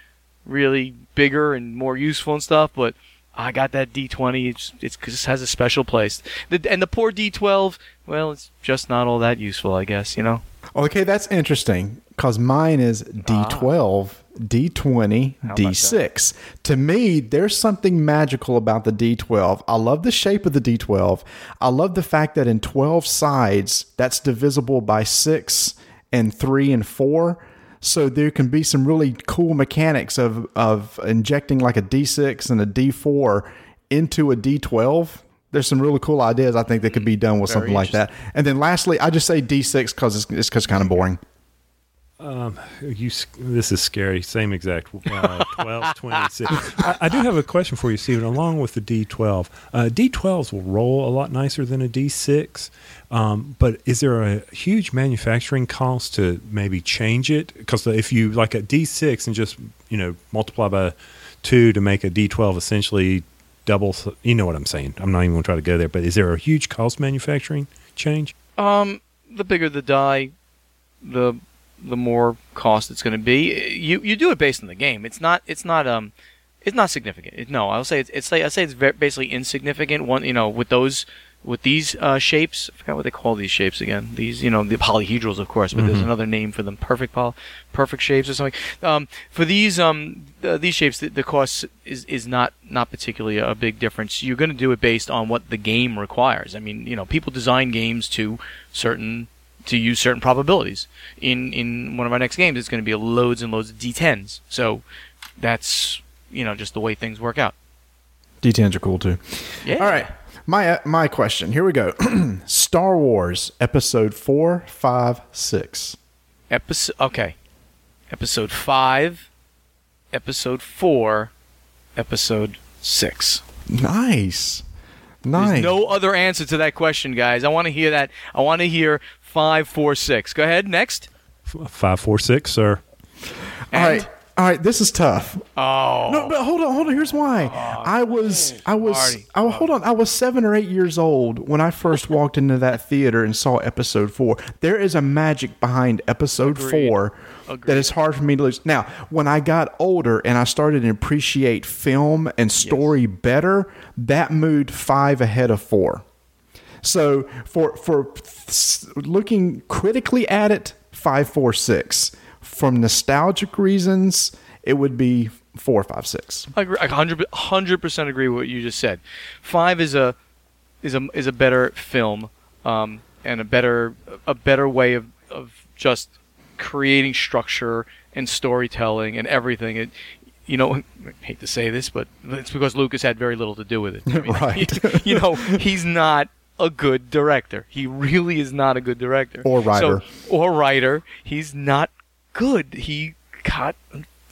really bigger and more useful and stuff, but I got that D20. It's it's it just has a special place. The, and the poor D12, well, it's just not all that useful, I guess. You know. okay, that's interesting because mine is ah. D12, D20, about D6. To me, there's something magical about the D12. I love the shape of the D12. I love the fact that in 12 sides, that's divisible by 6 and 3 and 4. So there can be some really cool mechanics of, of injecting like a D6 and a D4 into a D12. There's some really cool ideas I think that could be done with Very something like that. And then lastly, I just say D6 because it's, it's, it's kind of boring. You, this is scary. Same exact. Uh, 12, 26. I, I do have a question for you, Stephen. Along with the D12, uh, D12s will roll a lot nicer than a D6. Um, but is there a huge manufacturing cost to maybe change it? Because if you like a D6 and just you know multiply by two to make a D12, essentially double. You know what I'm saying? I'm not even going to try to go there. But is there a huge cost manufacturing change? Um, the bigger the die, the the more cost it's going to be. You you do it based on the game. It's not it's not um it's not significant. It- no, I'll say it's it's like I say it's ve- basically insignificant. One you know with those with these uh, shapes. I forgot what they call these shapes again. These, you know, the polyhedrals, of course, but there's another name for them. Perfect poly, perfect shapes or something. Um, for these um, these shapes, the, the cost is is not not particularly a big difference. You're going to do it based on what the game requires. I mean, you know, people design games to certain to use certain probabilities. In in one of our next games, it's going to be loads and loads of D10s. So that's you know just the way things work out. D10s are cool too. Yeah. All right. My uh, my question. Here we go. Star Wars Episode four, five, six. Episode okay. Episode five, episode four, episode six. Nice. Nice. There's no other answer to that question, guys. I want to hear that. I want to hear five, four, six. Go ahead. Next. Five, four, six, sir. All right. All right, this is tough. Oh. No, but hold on, hold on. Here's why. Oh, I was, I was, Marty. I, hold on. I was seven or eight years old when I first walked into that theater and saw Episode Four. There is a magic behind Episode Agreed. Four that is hard for me to lose. Now, when I got older and I started to appreciate film and story better, that moved five ahead of four. So for for looking critically at it, five, four, six. From nostalgic reasons, it would be four, five, six. I agree. I 100 percent agree with what you just said. Five is a is a is a better film um, and a better a better way of of just creating structure and storytelling and everything. It, you know, I hate to say this, but it's because Lucas had very little to do with it. I mean, Right. you know, he's not a good director. He really is not a good director Or writer. So, or writer. He's not good. He got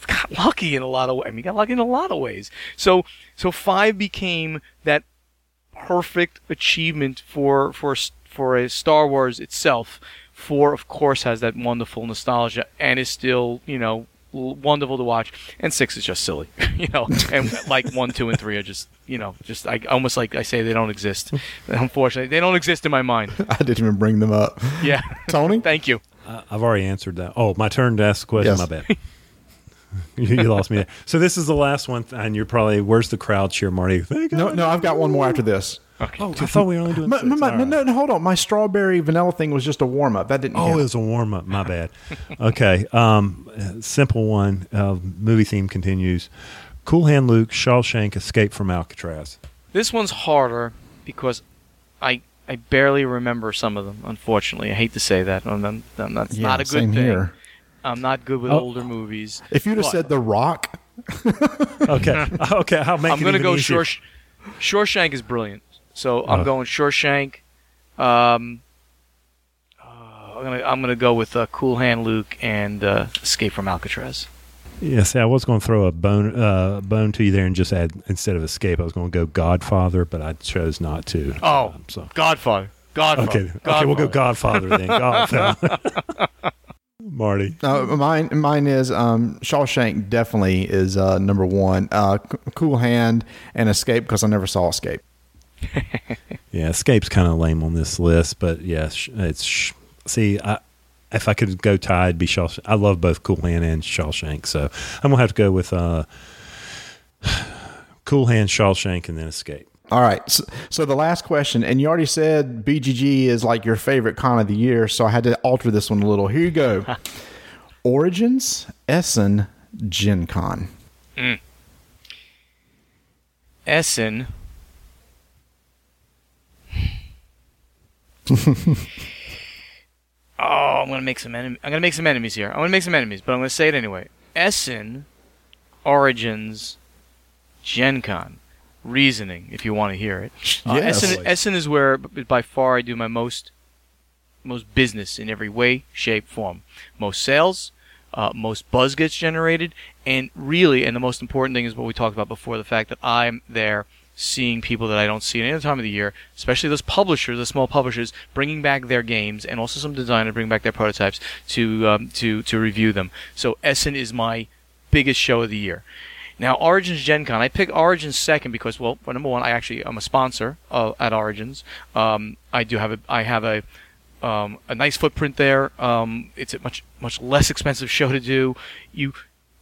got lucky in a lot of ways. I mean, got lucky in a lot of ways. So, so five became that perfect achievement for for for a Star Wars itself. Four, of course, has that wonderful nostalgia and is still, you know, wonderful to watch. And six is just silly, you know. And like one, two, and three are just, you know, just I almost like I say they don't exist. Unfortunately, they don't exist in my mind. I didn't even bring them up. Yeah. Tony? Thank you. I- I've already answered that. Oh, my turn to ask the question. Yes. My bad. you, you lost me there. So this is the last one, and you're probably where's the crowd cheer, Marty? Thank No, God. no, I've got one more after this. Okay. Oh, I thought we were only doing. My, six. my- my- All right. no, no, hold on. My strawberry vanilla thing was just a warm up. That didn't Oh, count. it was a warm up. My bad. Okay. Um, simple one. Uh, movie theme continues. Cool Hand Luke, Shawshank, Escape from Alcatraz. This one's harder because I I barely remember some of them. Unfortunately, I hate to say that. Um, um, that's Yeah, not a good same thing. here. I'm not good with Oh. older movies. If you'd have But said The Rock, Okay. okay. I'll make I'm it gonna even go easier. Shore, Shawshank is brilliant. So I'm Oh. going Shawshank. Um, uh, I'm gonna I'm gonna go with uh, Cool Hand Luke and uh, Escape from Alcatraz. Yeah, see, I was going to throw a bone uh, bone to you there and just add instead of Escape, I was going to go Godfather, but I chose not to. Oh, so Godfather. Godfather. okay, okay, we'll go Godfather then. Godfather. Marty. uh, mine mine is um, Shawshank. Definitely is uh, number one. Uh, C- cool Hand and Escape because I never saw Escape. Yeah, Escape's kind of lame on this list, but yeah, it's see, I, if I could go tied, be Shawshank. I love both Cool Hand and Shawshank, so I'm gonna have to go with uh, Cool Hand, Shawshank, and then Escape. All right. So, so the last question, and you already said BGG is like your favorite con of the year, so I had to alter this one a little. Here you go. Origins, Essen, Gen Con. Essen. oh, I'm gonna make some enemies. I'm gonna make some enemies here. I'm gonna make some enemies, but I'm gonna say it anyway. Essen, Origins, Gen Con, reasoning. If you want to hear it. Uh, Yes. Essen, Essen is where by far I do my most most business in every way, shape, form. Most sales, uh, most buzz gets generated, and really, and the most important thing is what we talked about before: the fact that I'm there seeing people that I don't see at any other time of the year, especially those publishers, the small publishers, bringing back their games, and also some designers bringing back their prototypes to um, to to review them. So Essen is my biggest show of the year. Now, Origins Gen Con, I pick Origins second because, well, for number one, I actually am a sponsor at Origins. Um, I do have a, I have a, um, a nice footprint there. Um, it's a much much less expensive show to do. You,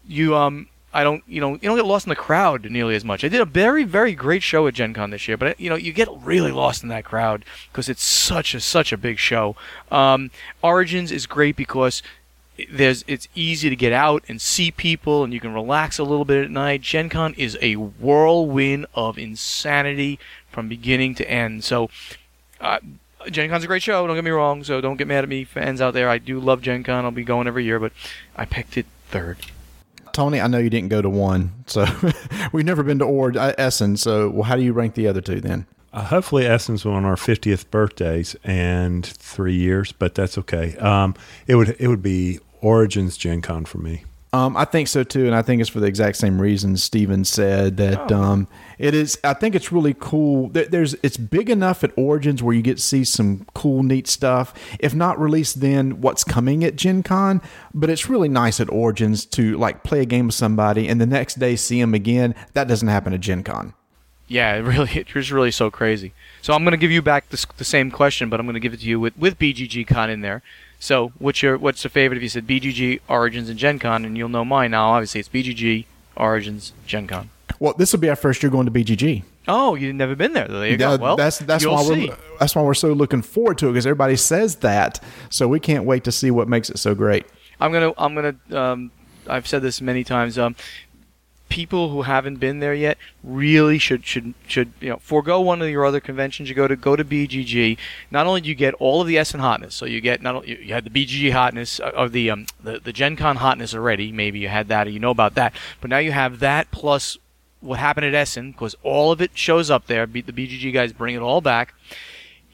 you, um, I don't, you know, you don't get lost in the crowd nearly as much. I did a very, very great show at Gen Con this year, but you know, you get really lost in that crowd because it's such a such a big show. Um, Origins is great because there's it's easy to get out and see people and you can relax a little bit at night. Gen Con is a whirlwind of insanity from beginning to end. So uh, Gen Con's a great show, don't get me wrong, so don't get mad at me fans out there. I do love Gen Con. I'll be going every year, but I picked it third. Tony, I know you didn't go to one, so we've never been to Ord uh, Essen. So, well, how do you rank the other two then? Uh, hopefully, Essen's on our 50th birthdays and three years, but that's okay. Um, it would it would be Origins Gen Con for me. Um, I think so too, and I think it's for the exact same reasons Steven said that Oh. um, it is. I think it's really cool. There's it's big enough at Origins where you get to see some cool, neat stuff. If not released, then what's coming at Gen Con. But it's really nice at Origins to like play a game with somebody and the next day see them again. That doesn't happen at Gen Con. Yeah, it really, it's really so crazy. So I'm going to give you back the, the same question, but I'm going to give it to you with, with BGG Con in there. So what's your what's the favorite if you said BGG Origins and Gen Con, and you'll know mine now. Obviously, it's BGG Origins Gen Con. Well, this will be our first year going to BGG. Oh, you've never been there. There you Yeah, go. Well, that's that's why see. we're that's why we're so looking forward to it because everybody says that. So we can't wait to see what makes it so great. I'm gonna I'm gonna um, I've said this many times. Um, people who haven't been there yet really should should should you know forego one of your other conventions. You go to go to BGG. Not only do you get all of the and hotness, so you get not you- had the BGG hotness uh, of the um the, the Gen Con hotness already. Maybe you had that or you know about that, but now you have that plus what happened at Essen because all of it shows up there. The BGG guys bring it all back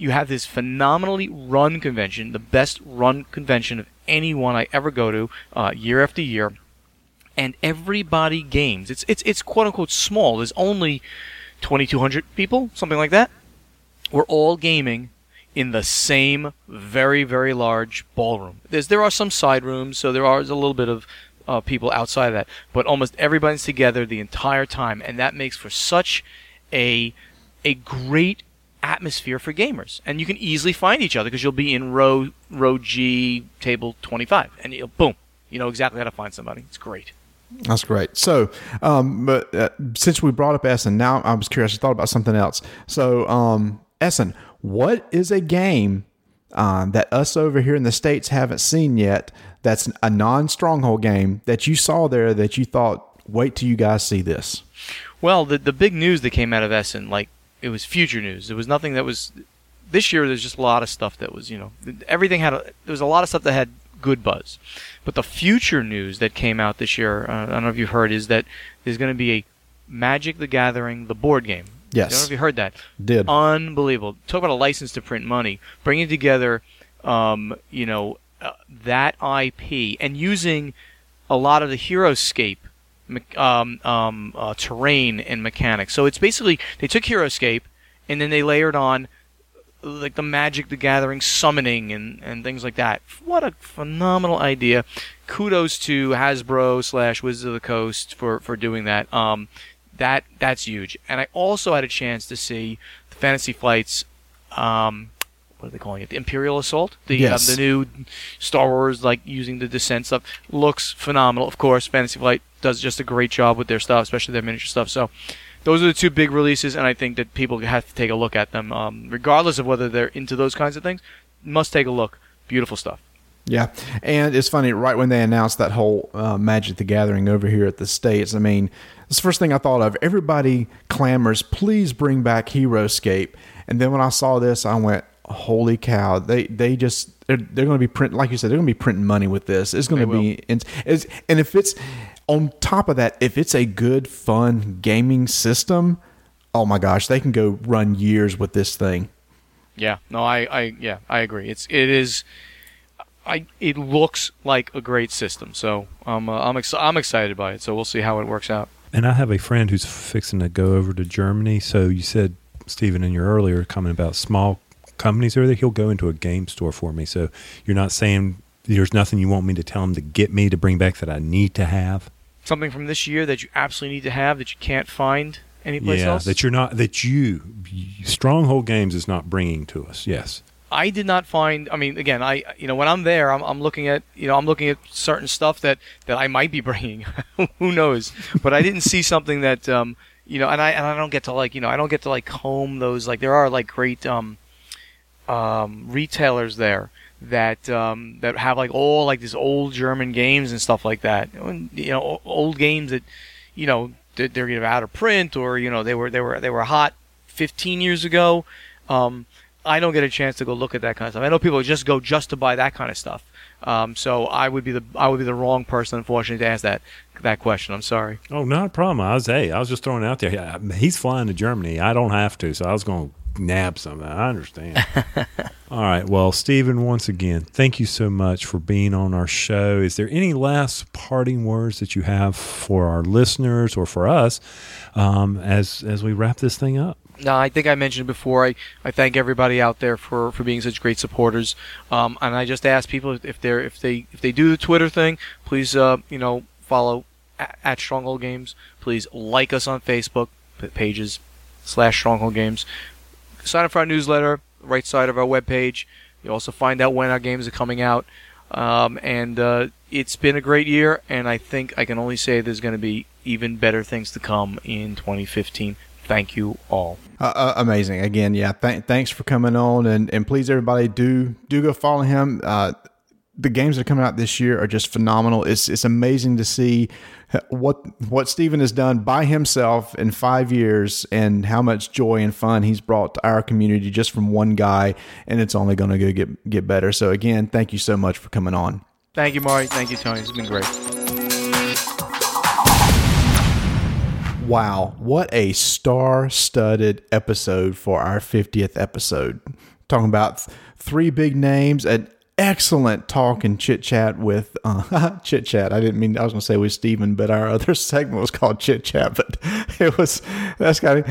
you have this phenomenally run convention, the best run convention of any one I ever go to, uh, year after year, and everybody games. It's it's it's quote unquote small. There's only 2,200 people, something like that. We're all gaming in the same very very large ballroom. There's there are some side rooms, so there are a little bit of uh, people outside of that, but almost everybody's together the entire time, and that makes for such a a great atmosphere for gamers, and you can easily find each other because you'll be in row row G, table 25, and boom, you know exactly how to find somebody. It's great. That's great. So, um, but uh, since we brought up Essen, now I was curious. I thought about something else. So, um, Essen, what is a game um, that us over here in the states haven't seen yet? That's a non-stronghold game that you saw there that you thought, wait till you guys see this. Well, the the big news that came out of Essen, like it was future news. There was nothing that was this year. There's just a lot of stuff that was, you know, everything had. A, there was a lot of stuff that had good buzz, but the future news that came out this year, uh, I don't know if you've heard, is that there's going to be a Magic the Gathering, the board game. Yes. I don't know if you heard that. did Unbelievable. Talk about a license to print money. Bringing together, um, you know, uh, that IP and using a lot of the HeroScape um, um, uh, terrain and mechanics. So it's basically they took HeroScape and then they layered on like the Magic the Gathering summoning and, and things like that. What a phenomenal idea! Kudos to Hasbro slash Wizards of the Coast for, for doing that. Um, that that's huge. And I also had a chance to see the Fantasy Flights. Um, what are they calling it? The Imperial Assault. The Yes. um, the new Star Wars like using the descent stuff looks phenomenal. Of course, Fantasy Flight does just a great job with their stuff, especially their miniature stuff. So those are the two big releases, and I think that people have to take a look at them, um, regardless of whether they're into those kinds of things. Must take a look. Beautiful stuff. Yeah, and it's funny. Right when they announced that whole uh, Magic the Gathering over here at the states, I mean, it's the first thing I thought of. Everybody clamors, "Please bring back HeroScape." And then when I saw this, I went, "Holy cow!" They they just they're, they're going to be print like you said. They're going to be printing money with this. It's going to be and, it's, and if it's on top of that, if it's a good, fun gaming system, oh my gosh, they can go run years with this thing. Yeah. No, I, I yeah, I agree. It's it is. I it looks like a great system, so um, uh, I'm ex- I'm excited by it. So we'll see how it works out. And I have a friend who's fixing to go over to Germany. So you said, Stephen, in your earlier comment about small companies over there, he'll go into a game store for me. So you're not saying there's nothing you want me to tell him to get me to bring back that I need to have? Something from this year that you absolutely need to have that you can't find anyplace yeah, else. that you're not, that you, Stronghold Games is not bringing to us. Yes. I did not find. I mean, again, I you know when I'm there, I'm, I'm looking at you know I'm looking at certain stuff that that I might be bringing. Who knows? But I didn't see something that um, you know, and I and I don't get to like you know I don't get to like comb those. Like there are like great um, um, retailers there that um, that have like all like these old German games and stuff like that. And, you know, old games that you know they're either out of print or you know they were they were they were hot 15 years ago. Um, I don't get a chance to go look at that kind of stuff. I know people just go just to buy that kind of stuff. Um, so I would be the I would be the wrong person, unfortunately, to ask that that question. I'm sorry. Oh, not a problem. I was hey, I was just throwing it out there. He's flying to Germany. I don't have to, so I was going to nab something. I understand. All right. Well, Stephen, once again, thank you so much for being on our show. Is there any last parting words that you have for our listeners or for us um, as as we wrap this thing up? No, I think I mentioned before. I, I thank everybody out there for, for being such great supporters. Um, and I just ask people if they're if they if they do the Twitter thing, please uh, you know follow at, Stronghold Games. Please like us on Facebook pages slash Stronghold Games. Sign up for our newsletter, right side of our webpage. You also find out when our games are coming out. Um, and uh, it's been a great year, and I think I can only say there's going to be even better things to come in 2015. Thank you all. Uh, uh, amazing. Again, yeah. Th- thanks for coming on, and and please everybody do do go follow him. Uh, the games that are coming out this year are just phenomenal. It's it's amazing to see what what Stephen has done by himself in five years and how much joy and fun he's brought to our community just from one guy, and it's only going to go get get better. So again, thank you so much for coming on. Thank you, Marty. Thank you, Tony. It's been great. Wow, what a star studded episode for our 50th episode. Talking about three big names, an excellent talk and chit chat with uh, chit chat. I didn't mean I was going to say with Stephen, but our other segment was called chit chat. But it was that's got it.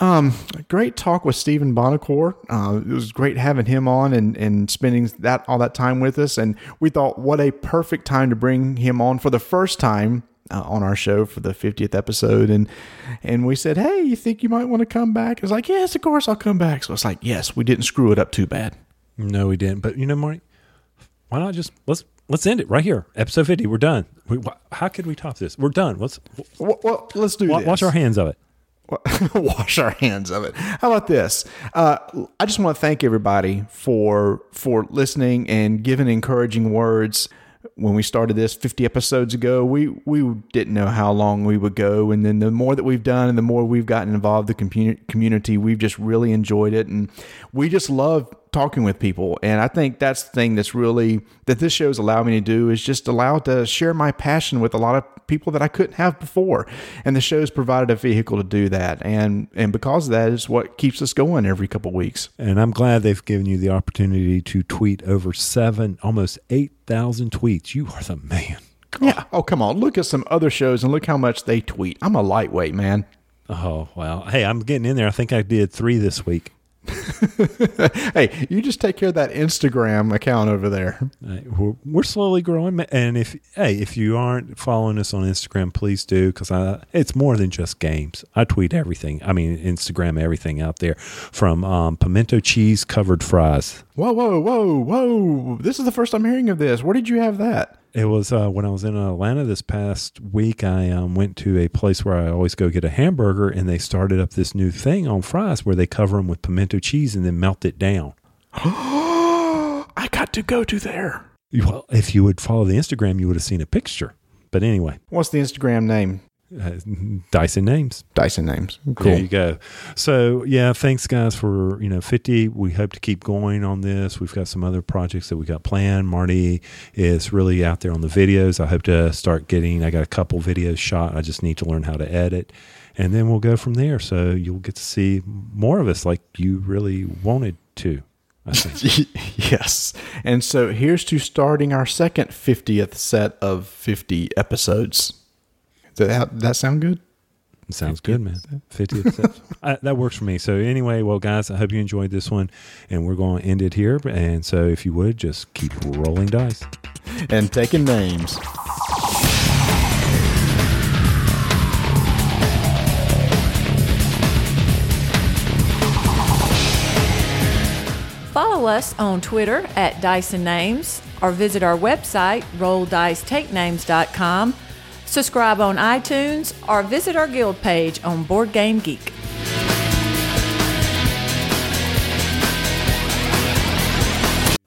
Um, great talk with Stephen Buonocore. Uh, it was great having him on and, and spending that all that time with us. And we thought, what a perfect time to bring him on for the first time uh, on our show for the 50th episode and and we said hey you think you might want to come back it's like yes of course i'll come back so it's like yes we didn't screw it up too bad no we didn't but you know marty why not just let's let's end it right here episode 50 we're done we, how could we top this we're done let's well, well let's do wa- this. wash our hands of it wash our hands of it. How about this? Uh, I just want to thank everybody for for listening and giving encouraging words when we started this 50 episodes ago, we, we didn't know how long we would go. And then the more that we've done and the more we've gotten involved in the community, we've just really enjoyed it. And we just love talking with people. And I think that's the thing that's really, that this show's allowed me to do is just allowed to share my passion with a lot of people that I couldn't have before. And the show's provided a vehicle to do that. And, and because of that is what keeps us going every couple weeks. And I'm glad they've given you the opportunity to tweet over seven, almost 8,000 tweets. You are the man. God. Yeah. Oh, come on. Look at some other shows and look how much they tweet. I'm a lightweight, man. Oh, well. Hey, I'm getting in there. I think I did three this week. hey, you just take care of that Instagram account over there. We're, slowly growing, and if hey, if you aren't following us on Instagram, please do because I it's more than just games. I tweet everything. I mean, Instagram everything out there from um, pimento cheese covered fries. Whoa, whoa, whoa, whoa! This is the first I'm hearing of this. Where did you have that? It was uh, when I was in Atlanta this past week. I um, went to a place where I always go get a hamburger, and they started up this new thing on fries where they cover them with pimento cheese and then melt it down. I got to go to there. Well, if you would follow the Instagram, you would have seen a picture. But anyway, what's the Instagram name? Uh, Dyson names. Dyson names. Cool. There you go. So yeah, thanks guys for you know fifty. We hope to keep going on this. We've got some other projects that we got planned. Marty is really out there on the videos. I hope to start getting. I got a couple videos shot. I just need to learn how to edit, and then we'll go from there. So you'll get to see more of us like you really wanted to. yes. And so here's to starting our second 50th set of 50 episodes. Does that, that sound good? It sounds good, man. 50th uh, steps. that works for me. So, anyway, well, guys, I hope you enjoyed this one. And we're going to end it here. And so, if you would, just keep rolling dice and taking names. Follow us on Twitter at Dyson Names or visit our website, rolldicetakenames.com. Subscribe on iTunes or visit our guild page on Board Game Geek.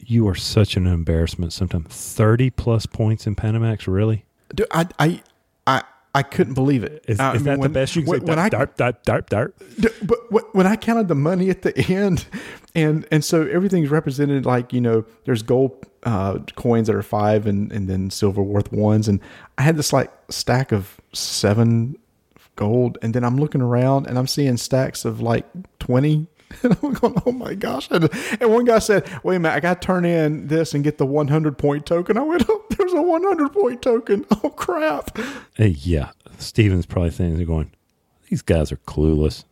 You are such an embarrassment sometimes. 30 plus points in Panamax, really? Dude, I, I, I, I couldn't believe it. Is, I is mean, that when- the best you can when, say? when I, dart, dart, dart, dart. But when I counted the money at the end, and and so everything's represented like you know, there's gold uh, coins that are five, and and then silver worth ones, and I had this like stack of seven gold, and then I'm looking around and I'm seeing stacks of like twenty. And I'm going, oh my gosh! And, one guy said, "Wait a minute, I got to turn in this and get the 100 point token." I went, "Oh, there's a 100 point token! Oh crap!" Hey, yeah. Stephen's probably thinking, they're going, these guys are clueless.